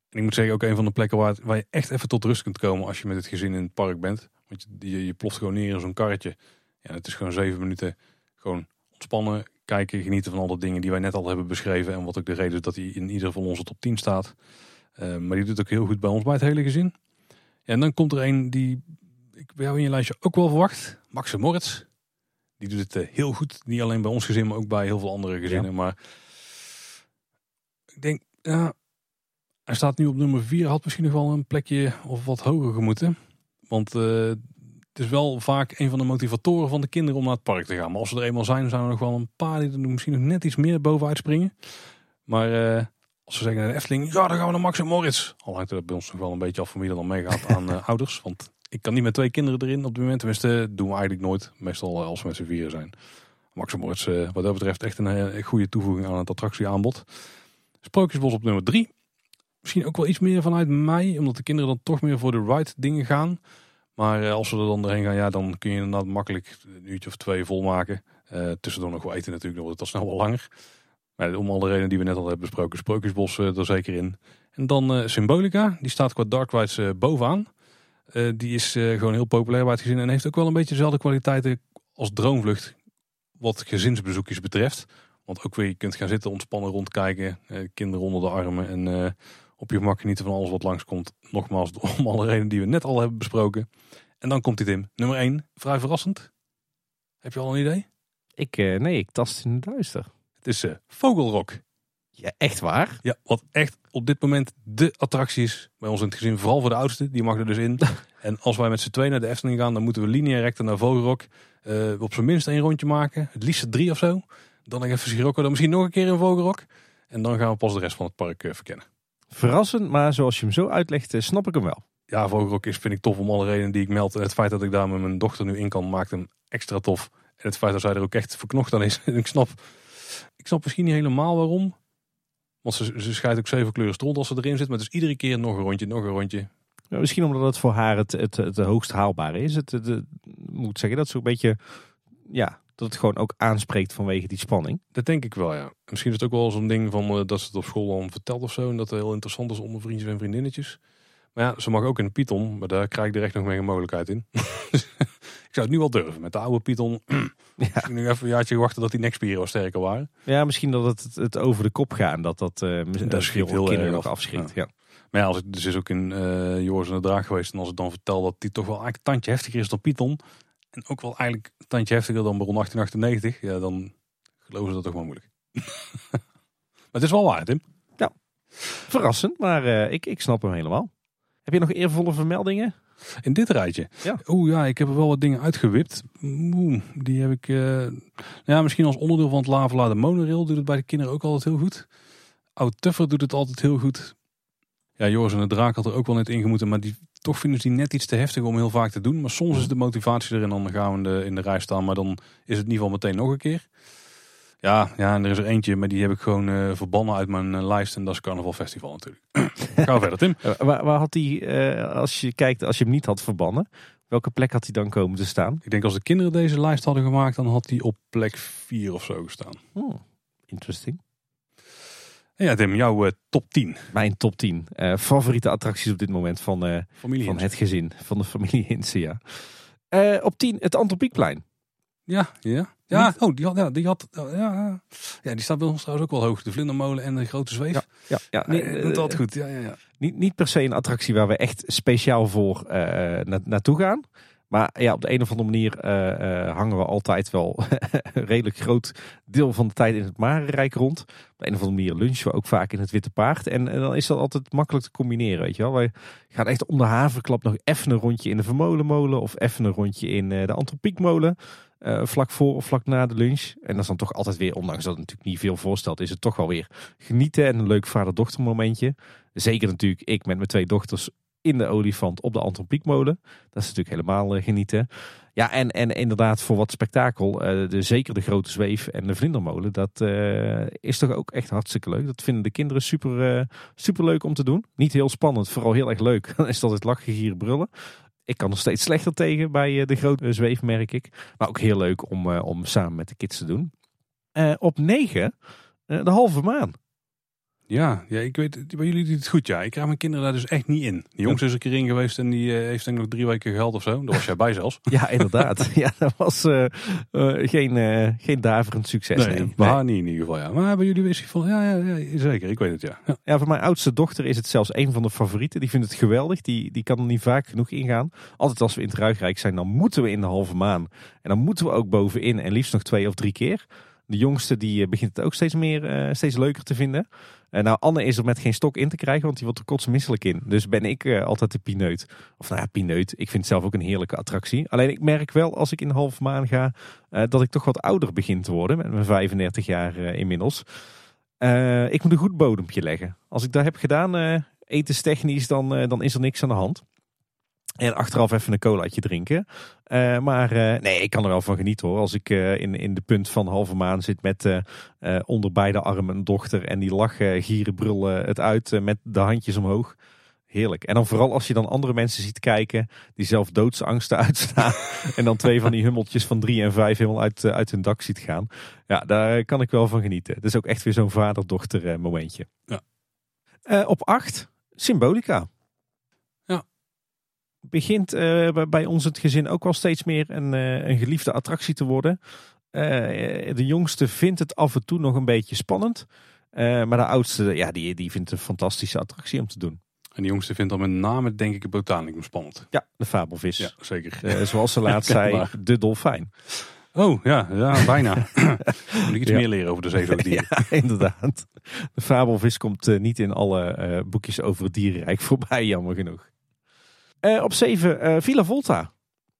En ik moet zeggen ook een van de plekken waar, waar je echt even tot rust kunt komen als je met het gezin in het park bent. Want je, je, ploft gewoon neer in zo'n karretje. Ja, het is gewoon zeven minuten gewoon ontspannen, kijken, genieten van alle dingen die wij net al hebben beschreven. En wat ook de reden is dat hij in ieder van onze top 10 staat. Eh, maar die doet ook heel goed bij ons, bij het hele gezin. En dan komt er een die ik bij jou in je lijstje ook wel verwacht. Max Moritz. Die doet het eh, heel goed. Niet alleen bij ons gezin, maar ook bij heel veel andere gezinnen. Maar ik denk, ja, Hij staat nu op nummer 4. Had misschien nog wel een plekje of wat hoger gemoeten. Want eh, het is wel vaak een van de motivatoren van de kinderen om naar het park te gaan. Maar als we er eenmaal zijn, zijn er nog wel een paar die er misschien nog net iets meer bovenuit springen. Maar eh, als we zeggen naar de Efteling, ja, dan gaan we naar Max en Moritz. Al hangt er bij ons nog wel een beetje af van wie er dan meegaat aan ouders. Want ik kan niet met twee kinderen erin op dit moment. Tenminste, doen we eigenlijk nooit. Meestal als we met z'n vieren zijn. Max en Moritz, eh, wat dat betreft, echt een hele goede toevoeging aan het attractieaanbod. Sprookjesbos op nummer 3. Misschien ook wel iets meer vanuit mij, omdat de kinderen dan toch meer voor de ride dingen gaan. Maar eh, als we er dan doorheen gaan, ja, dan kun je inderdaad makkelijk een uurtje of twee volmaken. Uh, tussendoor nog wel eten natuurlijk, dan wordt het al snel wel langer. Maar om alle redenen die we net al hebben besproken, Sprookjesbos er zeker in. En dan Symbolica, die staat qua dark rides bovenaan. Die is gewoon heel populair bij het gezin en heeft ook wel een beetje dezelfde kwaliteiten als Droomvlucht. Wat gezinsbezoekjes betreft. Want ook weer, je kunt gaan zitten, ontspannen, rondkijken. kinderen onder de armen en op je gemak genieten van alles wat langskomt. Nogmaals, om alle redenen die we net al hebben besproken. En dan komt dit in. Nummer 1, vrij verrassend. Heb je al een idee? Ik, nee, ik tast in het duister. Het is Vogelrok. Ja, echt waar? Ja, wat echt op dit moment de attractie is bij ons in het gezin. Vooral voor de oudste, die mag er dus in. en als wij met z'n twee naar de Efteling gaan, dan moeten we linea recta naar Vogelrok. Uh, op zijn minst één rondje maken. Het liefst drie of zo. Dan nog even Scirocco, dan misschien nog een keer in Vogelrok. En dan gaan we pas de rest van het park verkennen. Verrassend, maar zoals je hem zo uitlegt, eh, snap ik hem wel. Ja, Vogelrok is vind ik tof om alle redenen die ik meld. En het feit dat ik daar met mijn dochter nu in kan, maakt hem extra tof. En het feit dat zij er ook echt verknocht aan is. ik snap, ik snap misschien niet helemaal waarom. Want ze, ze scheidt ook zeven kleuren stront als ze erin zit. Maar is iedere keer nog een rondje, nog een rondje. Ja, misschien omdat het voor haar het, het, het, hoogst haalbare is. Het, het, moet zeggen dat ze een beetje ja, dat het gewoon ook aanspreekt vanwege die spanning. Dat denk ik wel, ja. Misschien is het ook wel zo'n ding van uh, dat ze het op school al vertelt of zo. En dat het heel interessant is onder vriendjes en vriendinnetjes. Maar ja, ze mag ook in Python, maar daar krijg ik echt nog meer een mogelijkheid in. ik zou het nu wel durven. Met de oude Python, ja. nog even een jaartje wachten dat die nekspieren wat sterker waren. Ja, misschien dat het, het over de kop gaat. Dat dat, uh, dat heel kinderen nog afschrikt. Ja. Maar ja, als ik, dus is ook in uh, Joris en de Draag geweest. En als ik dan vertel dat die toch wel eigenlijk een tandje heftiger is dan Python. En ook wel eigenlijk een tandje heftiger dan Baron 1898. Ja, dan geloven ze dat toch wel moeilijk. maar het is wel waar, Tim. Ja, verrassend, maar uh, ik, ik snap hem helemaal. Heb je nog eervolle vermeldingen? In dit rijtje? Ja. Oeh ja, ik heb er wel wat dingen uitgewipt. Oeh, die heb ik... Uh, ja, misschien als onderdeel van het Lavela de monorail doet het bij de kinderen ook altijd heel goed. Oud Tuffer doet het altijd heel goed. Ja, Joris en de Draak had er ook wel net ingemoeten, maar die toch vinden ze die net iets te heftig om heel vaak te doen. Maar soms is de motivatie erin, dan gaan we in de, in de rij staan. Maar dan is het in ieder geval meteen nog een keer. Ja, ja, en er is er eentje, maar die heb ik gewoon uh, verbannen uit mijn uh, lijst. En dat is Carnaval Festival natuurlijk. Gaan we verder, Tim. waar, waar, had hij, als je kijkt, als je hem niet had verbannen, welke plek had hij dan komen te staan? Ik denk als de kinderen deze lijst hadden gemaakt, dan had hij op plek 4 of zo gestaan. Oh, interesting. Ja, Tim, jouw top 10. Mijn top 10. Uh, eh, favoriete attracties op dit moment van, van het gezin, van de familie Hinsen, ja. op 10, het Antropiekplein. Ja, ja. Ja, oh, die had, ja, die had, ja, ja, die staat bij ons trouwens ook wel hoog. De vlindermolen en de grote zweef. Ja, ja, ja nee, dat altijd goed. Ja, ja, ja. Niet, niet per se een attractie waar we echt speciaal voor na, naartoe gaan. Maar ja, op de een of andere manier hangen we altijd wel een redelijk groot deel van de tijd in het Marenrijk rond. Op de een of andere manier lunchen we ook vaak in het Witte Paard. En, en dan is dat altijd makkelijk te combineren, weet je wel. Wij gaan echt om de haverklap nog even een rondje in de Vermolenmolen of even een rondje in de Antropiekmolen. Vlak voor of vlak na de lunch. En dat is dan toch altijd weer, ondanks dat het natuurlijk niet veel voorstelt, is het toch wel weer genieten en een leuk vader-dochter momentje. Zeker natuurlijk ik met mijn twee dochters in de olifant op de Antropiekmolen. Dat is natuurlijk helemaal uh, genieten. Ja, en, en inderdaad voor wat spektakel. Uh, de, zeker de grote zweef en de vlindermolen. Dat is toch ook echt hartstikke leuk. Dat vinden de kinderen super, super leuk om te doen. Niet heel spannend, vooral heel erg leuk. Dan is dat het gieren, brullen. Ik kan nog steeds slechter tegen bij de grote zweef, merk ik. Maar ook heel leuk om, om samen met de kids te doen. op 9, de halve maan. Ja, ja, ik weet, bij jullie doet het goed, ja. Ik krijg mijn kinderen daar dus echt niet in. De jongste is een keer in geweest en die uh, heeft denk ik nog drie weken geheld of zo. Daar was jij bij zelfs. ja, inderdaad. ja, dat was uh, uh, geen, geen daverend succes. Nee, nee. niet in ieder geval, ja. Maar bij jullie wist ik van, ja, ja, ja, zeker, ik weet het, ja. ja. Ja, voor mijn oudste dochter is het zelfs een van de favorieten. Die vindt het geweldig. Die, die kan er niet vaak genoeg ingaan. Altijd als we in het Ruigrijk zijn, dan moeten we in de halve maan. En dan moeten we ook bovenin en liefst nog twee of drie keer. De jongste die eh, begint het ook steeds meer, eh, steeds leuker te vinden. Uh, nou, Anne is er met geen stok in te krijgen, want die wordt er kotsmisselijk in. Dus ben ik uh, altijd de pineut. Of nou ja, pineut. Ik vind het zelf ook een heerlijke attractie. Alleen ik merk wel als ik in halve maan ga, dat ik toch wat ouder begin te worden. Met mijn 35 jaar inmiddels. ik moet een goed bodempje leggen. Als ik dat heb gedaan, etenstechnisch, dan, dan is er niks aan de hand. En achteraf even een colaatje drinken. Uh, maar uh, nee, ik kan er wel van genieten hoor. Als ik uh, in, in de punt van halve maan zit met onder beide armen een dochter. En die lachen, gieren, brullen het uit met de handjes omhoog. Heerlijk. En dan vooral als je dan andere mensen ziet kijken. Die zelf doodsangsten uitstaan. en dan twee van die hummeltjes van drie en vijf helemaal uit, uit hun dak ziet gaan. Ja, daar kan ik wel van genieten. Het is ook echt weer zo'n vader-dochter momentje. Ja. op acht, Symbolica begint uh, bij ons het gezin ook wel steeds meer een, uh, een geliefde attractie te worden. Uh, de jongste vindt het af en toe nog een beetje spannend. maar de oudste, ja, die, die vindt het een fantastische attractie om te doen. En de jongste vindt dan met name, denk ik, het botanicum spannend. Ja, de fabelvis. Ja, zeker. zoals ze laatst zei, de dolfijn. Oh ja, ja bijna. Moet ik iets ja. meer leren over de zeezoogdieren. Ja, inderdaad. De fabelvis komt niet in alle boekjes over het dierenrijk voorbij, jammer genoeg. Uh, op 7 uh, Villa Volta.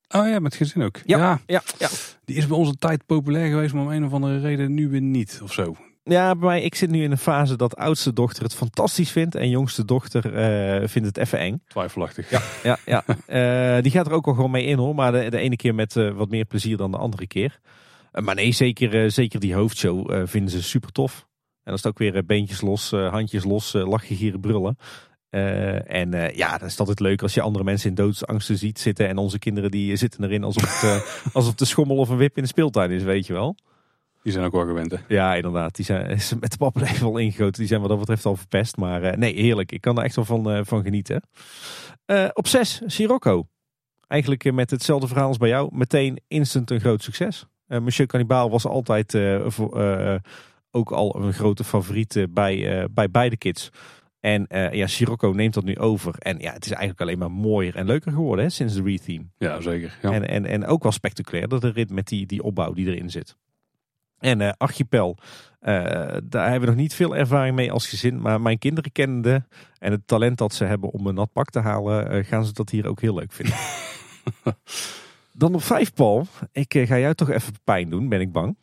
Oh ja, met gezin ook. Ja, ja. ja, ja. Die is bij onze tijd populair geweest, maar om een of andere reden nu weer niet of zo. Ja, bij mij, ik zit nu in een fase dat oudste dochter het fantastisch vindt en jongste dochter uh, vindt het even eng. Twijfelachtig. Ja, ja, ja. uh, die gaat er ook wel gewoon mee in hoor, maar de, de ene keer met uh, wat meer plezier dan de andere keer. maar nee, zeker, zeker die hoofdshow vinden ze super tof. En dan is het ook weer beentjes los, handjes los, lachen, gieren, brullen. Uh, en uh, ja, dan is altijd leuk als je andere mensen in doodsangsten ziet zitten. En onze kinderen die zitten erin alsof het, uh, alsof de schommel of een wip in de speeltuin is, weet je wel. Die zijn ook wel gewend hè? Ja, inderdaad. Die zijn met de pappenleven al ingegoten. Die zijn wat dat betreft al verpest. Maar nee, heerlijk. Ik kan er echt wel van, van genieten. op zes, Sirocco. Eigenlijk met hetzelfde verhaal als bij jou. Meteen instant een groot succes. Monsieur Cannibal was altijd voor, ook al een grote favoriet bij, bij beide kids. En uh, ja, Sirocco neemt dat nu over. En ja, het is eigenlijk alleen maar mooier en leuker geworden hè, sinds de retheme. Ja, zeker. Ja. En, en, en ook wel spectaculair, de rit met die, die opbouw die erin zit. En uh, Archipel, uh, daar hebben we nog niet veel ervaring mee als gezin. Maar mijn kinderen kennende en het talent dat ze hebben om een nat pak te halen, gaan ze dat hier ook heel leuk vinden. Dan op vijf, Paul. Ik ga jou toch even pijn doen, ben ik bang.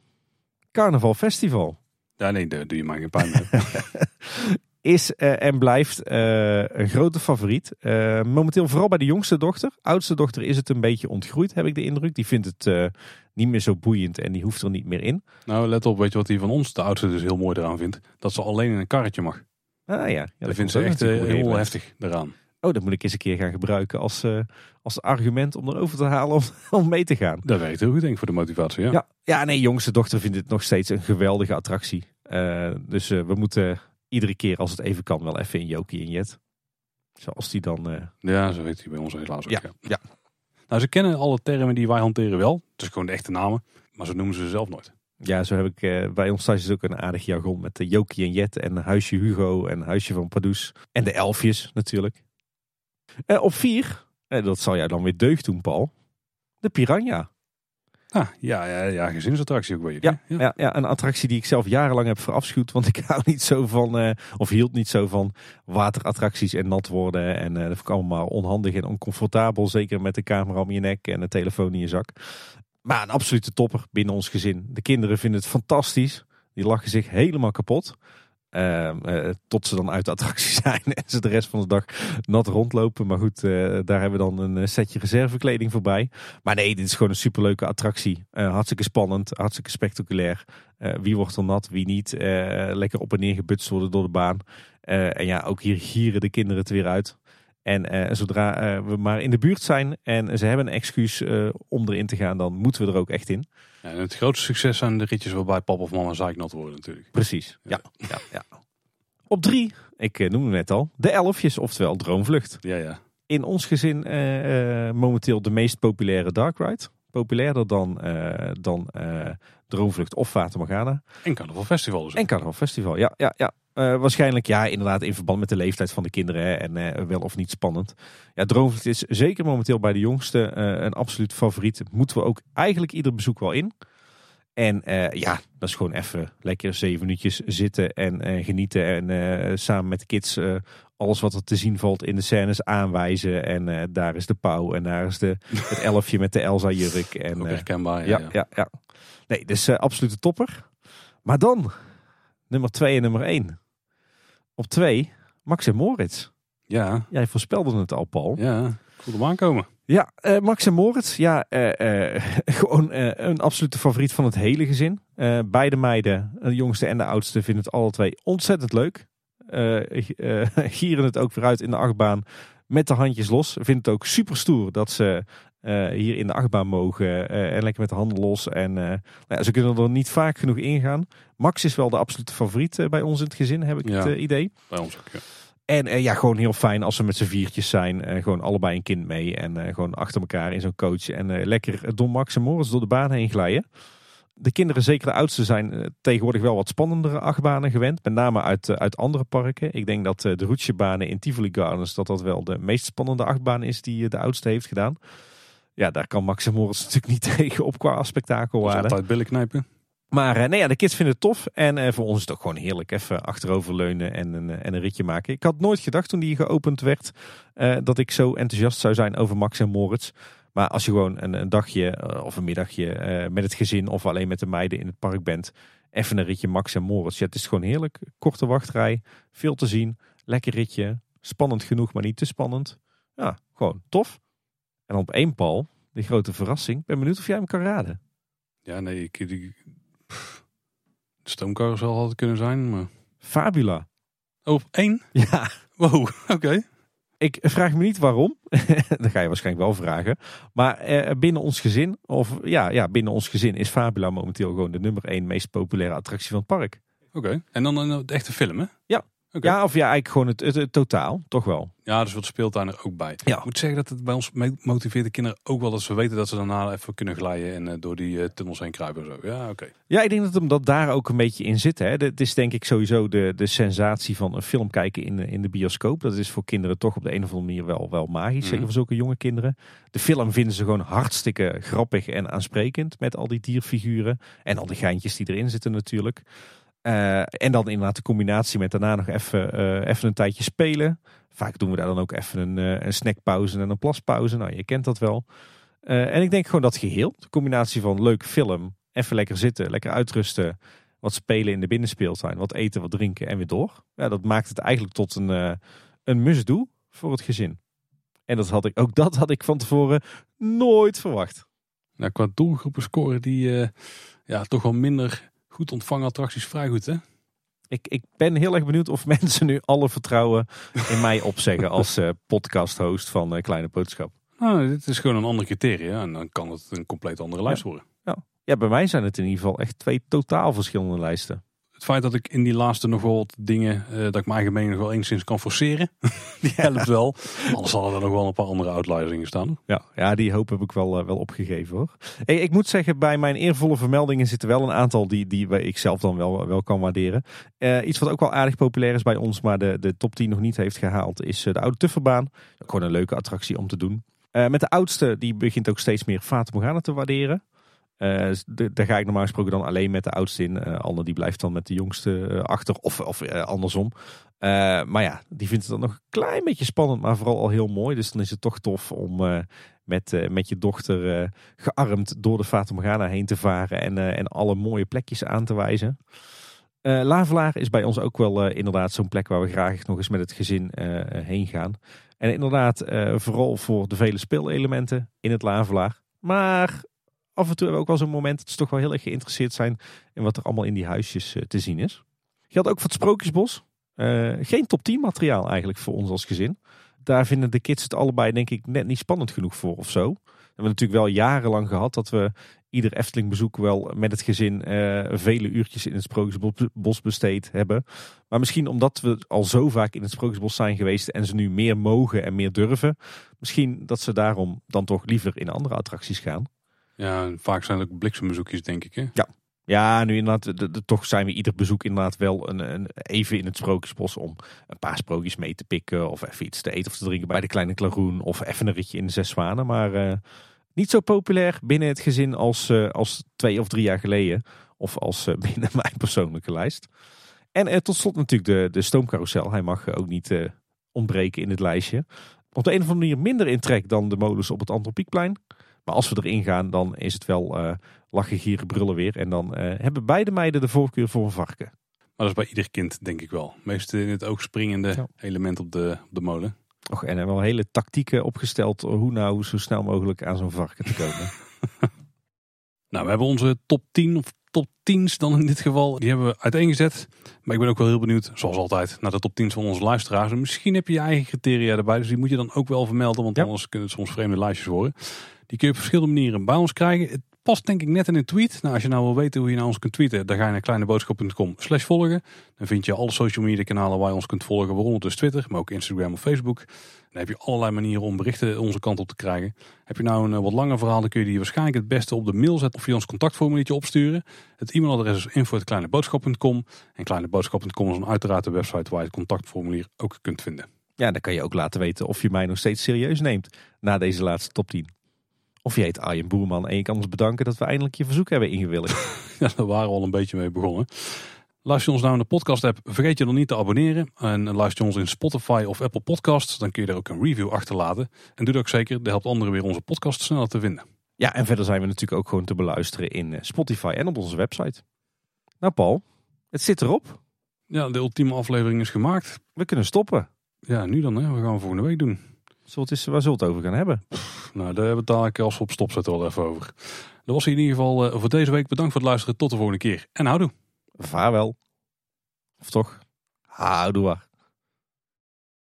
Carnaval Festival. Ja, nee, doe je maar geen pijn mee. is uh, en blijft uh, een grote favoriet. Uh, momenteel vooral bij de jongste dochter. Oudste dochter is het een beetje ontgroeid, heb ik de indruk. Die vindt het niet meer zo boeiend en die hoeft er niet meer in. Nou, let op, weet je wat die van ons, de oudste, dus heel mooi eraan vindt? Dat ze alleen in een karretje mag. Ah ja. ja dat, vindt ze echt heel heftig eraan. Oh, dat moet ik eens een keer gaan gebruiken als, als argument om erover te halen om, om mee te gaan. Dat werkt heel goed, denk ik, voor de motivatie. Ja, ja, ja nee, jongste dochter vindt het nog steeds een geweldige attractie. dus we moeten iedere keer als het even kan wel even in Jokie en Jet. Zoals die dan... Uh... Ja, zo heet hij bij ons helaas ook. Ja, ja. Nou, ze kennen alle termen die wij hanteren wel. Het is gewoon de echte namen. Maar ze noemen ze zelf nooit. Ja, zo heb ik uh, bij ons thuis is ook een aardig jargon met de Jokie en Jet en Huisje Hugo en Huisje van Pardoes. En de elfjes natuurlijk. Uh, op vier, uh, dat zal jij dan weer deugd doen Paul, de Piranha. Ah, ja, ja, ja, gezinsattractie ook bij je. Ja, ja. Ja, ja, een attractie die ik zelf jarenlang heb verafschuwd. Want ik hou niet zo van, uh, of hield niet zo van waterattracties en nat worden. En uh, dat vond ik allemaal onhandig en oncomfortabel. Zeker met de camera om je nek en de telefoon in je zak. Maar een absolute topper binnen ons gezin. De kinderen vinden het fantastisch. Die lachen zich helemaal kapot. Uh, tot ze dan uit de attractie zijn en ze de rest van de dag nat rondlopen. Maar goed, uh, daar hebben we dan een eh, setje reservekleding voorbij. Maar nee, dit is gewoon een superleuke attractie. hartstikke spannend, hartstikke spectaculair. wie wordt er nat, wie niet. lekker op en neer gebutst worden door de baan. en ja, ook hier gieren de kinderen het weer uit. En zodra we maar in de buurt zijn en ze hebben een excuus om erin te gaan, dan moeten we er ook echt in. Ja, en het grootste succes zijn de ritjes waarbij papa of mama zeiknat worden natuurlijk. Precies, ja. ja, ja, Op drie, ik uh, noemde net al, de elfjes, oftewel Droomvlucht. Ja, ja. In ons gezin uh, momenteel de meest populaire dark ride. Populairder dan, dan Droomvlucht of Fata Morgana. En Carnaval Festival dus. En Carnaval Festival, ja, ja, ja. Uh, waarschijnlijk ja, inderdaad in verband met de leeftijd van de kinderen hè, en uh, wel of niet spannend. Ja, Droomvlucht is zeker momenteel bij de jongste uh, een absoluut favoriet. Moeten we ook eigenlijk ieder bezoek wel in. En eh, ja, dat is gewoon even lekker zeven minuutjes zitten en eh, genieten. En eh, samen met de kids eh, alles wat er te zien valt in de scènes aanwijzen. En eh, daar is de pauw en daar is de, het elfje met de Elsa jurk. En, eh, herkenbaar. ja, ja, ja, Nee, dus eh absolute topper. Maar dan, nummer twee en nummer één. Op twee, Max en Moritz. Ja, Jij voorspelde het al, Paul. ja. Ik voelde hem aankomen. Ja, eh, Max en Moritz. Ja, eh, gewoon een absolute favoriet van het hele gezin. Beide meiden, de jongste en de oudste, vinden het alle twee ontzettend leuk. Gieren het ook weer uit in de achtbaan met de handjes los. Vinden het ook super stoer dat ze eh, hier in de achtbaan mogen eh, en lekker met de handen los. En eh, nou ja, ze kunnen er niet vaak genoeg ingaan. Max is wel de absolute favoriet bij ons in het gezin, heb ik Ja. het idee. Bij ons ook, ja. En ja, gewoon heel fijn als ze met z'n viertjes zijn. Gewoon allebei een kind mee. En gewoon achter elkaar in zo'n coach. En lekker Don Max en Morris door de baan heen glijden. De kinderen, zeker de oudste, zijn tegenwoordig wel wat spannendere achtbanen gewend. Met name uit, uit andere parken. Ik denk dat de roetsjebanen in Tivoli Gardens... dat dat wel de meest spannende achtbaan is die de oudste heeft gedaan. Ja, daar kan Max en Morris natuurlijk niet tegen op qua Dat is spektakelwaarde. altijd billen knijpen. Maar eh, nee, ja, de kids vinden het tof. En eh, voor ons is het ook gewoon heerlijk even achteroverleunen en een, eh, en een ritje maken. Ik had nooit gedacht toen die geopend werd dat ik zo enthousiast zou zijn over Max en Moritz. Maar als je gewoon een, een dagje of een middagje met het gezin of alleen met de meiden in het park bent. Even een ritje Max en Moritz. Ja, het is gewoon heerlijk. Korte wachtrij, veel te zien, lekker ritje. Spannend genoeg, maar niet te spannend. Ja, gewoon tof. En op één Paul, de grote verrassing. Ben benieuwd of jij hem kan raden. Ja, nee, ik, die, pff, de stoomcarousel had het kunnen zijn, maar... Fabula. Oh, op één? Ja, Wow, oké. Ik vraag me niet waarom. dat ga je waarschijnlijk wel vragen. Maar eh, binnen ons gezin, of ja, ja, binnen ons gezin is Fabula momenteel gewoon de nummer één meest populaire attractie van het park. Oké. En dan een de echte film, hè? Ja. Ja, of ja, eigenlijk gewoon het, het, het totaal, toch wel. Ja, dus wat speeltuin er ook bij. Ja. Ik moet zeggen dat het bij ons motiveert de kinderen ook wel dat ze weten dat ze daarna even kunnen glijden en eh, door die eh, tunnels heen kruipen en zo. Ja, oké. Ja, ik denk dat hem dat daar ook een beetje in zit. Hè. Het is denk ik sowieso de, de sensatie van een film kijken in de, in de bioscoop. Dat is voor kinderen toch op de een of andere manier wel, wel magisch. Mhm. Zeker voor zulke jonge kinderen. De film vinden ze gewoon hartstikke grappig en aansprekend. Met al die dierfiguren. En al die geintjes die erin zitten natuurlijk. Eh, en dan inderdaad de combinatie met daarna nog even, eh, even een tijdje spelen. Vaak doen we daar dan ook even een, eh, een snackpauze en een plaspauze. Nou, je kent dat wel. En ik denk gewoon dat geheel. De combinatie van leuk film, even lekker zitten, lekker uitrusten. Wat spelen in de binnenspeeltuin, wat eten, wat drinken en weer door. Ja, dat maakt het eigenlijk tot een, een must-do voor het gezin. En dat had ik, ook dat had ik van tevoren nooit verwacht. Nou, qua doelgroepen scoren die ja, toch wel minder goed ontvangen attracties vrij goed, hè? Ik, ik ben heel erg benieuwd of mensen nu alle vertrouwen in mij opzeggen als eh podcast-host van eh, Kleine Boodschap. Nou, dit is gewoon een ander criteria en dan kan het een compleet andere lijst worden. Ja, bij mij zijn het in ieder geval echt twee totaal verschillende lijsten. Het feit dat ik in die laatste nog wel wat dingen, eh, dat ik mijn eigen mening nog wel enigszins kan forceren, die helpt wel. Anders hadden er nog wel een paar andere outliers in gestaan. Ja, ja die hoop heb ik wel, eh, wel opgegeven hoor. Hey, ik moet zeggen, bij mijn eervolle vermeldingen zitten wel een aantal die, die ik zelf dan wel, wel kan waarderen. Eh, iets wat ook wel aardig populair is bij ons, maar de, de top 10 nog niet heeft gehaald, is de Oude Tufferbaan. Gewoon een leuke attractie om te doen. Met de oudste, die begint ook steeds meer Fata Morgana te waarderen. De- daar ga ik normaal gesproken dan alleen met de oudste in. Anne die blijft dan met de jongste eh, achter, of, of andersom. Maar ja, die vindt het dan nog een klein beetje spannend, maar vooral al heel mooi. Dus dan is het toch tof om met, met je dochter gearmd door de Fata Morgana heen te varen en, en alle mooie plekjes aan te wijzen. Lavelaar is bij ons ook wel inderdaad zo'n plek waar we graag nog eens met het gezin heen gaan. En inderdaad, vooral voor de vele speelelementen in het Lavelaar. Maar af en toe hebben we ook wel zo'n moment dat ze toch wel heel erg geïnteresseerd zijn in wat er allemaal in die huisjes eh, te zien is. Geldt ook voor het Sprookjesbos. Eh, geen top 10 materiaal eigenlijk voor ons als gezin. Daar vinden de kids het allebei denk ik net niet spannend genoeg voor of zo. We hebben natuurlijk wel jarenlang gehad dat we ieder Efteling bezoek wel met het gezin eh, vele uurtjes in het Sprookjesbos besteed hebben. Maar misschien omdat we al zo vaak in het Sprookjesbos zijn geweest en ze nu meer mogen en meer durven. Misschien dat ze daarom dan toch liever in andere attracties gaan. Ja, vaak zijn het ook bliksembezoekjes, denk ik. Hè? Ja, nu inderdaad, de, de- toch zijn we ieder bezoek inderdaad wel een, een, even in het Sprookjesbos om een paar sprookjes mee te pikken. Of even iets te eten of te drinken bij de Kleine Klaroen. Of even een ritje in de Zes Zwanen. Maar eh, Niet zo populair binnen het gezin als, eh, als twee of drie jaar geleden. Of als eh, binnen mijn persoonlijke lijst. En tot slot natuurlijk de, de stoomcarousel. Hij mag ook niet ontbreken in het lijstje. Op de een of andere manier minder in trek dan de modus op het Antropiekplein. Maar als we erin gaan, dan is het wel eh, lachen, gieren, brullen weer. En dan eh, hebben beide meiden de voorkeur voor een varken. Maar dat is bij ieder kind, denk ik wel. Meest in het oog springende Ja. element op de, op de molen. Och, en er wel hele tactieken opgesteld hoe nou zo snel mogelijk aan zo'n varken te komen. Nou, we hebben onze top 10 of top 10's dan in dit geval. Die hebben we uiteengezet. Maar ik ben ook wel heel benieuwd, zoals altijd, naar de top 10's van onze luisteraars. En misschien heb je je eigen criteria erbij. Dus die moet je dan ook wel vermelden. Want Ja. anders kunnen het soms vreemde lijstjes worden. Die kun je op verschillende manieren bij ons krijgen. Het past denk ik net in een tweet. Nou, als je nou wil weten hoe je naar ons kunt tweeten. Dan ga je naar kleineboodschap.com slash volgen. Dan vind je alle social media kanalen waar je ons kunt volgen. Waaronder dus Twitter, maar ook Instagram of Facebook. Dan heb je allerlei manieren om berichten onze kant op te krijgen. Heb je nou een eh, wat langer verhaal, dan kun je die waarschijnlijk het beste op de mail zetten of via ons contactformuliertje opsturen. Het e-mailadres is info.kleineboodschap.com en kleineboodschap.com is dan uiteraard de website waar je het contactformulier ook kunt vinden. Ja, dan kan je ook laten weten of je mij nog steeds serieus neemt na deze laatste top 10. Of je heet Arjen Boerman en je kan ons bedanken dat we eindelijk je verzoek hebben ingewilligd. Ja, daar waren we al een beetje mee begonnen. Luister je ons nou in de podcast app, vergeet je dan niet te abonneren. En luister je ons in Spotify of Apple Podcasts, dan kun je er ook een review achterlaten. En doe dat ook zeker, dat helpt anderen weer onze podcast sneller te vinden. Ja, en verder zijn we natuurlijk ook gewoon te beluisteren in eh, Spotify en op onze website. Nou Paul, het zit erop. Ja, de ultieme aflevering is gemaakt. We kunnen stoppen. Ja, nu dan, hè. we gaan volgende week doen. Het eens, waar zullen we het over gaan hebben? Nou, daar hebben we het dadelijk als we op stop zetten wel even over. Dat was in ieder geval eh, voor deze week. Bedankt voor het luisteren. Tot de volgende keer. En houdoe. Vaarwel. Of toch? Houdoe.